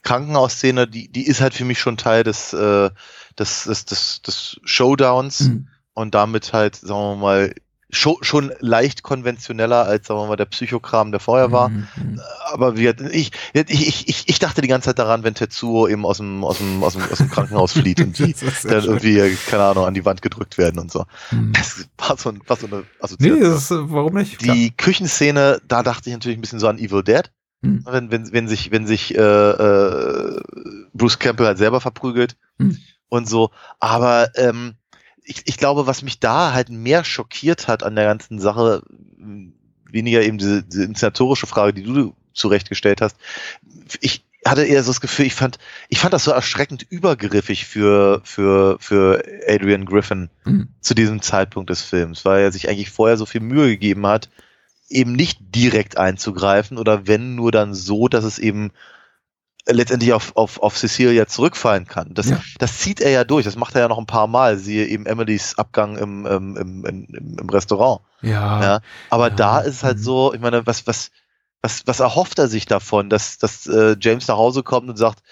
Krankenhausszene, die, die ist halt für mich schon Teil des, äh, des, des, des, des Showdowns mhm. und damit halt, sagen wir mal, schon, schon leicht konventioneller als, sagen wir mal, der Psychokram, der vorher war. Mhm. mhm. Aber wir, ich, ich, ich, ich dachte die ganze Zeit daran, wenn Tetsuo eben aus dem, aus dem, aus dem, aus dem Krankenhaus flieht und [laughs] die dann irgendwie, keine Ahnung, an die Wand gedrückt werden und so. Mhm. Das war so, ein, war so eine Assoziation. Nee, das, warum nicht? Die Klar. Küchenszene, da dachte ich natürlich ein bisschen so an Evil Dead. Mhm. Wenn, wenn, wenn sich, wenn sich äh, äh, Bruce Campbell halt selber verprügelt mhm. und so. Aber ähm, ich, ich glaube, was mich da halt mehr schockiert hat an der ganzen Sache, weniger eben diese, diese inszenatorische Frage, die du zurechtgestellt hast. Ich hatte eher so das Gefühl, ich fand, ich fand das so erschreckend übergriffig für, für, für Adrian Griffin mhm. zu diesem Zeitpunkt des Films, weil er sich eigentlich vorher so viel Mühe gegeben hat, eben nicht direkt einzugreifen oder wenn nur dann so, dass es eben letztendlich auf, auf, auf Cecilia zurückfallen kann. Das, ja. das zieht er ja durch, das macht er ja noch ein paar Mal, siehe eben Emilys Abgang im, im, im, im, im Restaurant. Ja. ja. Aber ja. da ist halt so, ich meine, was, was, was, was erhofft er sich davon, dass, dass äh, James nach Hause kommt und sagt,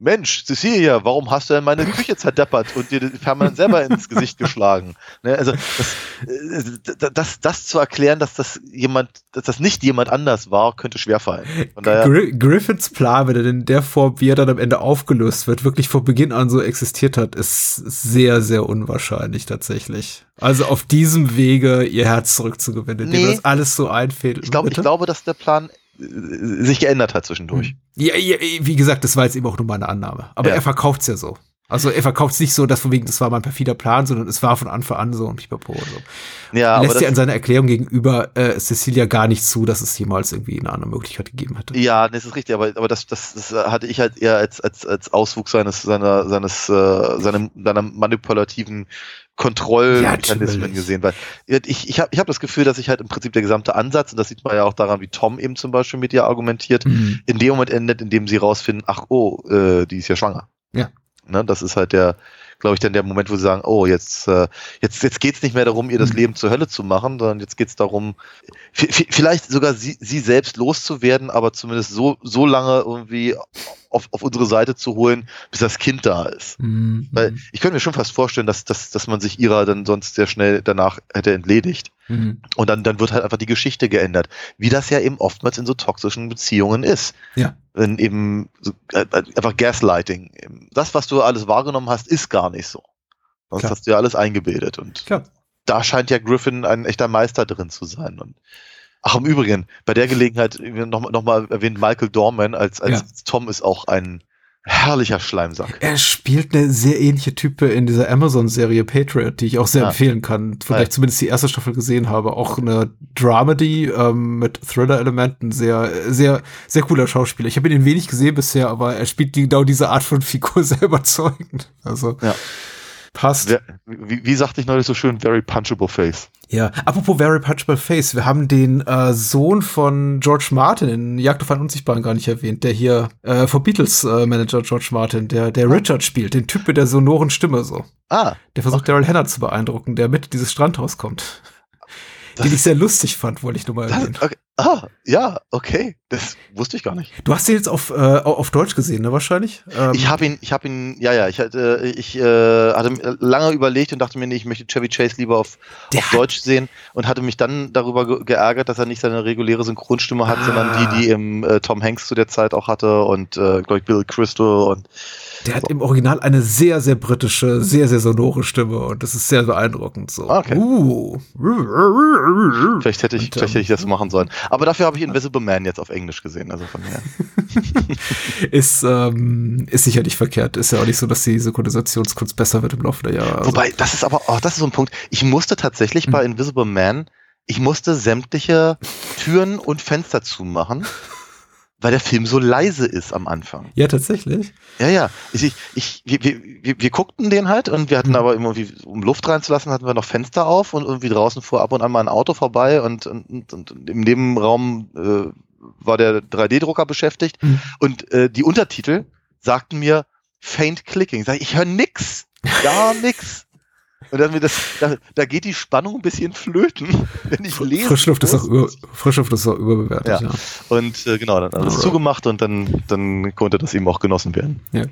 Mensch, Cecilia, warum hast du denn meine Küche zerdeppert und dir permanent selber ins Gesicht geschlagen? Ne, also das, äh, das, das zu erklären, dass das jemand, dass das nicht jemand anders war, könnte schwerfallen. Gr Griffiths Plan, wenn er in der Form, wie er dann am Ende aufgelöst wird, wirklich von Beginn an so existiert hat, ist sehr, sehr unwahrscheinlich tatsächlich. Also auf diesem Wege ihr Herz zurückzugewinnen, indem nee, das alles so einfädelt. Ich glaube, ich glaube, dass der Plan sich geändert hat zwischendurch. Ja, ja, wie gesagt, das war jetzt eben auch nur meine Annahme. Aber ja. er verkauft es ja so. Also er verkauft es nicht so, dass von wegen, das war mein perfider Plan, sondern es war von Anfang an so und pipapo und so. Ja, er lässt ja in seiner Erklärung gegenüber äh, Cecilia gar nicht zu, dass es jemals irgendwie eine andere Möglichkeit gegeben hätte. ja, das ist richtig, aber, aber das, das, das hatte ich halt eher als, als, als Auswuchs seines, seiner, seines, äh, seinem, seiner manipulativen Kontrollmechanismen natürlich. gesehen, weil ich, ich habe ich hab das Gefühl, dass sich halt im Prinzip der gesamte Ansatz, und das sieht man ja auch daran, wie Tom eben zum Beispiel mit ihr argumentiert, Mhm. in dem Moment endet, in dem sie rausfinden, ach oh, äh, die ist ja schwanger. Ja. Ne, das ist halt der, glaube ich, dann der Moment, wo sie sagen, oh, jetzt, äh, jetzt, jetzt geht's nicht mehr darum, ihr das Mhm. Leben zur Hölle zu machen, sondern jetzt geht's darum, v- v- vielleicht sogar sie, sie selbst loszuwerden, aber zumindest so, so lange irgendwie auf, auf unsere Seite zu holen, bis das Kind da ist. Mhm. Weil ich könnte mir schon fast vorstellen, dass, dass, dass man sich ihrer dann sonst sehr schnell danach hätte entledigt. Mhm. Und dann, dann wird halt einfach die Geschichte geändert. Wie das ja eben oftmals in so toxischen Beziehungen ist. Ja. Wenn eben so, äh, einfach Gaslighting. Das, was du alles wahrgenommen hast, ist gar nicht so. Sonst Klar. hast du ja alles eingebildet. Und Klar. da scheint ja Griffin ein echter Meister drin zu sein. Und ach, im Übrigen, bei der Gelegenheit nochmal noch mal erwähnt, Michael Dorman als, als Ja. Tom ist auch ein herrlicher Schleimsack. Er spielt eine sehr ähnliche Type in dieser Amazon-Serie Patriot, die ich auch sehr Ah. empfehlen kann, von der Ah. ich zumindest die erste Staffel gesehen habe. Auch eine Dramedy ähm, mit Thriller-Elementen, sehr, sehr, sehr cooler Schauspieler. Ich habe ihn wenig gesehen bisher, aber er spielt genau diese Art von Figur [laughs] sehr überzeugend. Also Ja. passt. Wie, wie sagte ich neulich so schön, very punchable face. Ja, apropos Very Punchable Face, wir haben den äh, Sohn von George Martin in Jagd auf einen Unsichtbaren gar nicht erwähnt, der hier äh, vor Beatles äh, Manager George Martin, der der Richard spielt, den Typ mit der sonoren Stimme so. Ah, Der versucht Daryl Hannah zu beeindrucken, der mit dieses Strandhaus kommt. [laughs] Den ich sehr lustig fand, wollte ich nur mal das, erwähnen. okay. ah, ja, okay. Das wusste ich gar nicht. Du hast den jetzt auf, äh, auf Deutsch gesehen, ne, wahrscheinlich? Ähm, Ich habe ihn, ich habe ihn, ja, ja, ich hatte, ich äh, hatte lange überlegt und dachte mir, nee, ich möchte Chevy Chase lieber auf, auf Deutsch sehen und hatte mich dann darüber ge geärgert, dass er nicht seine reguläre Synchronstimme hat, Ah. sondern die, die im äh, Tom Hanks zu der Zeit auch hatte und äh, glaube ich Bill Crystal und der hat im Original eine sehr, sehr britische, sehr, sehr sonore Stimme und das ist sehr beeindruckend so. Okay. Uh. vielleicht hätte ich, Und, vielleicht ähm, hätte ich das machen sollen. Aber dafür habe ich Invisible Man jetzt auf Englisch gesehen, also von daher. [laughs] ist, ähm, ist sicherlich verkehrt. Ist ja auch nicht so, dass die Synchronisationskunst besser wird im Laufe der Jahre. Also, Wobei, das ist aber, oh, das ist so ein Punkt. Ich musste tatsächlich Hm. bei Invisible Man, ich musste sämtliche Türen und Fenster zumachen, weil der Film so leise ist am Anfang. ja, tatsächlich. Ja, ja. Ich, ich, wir, wir, wir, guckten den halt und wir hatten Mhm. aber immer irgendwie, um Luft reinzulassen, hatten wir noch Fenster auf und irgendwie draußen fuhr ab und an mal ein Auto vorbei und, und, und, und im Nebenraum äh, war der 3D-Drucker beschäftigt Mhm. und äh, die Untertitel sagten mir faint clicking. Sag ich, ich höre nix, gar nix. Und dann das, da, da geht die Spannung ein bisschen flöten, [laughs] wenn ich lese. Frischluft ist, muss. auch über, Frischluft ist auch überbewertet, ja. Ja. Und äh, genau, dann alles Alright. zugemacht und dann, dann konnte das eben auch genossen werden. ja.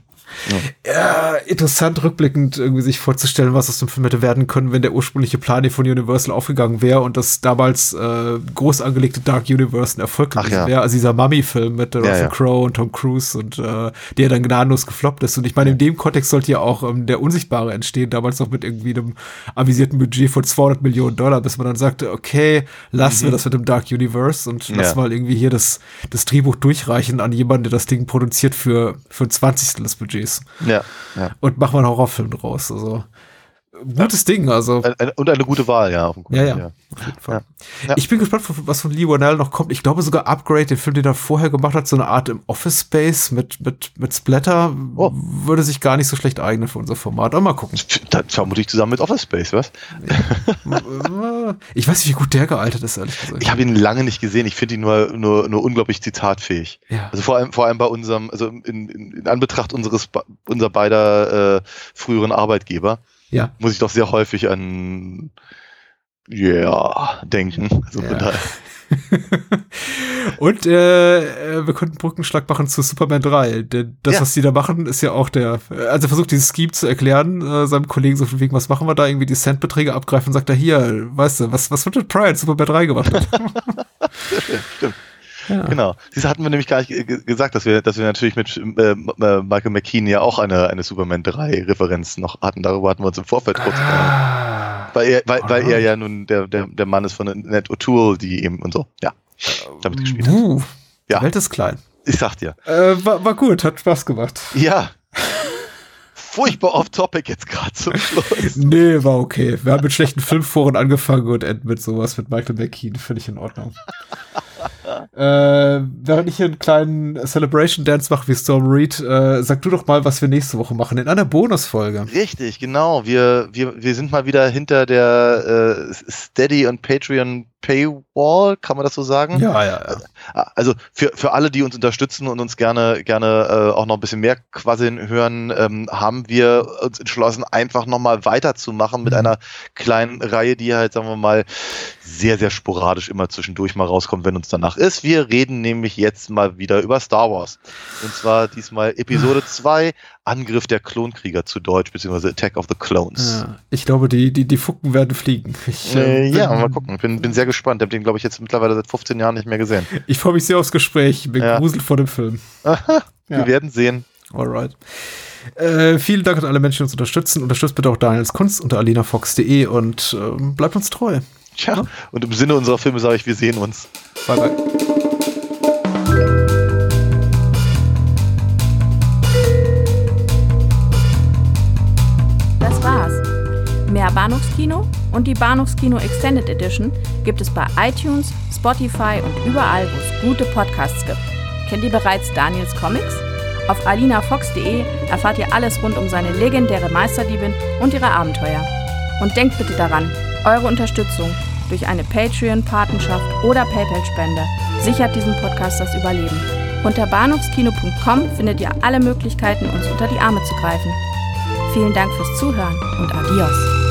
Ja, interessant rückblickend irgendwie sich vorzustellen, was aus dem Film hätte werden können, wenn der ursprüngliche Plan hier von Universal aufgegangen wäre und das damals äh, groß angelegte Dark Universe ein Erfolg gewesen ja. wäre. Also dieser Mummy-Film mit Ja, Russell ja. Crowe und Tom Cruise und äh, der dann gnadenlos gefloppt ist. Und ich meine, in dem Kontext sollte ja auch ähm, der Unsichtbare entstehen, damals noch mit irgendwie einem avisierten Budget von 200 Millionen Dollar, bis man dann sagte, okay, lassen wir das mit dem Dark Universe und lass Mhm. Ja. mal irgendwie hier das, das Drehbuch durchreichen an jemanden, der das Ding produziert für, für ein Zwanzigstel des Budgets Ja, ja. und mach mal einen Horrorfilm draus. Also gutes Ding, also und eine gute Wahl, ja. Auf ja, ja, Fall. Ja. Ich bin gespannt, was von Lee Wanell noch kommt. Ich glaube sogar Upgrade, den Film, den er vorher gemacht hat, so eine Art im Office Space mit mit mit Splatter, Oh. würde sich gar nicht so schlecht eignen für unser Format. Aber mal gucken. Dann vermutlich zusammen mit Office Space, was? [laughs] ich weiß nicht, wie gut der gealtert ist, ehrlich gesagt. Ich habe ihn lange nicht gesehen. Ich finde ihn nur, nur, nur unglaublich zitatfähig. ja. Also vor allem, vor allem bei unserem, also in, in, in Anbetracht unseres, unser beider äh, früheren Arbeitgeber, ja. muss ich doch sehr häufig an, ja, denken. Also von Ja. daher. [laughs] Und äh, äh, wir konnten Brückenschlag machen zu Superman 3. Denn das, Ja. was die da machen, ist ja auch der. Also er versucht dieses Scheme zu erklären, äh, seinem Kollegen so von wegen, was machen wir da? Irgendwie die Centbeträge abgreifen und sagt er, hier, weißt du, was, was wird denn Pride Superman 3 gemacht hat? [laughs] Stimmt. Ja. Genau. Dies hatten wir nämlich gar nicht ge- ge- gesagt, dass wir, dass wir natürlich mit äh, äh, Michael McKean ja auch eine, eine Superman 3 Referenz noch hatten. Darüber hatten wir uns im Vorfeld kurz Ah. Weil er, weil, weil er ja nun der, der, der Mann ist von Ned O'Toole, die eben und so, ja, damit gespielt hat. Uh, Ja. Die Welt ist klein. Ich sag dir. Äh, war, war gut, hat Spaß gemacht. Ja. furchtbar off-topic jetzt gerade zum Schluss. [laughs] Nee, war okay. Wir haben mit schlechten Filmforen angefangen und enden mit sowas mit Michael McKean. Ich in Ordnung. [laughs] äh, während ich hier einen kleinen Celebration Dance mache wie Storm Reed, äh, sag du doch mal, was wir nächste Woche machen in einer Bonusfolge. Richtig, genau. Wir, wir, wir sind mal wieder hinter der äh, Steady und Patreon Paywall, kann man das so sagen? Ja, ja, ja. Also für, für alle, die uns unterstützen und uns gerne, gerne äh, auch noch ein bisschen mehr quasseln hören, ähm, haben wir uns entschlossen, einfach nochmal weiterzumachen mit Mhm. einer kleinen Reihe, die halt, sagen wir mal, sehr, sehr sporadisch immer zwischendurch mal rauskommt, wenn uns danach ist. Wir reden nämlich jetzt mal wieder über Star Wars. Und zwar diesmal Episode 2, Angriff der Klonkrieger zu Deutsch, beziehungsweise Attack of the Clones. Ja, ich glaube, die, die, die Fucken werden fliegen. [laughs] Ich, Äh, äh, ja, mal gucken. Bin, bin sehr gespannt. Ich habe den, glaube ich, jetzt mittlerweile seit 15 Jahren nicht mehr gesehen. Ich freue mich sehr aufs Gespräch. Bin Ja. gruselt vor dem Film. [laughs] Wir Ja. werden sehen. Alright. Äh, vielen Dank an alle Menschen, die uns unterstützen. Unterstützt bitte auch Daniels Kunst unter alinafox.de und ähm, bleibt uns treu. Tja, und im Sinne unserer Filme sage ich, wir sehen uns. Bye, bye. Das war's. Mehr Bahnhofskino und die Bahnhofskino Extended Edition gibt es bei iTunes, Spotify und überall, wo es gute Podcasts gibt. Kennt ihr bereits Daniels Comics? Auf alinafox.de erfahrt ihr alles rund um seine legendäre Meisterdiebin und ihre Abenteuer. Und denkt bitte daran, eure Unterstützung durch eine Patreon-Patenschaft oder PayPal-Spende sichert diesem Podcast das Überleben. Unter bahnhofskino.com findet ihr alle Möglichkeiten, uns unter die Arme zu greifen. Vielen Dank fürs Zuhören und adios.